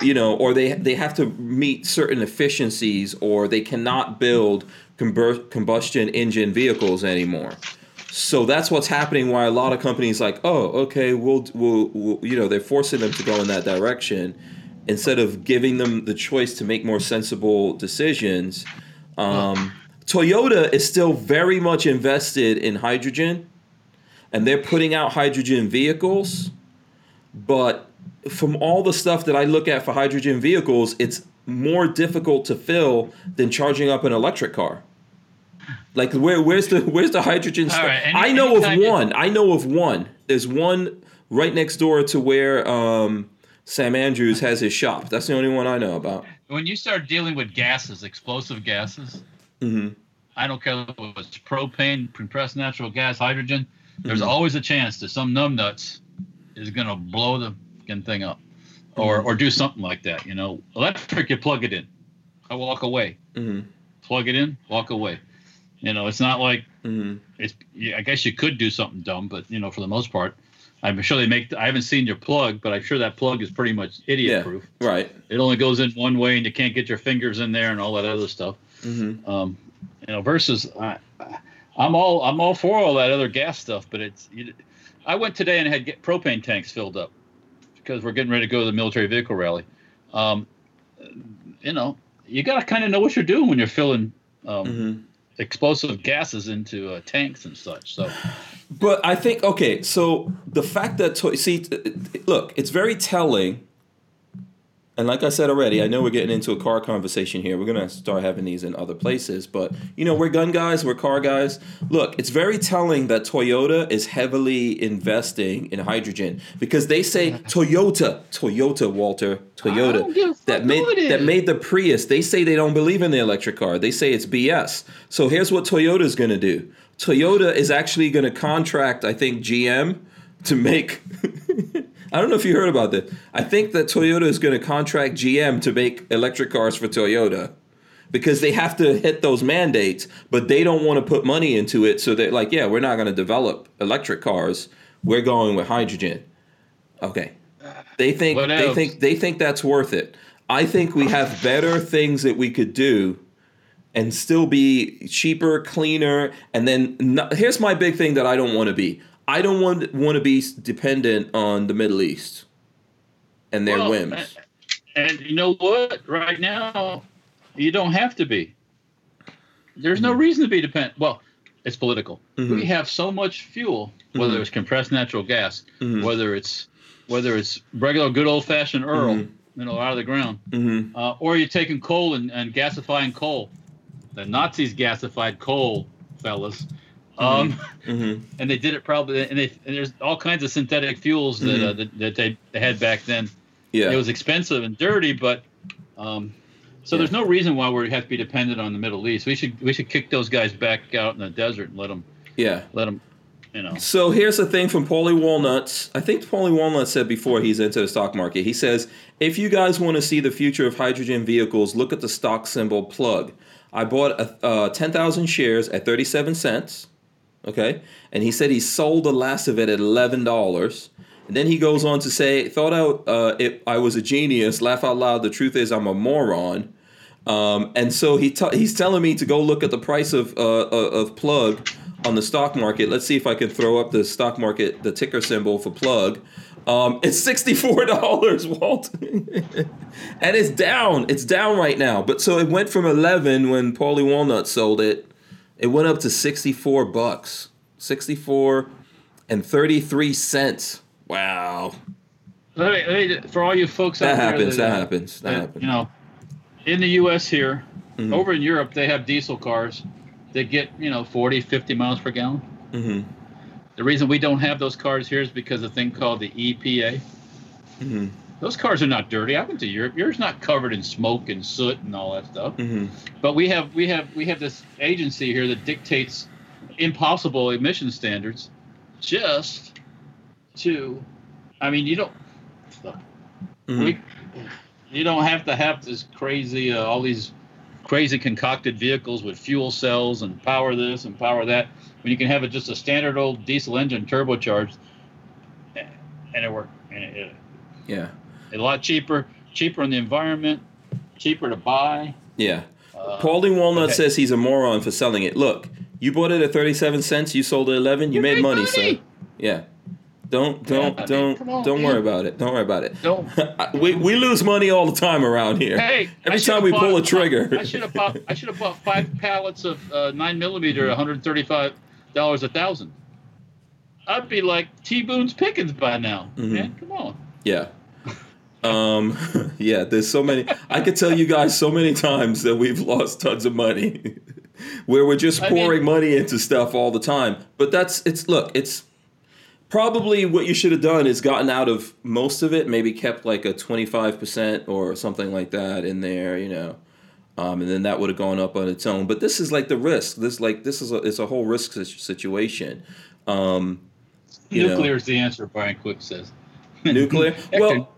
you know, or they they have to meet certain efficiencies, or they cannot build combustion engine vehicles anymore. So that's what's happening. Why a lot of companies like, oh, okay, we'll, we'll, we'll, you know, they're forcing them to go in that direction instead of giving them the choice to make more sensible decisions. Um, Toyota is still very much invested in hydrogen, and they're putting out hydrogen vehicles, but from all the stuff that I look at for hydrogen vehicles, it's more difficult to fill than charging up an electric car. Like where where's the where's the hydrogen stuff? Right, any, I know of one. I know of one. There's one right next door to where um, Sam Andrews has his shop. That's the only one I know about. When you start dealing with gases, explosive gases, mm-hmm. I don't care if it's propane, compressed natural gas, hydrogen. There's mm-hmm. always a chance that some numbnuts is going to blow the fucking thing up, or mm-hmm. or do something like that. You know, electric, you plug it in, I walk away. Mm-hmm. Plug it in, walk away. You know, it's not like mm-hmm. it's. I guess you could do something dumb, but you know, for the most part, I'm sure they make. I haven't seen your plug, but I'm sure that plug is pretty much idiot proof. Yeah, right. It only goes in one way, and you can't get your fingers in there and all that other stuff. Mm-hmm. Um, you know, versus I, I'm all I'm all for all that other gas stuff, but it's. You, I went today and had get propane tanks filled up because we're getting ready to go to the military vehicle rally. Um, you know, you got to kind of know what you're doing when you're filling um, mm-hmm. Explosive gases into uh, tanks and such. So, but I think okay. So the fact that see, look, it's very telling and like I said already, I know we're getting into a car conversation here. We're gonna start having these in other places, but you know, we're gun guys, we're car guys. Look, it's very telling that Toyota is heavily investing in hydrogen because they say Toyota, Toyota, Walter, Toyota that made that made the Prius. They say they don't believe in the electric car. They say it's BS. So here's what Toyota's gonna do. Toyota is actually gonna contract, I think, GM to make I don't know if you heard about this. I think that Toyota is going to contract GM to make electric cars for Toyota because they have to hit those mandates, but they don't want to put money into it. So they're like, yeah, we're not going to develop electric cars. We're going with hydrogen. Okay. They think they think they think that's worth it. I think we have better things that we could do and still be cheaper, cleaner, and then not, here's my big thing that I don't want to be. I don't want want to be dependent on the Middle East and their well, whims. And you know what? Right now, you don't have to be. There's no mm-hmm. reason to be dependent. Well, it's political. Mm-hmm. We have so much fuel, whether mm-hmm. it's compressed natural gas, mm-hmm. whether it's whether it's regular good old fashioned Earl, mm-hmm. you know, out of the ground, mm-hmm. uh, or you're taking coal and, and gasifying coal. The Nazis gasified coal, fellas. Um, mm-hmm. mm-hmm. and they did it probably, and, they, and there's all kinds of synthetic fuels that, mm-hmm. uh, that, that, they, they had back then. Yeah, it was expensive and dirty, but um, so yeah. there's no reason why we have to be dependent on the Middle East. We should we should kick those guys back out in the desert and let them. Yeah, let them. You know. So here's the thing from Paulie Walnuts. I think Paulie Walnut said before he's into the stock market. He says, if you guys want to see the future of hydrogen vehicles, look at the stock symbol plug. I bought a, uh, 10,000 shares at 37 cents. Okay, and he said he sold the last of it at eleven dollars. And then he goes on to say, "Thought out uh, it, I was a genius. Laugh out loud. The truth is, I'm a moron." Um, and so he t- he's telling me to go look at the price of uh, uh, of plug on the stock market. Let's see if I can throw up the stock market, the ticker symbol for plug. Um, it's sixty four dollars, Walt, and it's down. It's down right now. But so it went from eleven when Paulie Walnut sold it it went up to 64 bucks. 64 and 33 cents. Wow. Let me, let me, for all you folks that happens, that, that, happens. That, that happens. You know, in the U.S. here, mm-hmm. over in Europe, they have diesel cars that get you know 40, 50 miles per gallon. Mm-hmm. The reason we don't have those cars here is because of a thing called the EPA. Mm-hmm. Those cars are not dirty. I went to Europe. Yours not covered in smoke and soot and all that stuff. Mm-hmm. But we have we have we have this agency here that dictates impossible emission standards, just to. I mean, you don't. Mm-hmm. We, you don't have to have this crazy uh, all these crazy concocted vehicles with fuel cells and power this and power that when you can have it just a standard old diesel engine turbocharged and it works. yeah a lot cheaper, cheaper on the environment, cheaper to buy. Yeah. Uh, Paulie Walnut okay. says he's a moron for selling it. Look, you bought it at 37 cents, you sold it at 11, you, you made, money, money, sir. Yeah. Don't don't yeah, don't mean, on, don't man. worry about it. Don't worry about it. Don't. we, we lose money all the time around here. Hey, every time we bought, pull a trigger. I should have bought I should have bought five pallets of uh, nine millimeter, 135 dollars a thousand. I'd be like T Boone's Pickens by now, mm-hmm. man. Come on. Yeah. Um, yeah, there's so many. I could tell you guys so many times that we've lost tons of money, where we're just pouring I mean, money into stuff all the time. But that's it's look, it's probably what you should have done is gotten out of most of it, maybe kept like a 25% or something like that in there, you know. Um, and then that would have gone up on its own. But this is like the risk. This like this is a it's a whole risk situation. Um, Nuclear is the answer. Brian Quick says. Nuclear. well,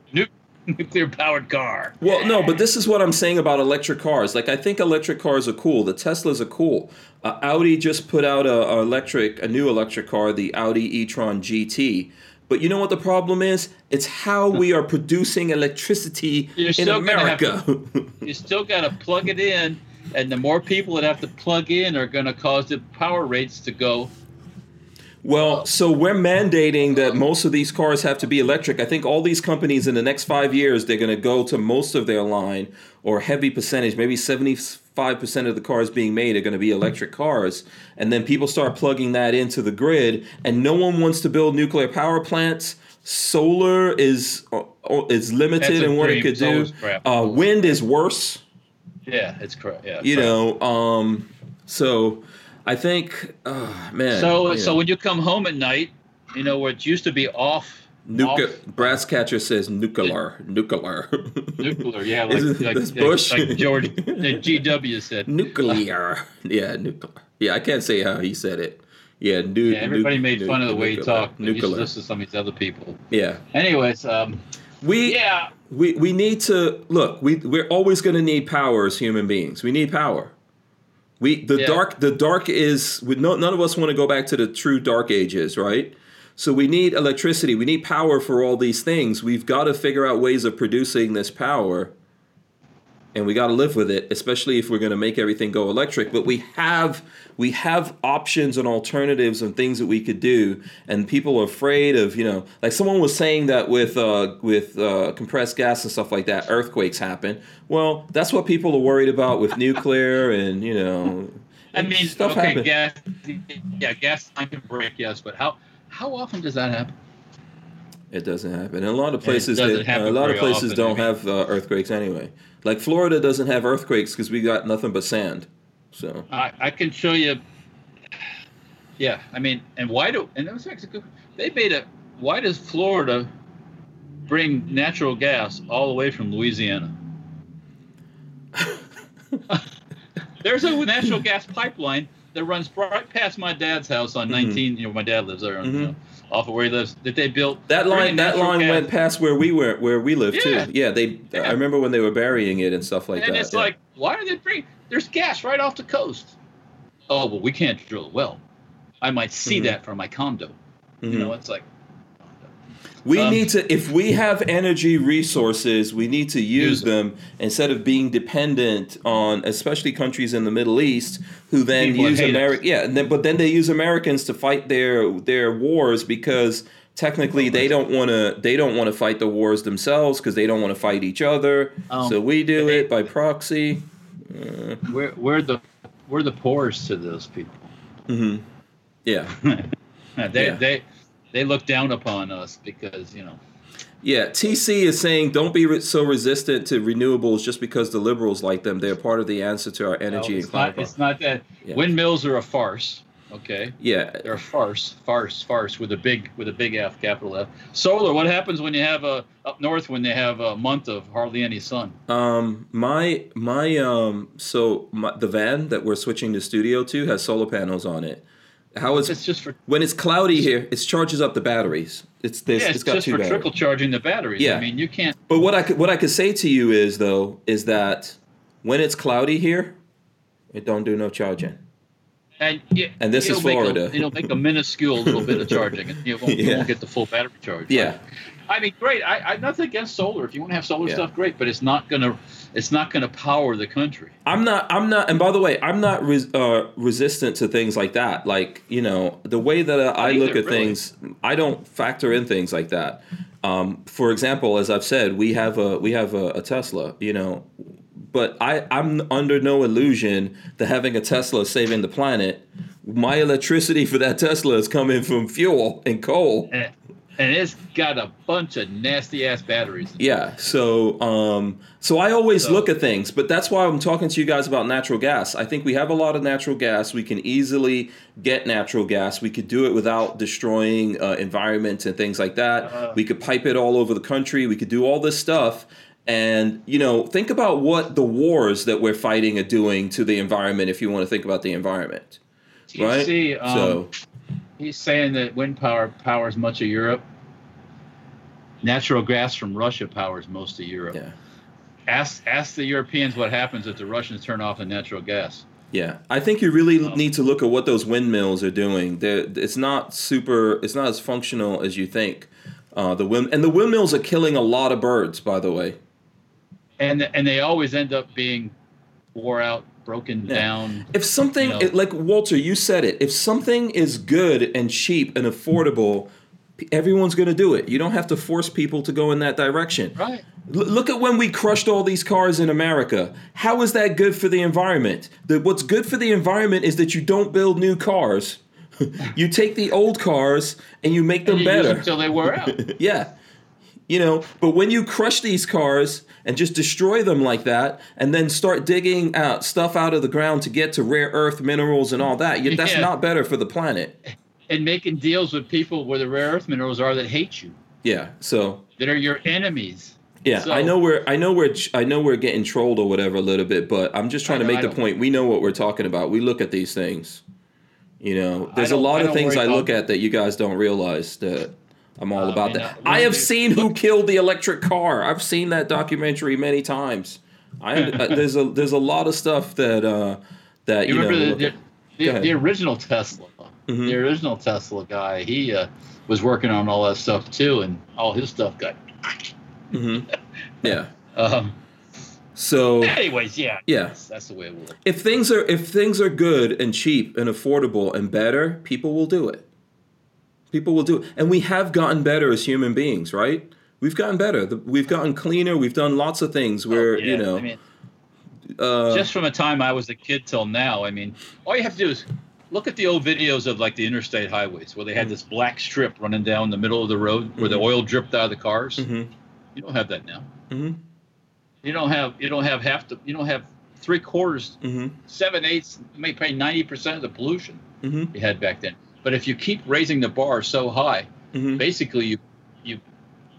nuclear powered car. Well, no, but this is what I'm saying about electric cars. Like, I think electric cars are cool. The Teslas are cool. Uh, Audi just put out a, a, electric, a new electric car, the Audi e-tron GT. But you know what the problem is? It's how we are producing electricity You're in America. To, you still got to plug it in, and the more people that have to plug in are going to cause the power rates to go well, so we're mandating that most of these cars have to be electric. I think all these companies in the next five years, they're going to go to most of their line or heavy percentage, maybe 75% of the cars being made are going to be electric cars. And then people start plugging that into the grid, and no one wants to build nuclear power plants. Solar is uh, is limited in what it could do. Uh, wind is worse. Yeah, it's correct. Yeah, you know, um, so I think, oh, man. So, yeah. so when you come home at night, you know, where it used to be off. Nuka, off, brass catcher says nuclear, nuclear. nuclear, yeah, like, like, like, Bush? like George GW said. Nuclear, yeah, nuclear. Yeah, I can't say how he said it. Yeah, nu- yeah everybody nu- made nu- fun of the way he talked. Nuclear. This is some of these other people. Yeah. Anyways, um, we yeah we we need to look. We we're always going to need power as human beings. We need power. We the yeah. dark the dark is we, no, none of us want to go back to the true dark ages, right? So we need electricity, we need power for all these things. We've got to figure out ways of producing this power and we got to live with it especially if we're going to make everything go electric but we have we have options and alternatives and things that we could do and people are afraid of you know like someone was saying that with uh, with uh, compressed gas and stuff like that earthquakes happen well that's what people are worried about with nuclear and you know i mean stuff okay happen. gas yeah gas line can break yes but how how often does that happen it doesn't happen. And a lot of places, a lot of places often, don't I mean. have uh, earthquakes anyway. Like Florida doesn't have earthquakes because we got nothing but sand. So I, I can show you. Yeah, I mean, and why do and that was actually they made it. Why does Florida bring natural gas all the way from Louisiana? There's a natural gas pipeline that runs right past my dad's house on mm-hmm. 19. You know, my dad lives there. On, mm-hmm. Off of where he lives that they built. That line, that line went past where we were, where we live yeah. too. Yeah, they. Yeah. I remember when they were burying it and stuff like and that. And it's yeah. like, why are they bring? There's gas right off the coast. Oh well, we can't drill a well. I might see mm-hmm. that from my condo. Mm-hmm. You know, it's like we um, need to, if we have energy resources, we need to use, use them instead of being dependent on, especially countries in the Middle East, who then use America. Yeah, then, but then they use Americans to fight their their wars because technically they don't want to they don't want to fight the wars themselves because they don't want to fight each other. Um, so we do it by proxy. Uh, we're we're the we're the poorest to those people. Mm-hmm. Yeah. they yeah. they they look down upon us because you know. Yeah, TC is saying don't be re- so resistant to renewables just because the liberals like them. They're part of the answer to our energy no, and climate. Not, it's not that yeah. windmills are a farce. Okay. Yeah. They're a farce, farce, farce with a big with a big F, capital F. Solar. What happens when you have a up north when they have a month of hardly any sun? Um, my my um, so my, the van that we're switching the studio to has solar panels on it. How is it's just for when it's cloudy here? It charges up the batteries. It's this. Yeah, it's, it's got just two for batteries. trickle charging the batteries. Yeah, I mean you can't. But what I could, what I could say to you is though is that when it's cloudy here, it don't do no charging. And, yeah, and this is Florida. A, it'll make a minuscule little bit of charging, and you won't, yeah. you won't get the full battery charge. Yeah. Right? I mean, great. I, I nothing against solar. If you want to have solar yeah. stuff, great. But it's not gonna it's not gonna power the country. I'm not. I'm not. And by the way, I'm not res, uh, resistant to things like that. Like you know, the way that I, I look at really. things, I don't factor in things like that. Um, for example, as I've said, we have a we have a, a Tesla. You know, but I I'm under no illusion that having a Tesla saving the planet. My electricity for that Tesla is coming from fuel and coal. And, it's got a bunch of nasty ass batteries. Yeah. So um so I always so, look at things, but that's why I'm talking to you guys about natural gas. I think we have a lot of natural gas. We can easily get natural gas. We could do it without destroying uh, environment and things like that. Uh, we could pipe it all over the country. We could do all this stuff. And you know, think about what the wars that we're fighting are doing to the environment. If you want to think about the environment, right? See, um, so he's saying that wind power powers much of Europe. Natural gas from Russia powers most of Europe. Yeah. Ask ask the Europeans what happens if the Russians turn off the natural gas. Yeah, I think you really um, need to look at what those windmills are doing. They're, it's not super. It's not as functional as you think. Uh, the wind and the windmills are killing a lot of birds, by the way. And and they always end up being wore out, broken yeah. down. If something you know. like Walter, you said it. If something is good and cheap and affordable, everyone's going to do it. You don't have to force people to go in that direction. Right. L- look at when we crushed all these cars in America. How is that good for the environment? The, what's good for the environment is that you don't build new cars you take the old cars and you make them you better until they wear out. yeah. You know, but when you crush these cars and just destroy them like that, and then start digging out stuff out of the ground to get to rare earth minerals and all that, you, that's yeah. not better for the planet. And making deals with people where the rare earth minerals are that hate you. Yeah. So that are your enemies. Yeah, so, I know we're I know we're I know we're getting trolled or whatever a little bit, but I'm just trying know, to make the point. We know what we're talking about. We look at these things. You know, there's a lot of things I look at that you guys don't realize that I'm all uh, about that. I have seen who killed the electric car. I've seen that documentary many times. I uh, there's a there's a lot of stuff that uh, that you, you remember know, the, the, the, original Tesla, mm-hmm. the original Tesla guy. He uh, was working on all that stuff too, and all his stuff got. mm-hmm. Yeah. um, so, anyways, yeah, yeah, that's, that's the way it works. If things are if things are good and cheap and affordable and better, people will do it. People will do it, and we have gotten better as human beings, right? We've gotten better. We've gotten cleaner. We've done lots of things where oh, yeah. you know. I mean, uh, just from the time I was a kid till now, I mean, all you have to do is look at the old videos of like the interstate highways where they had this black strip running down the middle of the road where mm-hmm. the oil dripped out of the cars. Mm-hmm. You don't have that now. Mm-hmm. You don't have you don't have half the you don't have three quarters, mm-hmm. seven eighths, maybe ninety percent of the pollution mm-hmm. you had back then. But if you keep raising the bar so high, mm-hmm. basically you you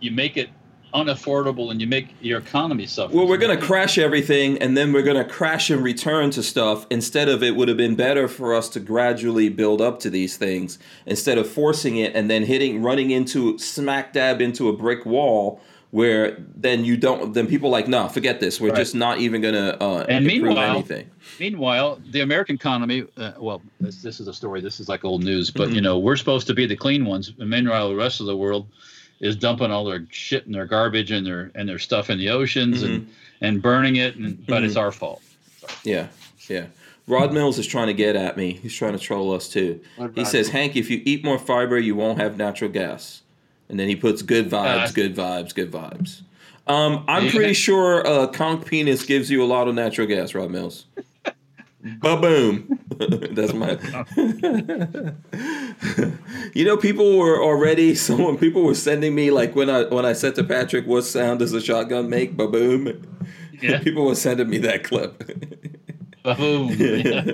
you make it unaffordable and you make your economy suffer. Well, we're going to crash everything and then we're going to crash and return to stuff. Instead of it would have been better for us to gradually build up to these things instead of forcing it and then hitting, running into smack dab into a brick wall where then you don't then people like no forget this we're right. just not even going to uh, and improve anything meanwhile the american economy uh, well this, this, is a story this is like old news but mm-hmm. you know we're supposed to be the clean ones and meanwhile the rest of the world is dumping all their shit and their garbage and their and their stuff in the oceans mm-hmm. and and burning it and but mm-hmm. it's our fault yeah yeah Rod Mills is trying to get at me. He's trying to troll us too. He says, Hank, if you eat more fiber, you won't have natural gas and then he puts good vibes, uh, good vibes, good vibes. Um, I'm pretty sure uh, conch penis gives you a lot of natural gas, Rod Mills. ba boom. That's my. you know, people were already. Someone people were sending me like when I when I said to Patrick, "What sound does a shotgun make?" Ba boom. Yeah. People were sending me that clip. Ba boom. Yeah.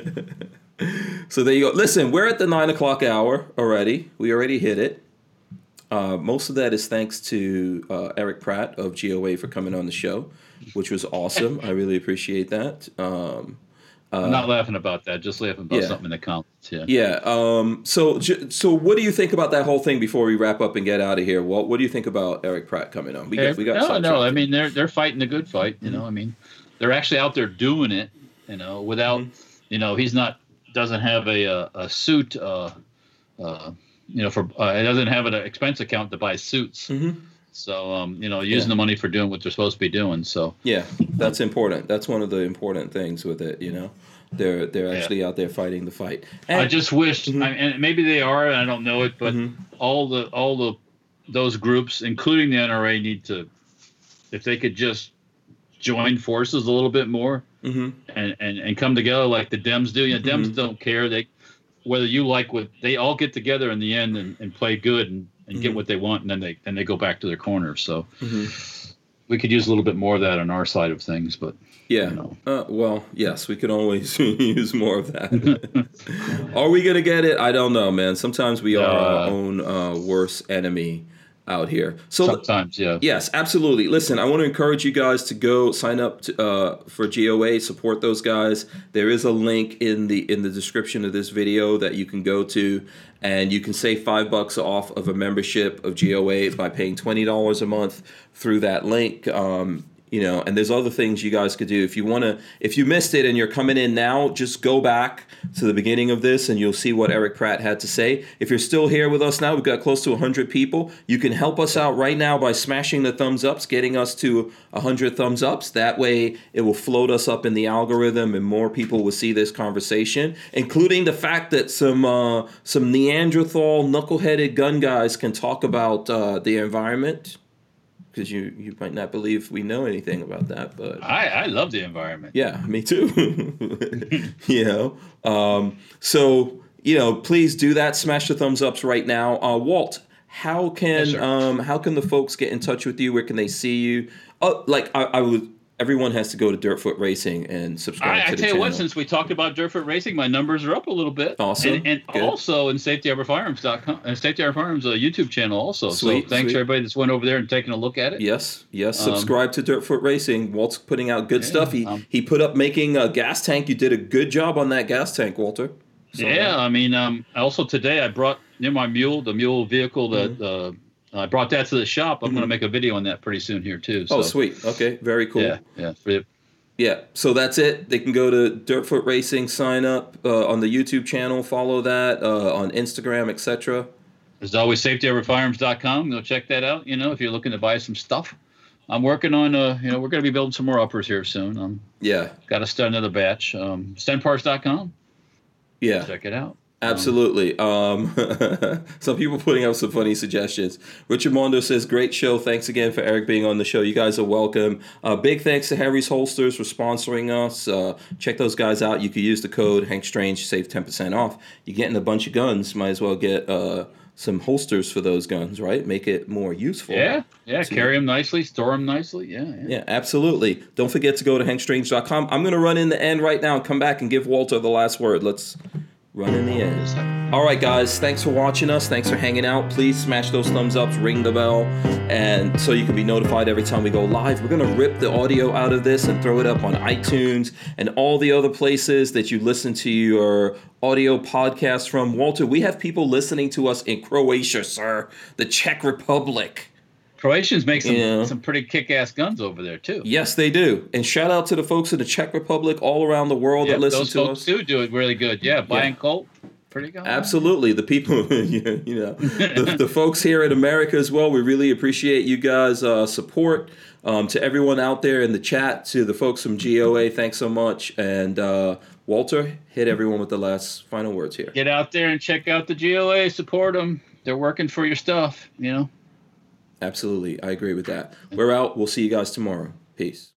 so there you go. Listen, we're at the nine o'clock hour already. We already hit it. Uh, most of that is thanks to uh, Erich Pratt of GOA for coming on the show, which was awesome. I really appreciate that. Um, uh, I'm not laughing about that. Just laughing about yeah. something in the comments. Yeah. Yeah. Um, so, so what do you think about that whole thing before we wrap up and get out of here? What What do you think about Erich Pratt coming on? We got, we got. No, no. I mean, they're they're fighting a good fight. You know, I mean, they're actually out there doing it. You know, without, mm-hmm. you know, he's not doesn't have a a, a suit. Uh, uh, you know, for uh, it doesn't have an expense account to buy suits. Mm-hmm. So, um, you know, using yeah. the money for doing what they're supposed to be doing. So, yeah, that's important. That's one of the important things with it. You know, they're they're actually yeah. out there fighting the fight. And, I just wish, mm-hmm. I, and maybe they are. I don't know it, but mm-hmm. all the all the those groups, including the NRA, need to, if they could just join forces a little bit more mm-hmm. and, and and come together like the Dems do. You know, Dems mm-hmm. don't care. They whether you like what they all get together in the end and, and play good and, and mm-hmm. get what they want and then they then they go back to their corner so mm-hmm. we could use a little bit more of that on our side of things but yeah you know. uh, well yes we could always use more of that are we gonna get it i don't know man sometimes we are uh, our own uh, worst enemy out here. So sometimes, yeah. Yes, absolutely. Listen, I want to encourage you guys to go sign up to, uh, for GOA, support those guys. There is a link in the in the description of this video that you can go to, and you can save five bucks off of a membership of GOA by paying twenty dollars a month through that link. Um, you know and there's other things you guys could do. If you want to if you missed it and you're coming in now just go back to the beginning of this and you'll see what erich pratt had to say. If you're still here with us now we've got close to 100 people. You can help us out right now by smashing the thumbs ups getting us to 100 thumbs ups. That way it will float us up in the algorithm and more people will see this conversation including the fact that some uh, some neanderthal knuckleheaded gun guys can talk about uh, the environment because you you might not believe we know anything about that, but I I love the environment. Yeah, me too. you know, um, so you know, please do that. Smash the thumbs ups right now. Uh, Walt, how can yes, um, how can the folks get in touch with you? Where can they see you? Oh, like I, I would everyone has to go to Dirtfoot Racing and subscribe. I, to I tell you what, since we talked about Dirtfoot Racing, my numbers are up a little bit. Awesome. And, and also in SafetyHarborFirearms.com and Safety Harbor Firearms uh, YouTube channel also. Sweet, so thanks sweet. everybody that's went over there and taken a look at it. Yes, yes. Um, subscribe to Dirtfoot Racing. Walt's putting out good yeah, stuff. He um, he put up making a gas tank. You did a good job on that gas tank, Walter. So, yeah, I mean, um, also today I brought near my mule, the mule vehicle that. Mm-hmm. Uh, I brought that to the shop. I'm mm-hmm. going to make a video on that pretty soon here too. Oh, so. Oh, sweet. Okay, very cool. Yeah, yeah. Yeah, so that's it. They can go to Dirtfoot Racing, sign up uh, on the YouTube channel, follow that uh, on Instagram, etc. There's always safetyharborfirearms.com. Go check that out. You know, if you're looking to buy some stuff, I'm working on. Uh, you know, we're going to be building some more uppers here soon. Um, yeah, got to start another batch. Um, StenParts.com. Yeah, check it out. Absolutely. Um, some people putting up some funny suggestions. Richard Mondo says, "Great show. Thanks again for Erich being on the show. You guys are welcome. Uh, big thanks to Harry's Holsters for sponsoring us. Uh, check those guys out. You could use the code Hank Strange, save ten percent off. You're getting a bunch of guns. Might as well get." Uh, some holsters for those guns, right? Make it more useful. Yeah, yeah. Carry them nicely, store them nicely. Yeah, yeah, yeah. absolutely. Don't forget to go to hankstrange.com. I'm going to run in the end right now and come back and give Walter the last word. Let's running the end. All right, guys, thanks for watching us. Thanks for hanging out. Please smash those thumbs ups, ring the bell, and so you can be notified every time we go live. We're to rip the audio out of this and throw it up on iTunes and all the other places that you listen to your audio podcasts from. Walter, we have people listening to us in Croatia, sir, the Czech Republic. Croatians make some yeah. some pretty kick-ass guns over there too. Yes, they do. And shout out to the folks in the Czech Republic all around the world yeah, that listen those to folks us. do do it really good. Yeah, buying yeah. Colt. Pretty good. Absolutely, the people, you know, the, the, folks here in America as well. We really appreciate you guys' uh, support. Um, to everyone out there in the chat, to the folks from GOA, thanks so much. And uh, Walter, hit everyone with the last final words here. Get out there and check out the GOA. Support them. They're working for your stuff. You know. Absolutely. I agree with that. We're out. We'll see you guys tomorrow. Peace.